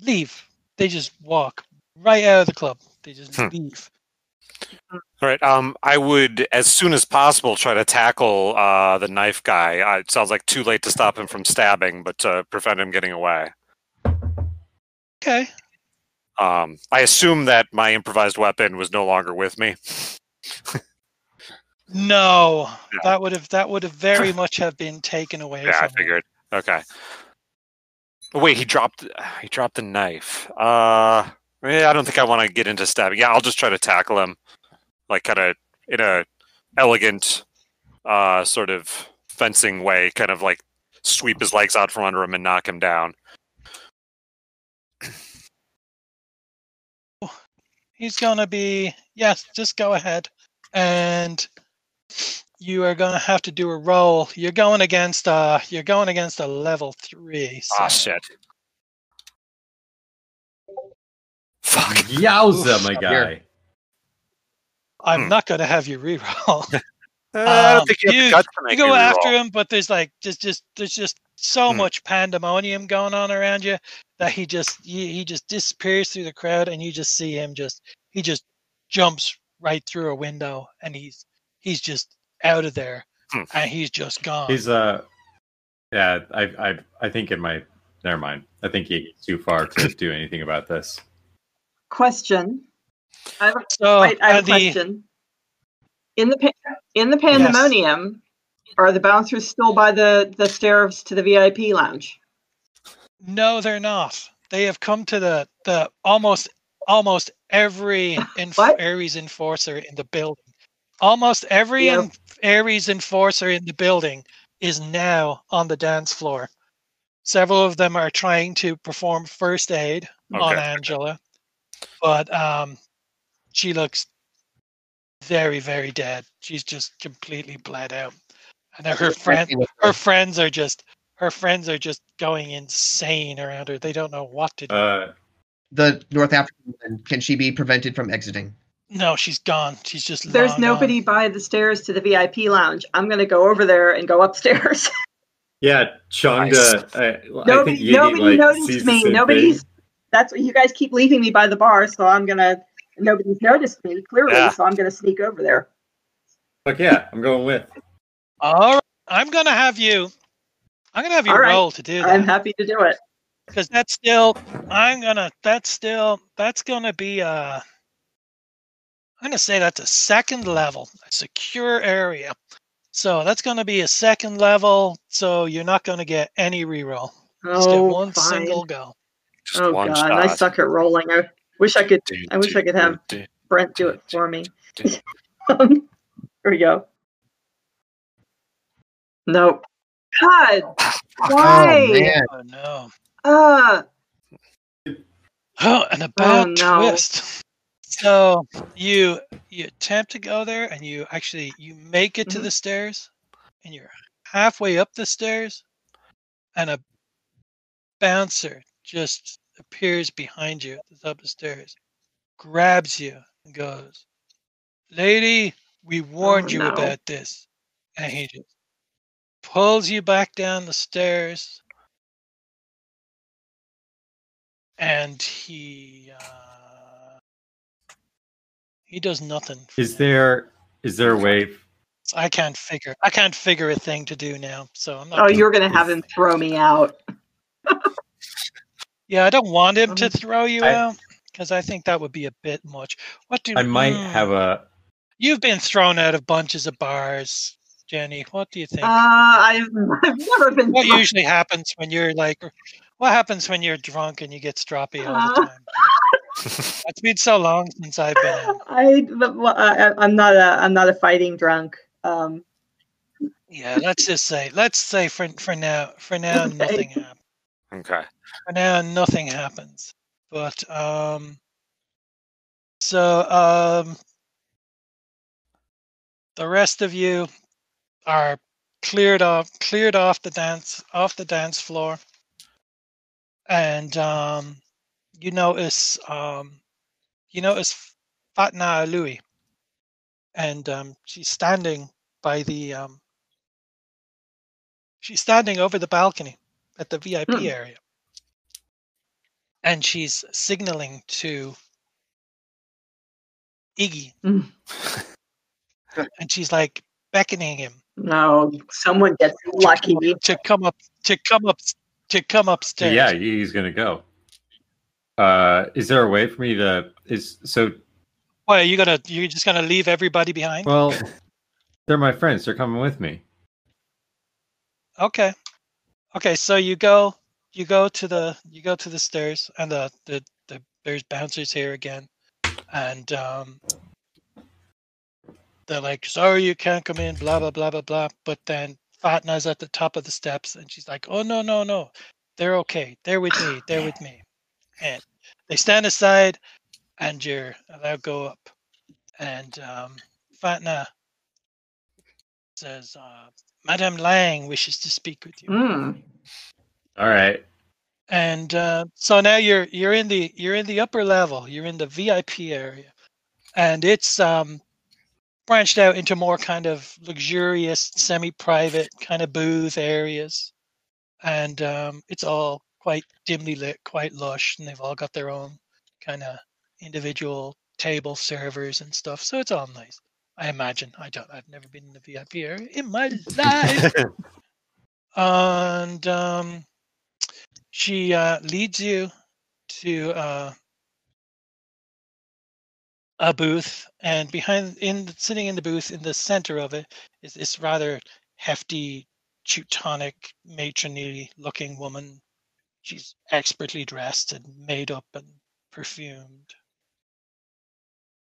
leave. They just walk right out of the club. They just Hmm. leave. All right. Um, I would, as soon as possible, try to tackle uh, the knife guy. Uh, it sounds like too late to stop him from stabbing, but to prevent him getting away. Okay. Um, I assume that my improvised weapon was no longer with me. No, that would have that would have very much have been taken away Yeah, I him. figured. Okay. Wait, he dropped. He dropped the knife. Uh, yeah, I don't think I want to get into stabbing. Yeah, I'll just try to tackle him, like kind of in a elegant, uh, sort of fencing way, kind of like sweep his legs out from under him and knock him down. He's gonna be yes, just go ahead. and you are gonna have to do a roll. You're going against uh you're going against a level three. So Ah, shit. Fuck. Yowza, my guy. I'm Hmm. not gonna have you reroll. Uh, I don't Um, think you you- the guts to you go after him, but there's like just just there's just so Hmm. much pandemonium going on around you that he just he, he just disappears through the crowd and you just see him just he just jumps right through a window and he's he's just out of there Hmm. and he's just gone. He's uh yeah, I I I think in my never mind. I think he's too far to do anything about this. Question. I have a, so wait, I uh, have a the, question. In the pa- in the pandemonium, are the bouncers still by the the stairs to the VIP lounge? no, they're not. They have come to the the almost almost every enf- What? Ares enforcer in the building. Almost every Yeah. en- Ares enforcer in the building is now on the dance floor. Several of them are trying to perform first aid on Angela, but um, she looks very, very dead. She's just completely bled out, and her friend, her friends are just her friends are just going insane around her. They don't know what to do. Uh the North African woman, can she be prevented from exiting? No, she's gone. She's just There's long nobody gone. by the stairs to the VIP lounge. I'm gonna go over there and go upstairs. yeah, Changda I, I think nobody Yiggy, nobody like, noticed sees me. Nobody's. thing. That's what you guys keep leaving me by the bar, so I'm gonna. Nobody's noticed me clearly, Yeah. so I'm gonna sneak over there. Fuck yeah, I'm going with. All right, I'm gonna have you. I'm gonna have you All right. roll to do I'm happy to do it. because that's still. I'm gonna. That's still. That's gonna be a. I'm gonna say that's a second level, a secure area. So that's gonna be a second level. So you're not gonna get any reroll. Just get Oh, one fine. single go. Just Oh one god, shot. I suck at rolling. I wish I could. I wish I could have Brent do it for me. do. Um, Here we go. Nope. God, why? Oh man, Oh no. uh, Oh, and a bad no. twist. So you you attempt to go there, and you actually you make it to Mhm. the stairs, and you're halfway up the stairs, and a bouncer just appears behind you at the top of the stairs, grabs you, and goes, "Lady, we warned Oh, you no. about this," and he just pulls you back down the stairs and he uh, he does nothing. Is there is there a way I can't figure. I can't figure a thing to do now. So I'm not. oh, gonna- you're gonna have him throw me out. Yeah, I don't want him to Um, throw you I- out because I think that would be a bit much. What do I might Hmm. have a You've been thrown out of bunches of bars, Jenny. What do you think? Uh, I've, I've never been. what usually happens when you're like? What happens when you're drunk and you get stroppy all the Uh. Time? it's been so long since I've been. I, but, well, I, I'm not a. I'm not a fighting drunk. Um, Yeah, let's just say, let's say for for now, for now, Okay. nothing happens. Okay. For now, nothing happens. But um, so um, the rest of you are cleared off, cleared off the dance, off the dance floor, and um, you notice um, you notice Fatna Louis, and um, she's standing by the um, she's standing over the balcony at the VIP Hmm. area. And she's signaling to Yiggy. Mm. and she's like beckoning him no, someone gets lucky. to come up to come up to come upstairs. yeah, he's gonna go. Uh is there a way for me to is so Why are you gonna you're just gonna leave everybody behind? well they're my friends, they're coming with me. Okay. Okay, so you go you go to the you go to the stairs and the the, the there's bouncers here again. And um they're like, sorry you can't come in, blah blah blah blah blah. But then Fatna's at the top of the steps and she's like, Oh no, no, no. They're okay. They're with me. They're with me. And they stand aside and you're allowed to go up. And um Fatna says, uh, Madame Lang wishes to speak with you. Mm. All right. and uh, so now you're you're in the you're in the upper level you're in the vip area and it's um branched out into more kind of luxurious semi-private kind of booth areas and um, it's all quite dimly lit quite lush and they've all got their own kind of individual table servers and stuff so it's all nice i imagine i don't i've never been in the vip area in my life and um, she uh, leads you to uh, a booth, and behind, in sitting in the booth, in the center of it, is this rather hefty, Teutonic, matronly-looking woman. She's expertly dressed and made up and perfumed,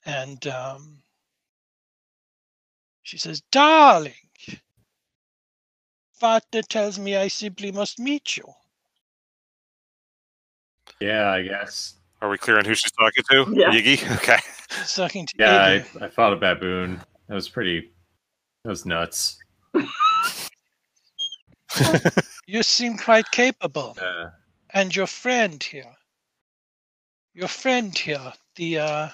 and um, she says, "Darling." Father tells me I simply must meet you. Yeah, I guess. Are we clear on who she's talking to? Yeah. Yiggy? Okay. She's talking to Yeah, Adrian. I, I fought a baboon. That was pretty. That was nuts. You seem quite capable. Uh, And your friend here. Your friend here, the uh,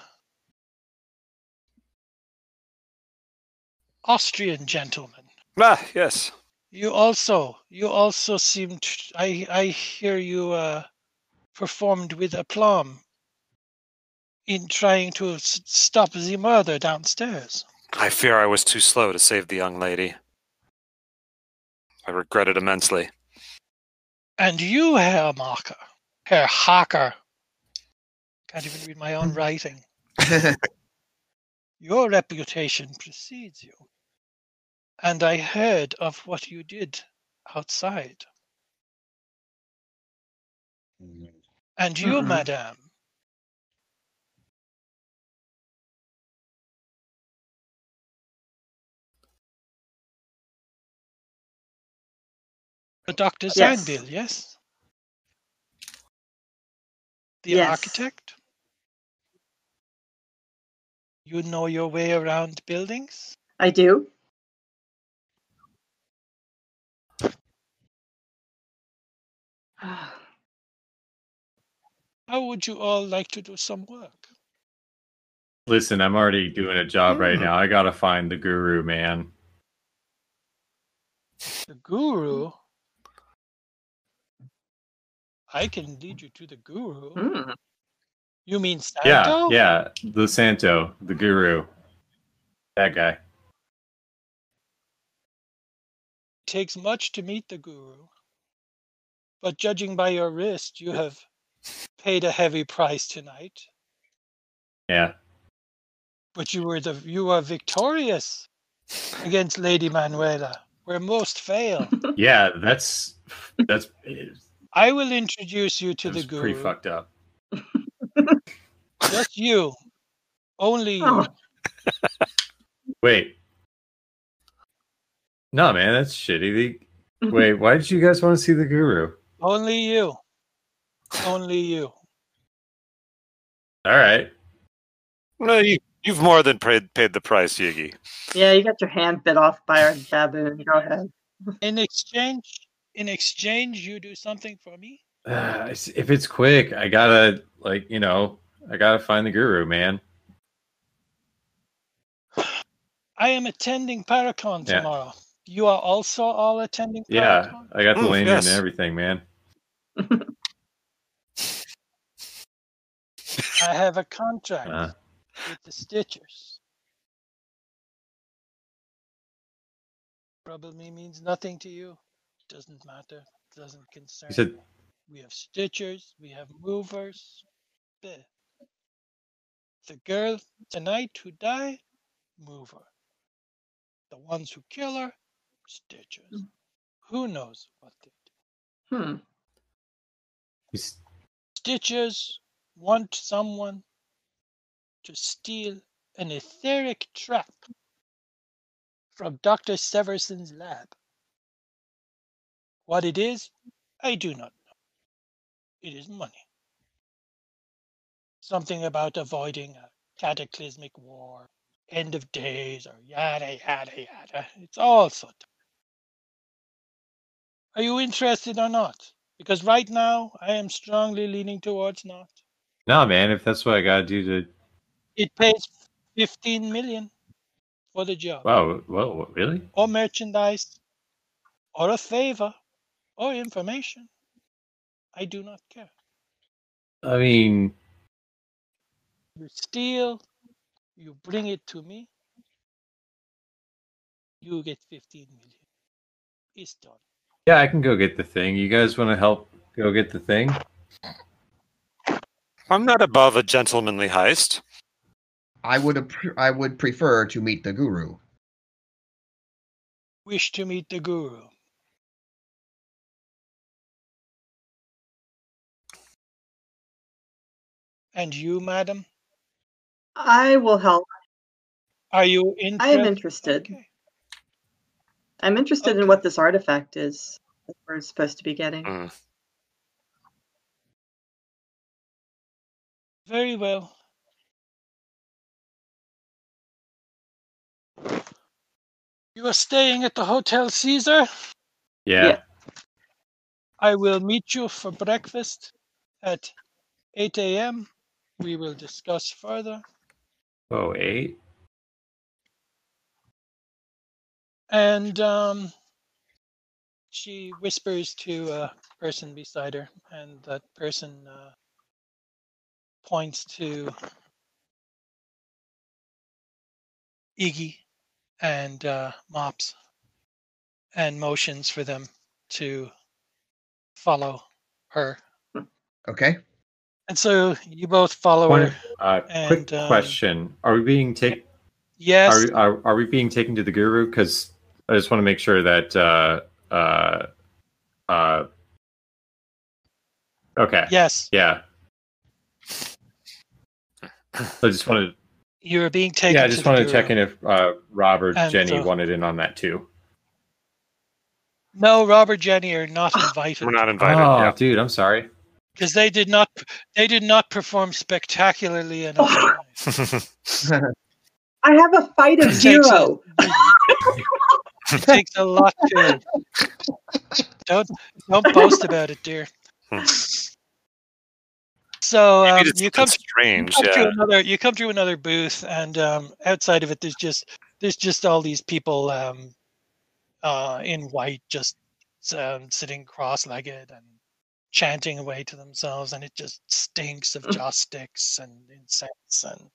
Austrian gentleman. ah, yes. You also, you also seemed. I, I hear you uh, performed with aplomb in trying to s- stop the murder downstairs. I fear I was too slow to save the young lady. I regret it immensely. And you, Herr Marker, Herr Hacker. Can't even read my own writing. Your reputation precedes you. And I heard of what you did outside. And you, Mhm. madame, Dr. Yes. Zangville, yes? The Yes. architect? You know your way around buildings? I do. How would you all like to do some work? listen, I'm already doing a job right Hmm. now. I gotta find the guru, man. The guru? I can lead you to the guru. Mm. You mean Yeah, Santo? yeah. The Santo, the guru. That guy. It takes much to meet the guru. But judging by your wrist, you have paid a heavy price tonight. Yeah. But you were the you are victorious against Lady Manuela, where most fail. Yeah, that's that's I will introduce you to the guru. that's pretty fucked up. Just you. Only you. Oh. Wait. No, man, that's shitty. The, wait, why did you guys want to see the guru? Only you. Only you. All right. No, you, you've more than paid, paid the price, Yiggy. Yeah, you got your hand bit off by our baboon. Go ahead. In exchange, in exchange, you do something for me. Uh, if it's quick, I gotta like you know, I gotta find the guru, man. I am attending Paracon Yeah. tomorrow. You are also all attending Yeah, I got the lanyard yes. and everything, man. I have a contract Uh, with the Stitchers. Probably means nothing to you. Doesn't matter. Doesn't concern. you said. We have Stitchers. We have movers. Bleh. The girl tonight who died, mover. The ones who kill her, Stitchers. Who knows what they do? Hmm. you s- Stitchers want someone to steal an etheric trap from Dr. Severson's lab. What it is, I do not know. It is money. Something about avoiding a cataclysmic war, end of days or yada yada yada. It's all sort of. Are you interested or not? Because right now I am strongly leaning towards not. No, man. If that's what I gotta do to. It pays fifteen million for the job. Wow. Well, really? or merchandise, or a favor, or information. I do not care. I mean, You steal, you bring it to me, you get 15 million. It's done. yeah, I can go get the thing. You guys want to help go get the thing? I'm not above a gentlemanly heist. I would I would prefer to meet the guru. Wish to meet the guru. And you, madam, I will help. are you interested? I am interested. Okay. I'm interested Okay. in what this artifact is that we're supposed to be getting. Mm. Very well. You are staying at the Hotel Caesar? Yeah. Yeah. I will meet you for breakfast at 8 a.m. We will discuss further. Oh, eight. And um, she whispers to a person beside her, and that person uh, points to Yiggy and uh, Mops and motions for them to follow her. Okay. And so you both follow One, her. uh, quick um, question: Are we being taken? Yes. Are, we- are are we being taken to the guru? Because I just want to make sure that. Uh, uh, uh, okay. Yes. Yeah. I just wanted. You're being taken. Yeah, I just the wanted to check in if uh, Robert, And, Jenny uh, wanted in on that too. No, Robert Jenny are not invited. We're not invited. oh, yeah. dude, I'm sorry. Because they did not they did not perform spectacularly enough. I have a fight of It takes a- zero. it takes a lot to don't don't boast about it, dear. So um, it's you come, something strange. come Yeah. through another you come through another booth, and um, outside of it, there's just there's just all these people um, uh, in white, just um, sitting cross-legged and chanting away to themselves, and it just stinks of joss sticks and incense, and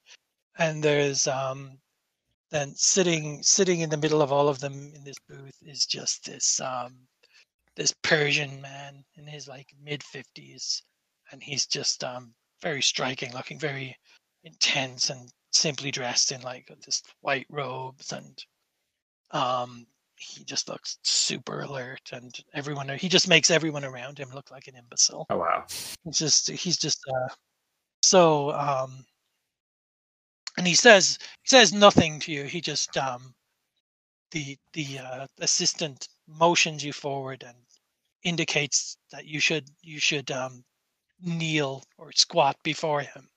and there's um, then sitting sitting in the middle of all of them in this booth is just this um, this Persian man in his like mid fifties, and he's just um, very striking, looking very intense and simply dressed in like just white robes and um he just looks super alert and everyone he just makes everyone around him look like an imbecile. Oh wow. he's just he's just uh so um and he says he says nothing to you. He just um the the uh, assistant motions you forward and indicates that you should you should um kneel or squat before him.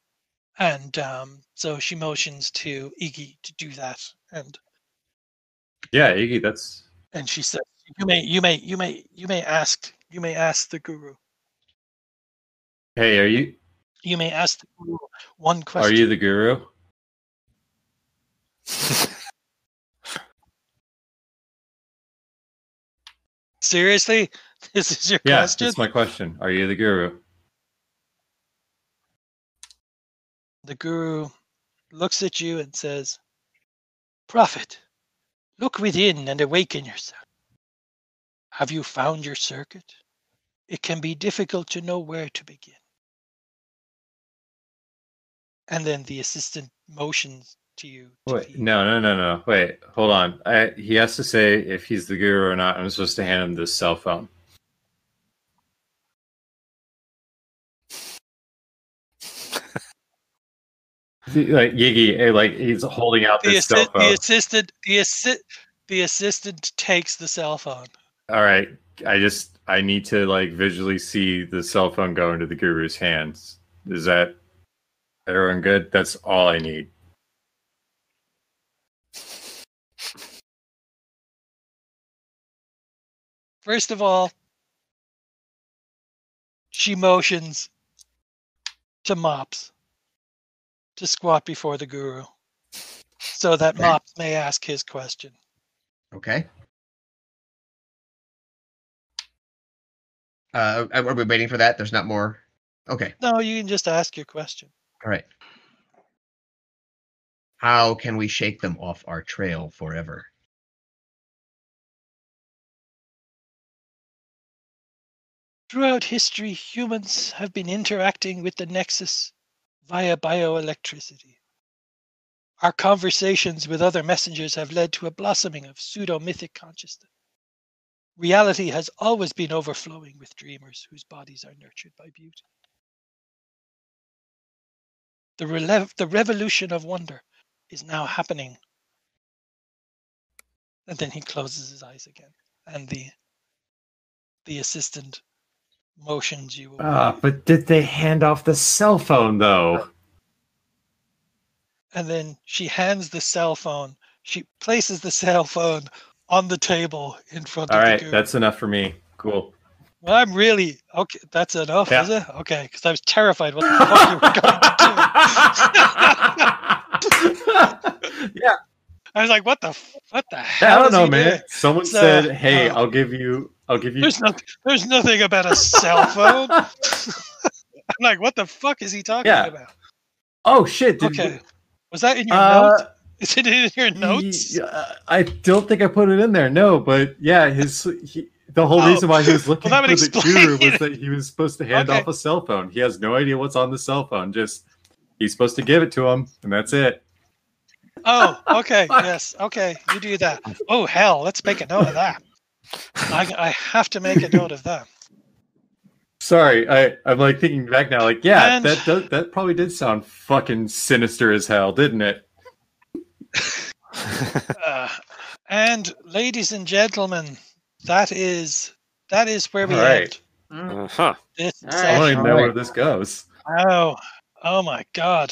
And um so she motions to yiggy to do that. And Yeah, Yiggy, that's and she says you may you may you may you may ask you may ask the guru Hey, are you you may ask the guru one question. are you the guru? seriously this is your Yeah, question that's my question. Are you the guru? The guru looks at you and says, Prophet, look within and awaken yourself. Have you found your circuit? It can be difficult to know where to begin. And then the assistant motions to you. To Wait, be- no, no, no, no. Wait, hold on. I, he has to say if he's the guru or not. I'm supposed to hand him this cell phone. like Yiggy, eh, like he's holding out the, assi- the assistant, the assistant, the assistant takes the cell phone. All right, I just I need to like visually see the cell phone go into the guru's hands. Is that everyone good? That's all I need. First of all, she motions to Mops to squat before the guru so that Okay. Mops may ask his question. Okay. Uh, are we waiting for that? There's not more. Okay. No, you can just ask your question. All right. How can we shake them off our trail forever? Throughout history, humans have been interacting with the Nexus via bioelectricity. Our conversations with other messengers have led to a blossoming of pseudo mythic consciousness. Reality has always been overflowing with dreamers whose bodies are nurtured by beauty. The, rele- the revolution of wonder is now happening. And then he closes his eyes again, and the the assistant motions you away. Ah, but did they hand off the cell phone though? and then she hands the cell phone. She places the cell phone on the table in front All of right, that's enough for me. Cool. Well, I'm really okay. That's enough, Yeah. is it? Okay, because I was terrified what the fuck you were going to do. yeah, I was like, "What the f- what the hell?" I don't is know, he man. doing? Someone So, said, "Hey, uh, I'll give you, I'll give you." There's no, there's nothing about a cell phone. I'm like, what the fuck is he talking Yeah. about? Oh shit! Did Okay, was that in your Uh, notes? Is it in your notes? He- uh, I don't think I put it in there. No, but yeah, his he, the whole Oh. reason why he was looking that for the explain guru was that he was supposed to hand Okay. off a cell phone. He has no idea what's on the cell phone. Just he's supposed to give it to him, and that's it. Oh, okay. yes. Okay. You do that. Oh, hell. Let's make a note of that. I, I have to make a note of that. Sorry, I I'm like thinking back now. Like, yeah, And- that does, that probably did sound fucking sinister as hell, didn't it? Uh, and ladies and gentlemen, that is that is where we All right. end. Uh-huh. this All right. I don't even know Alright. where this goes. Oh, oh my God.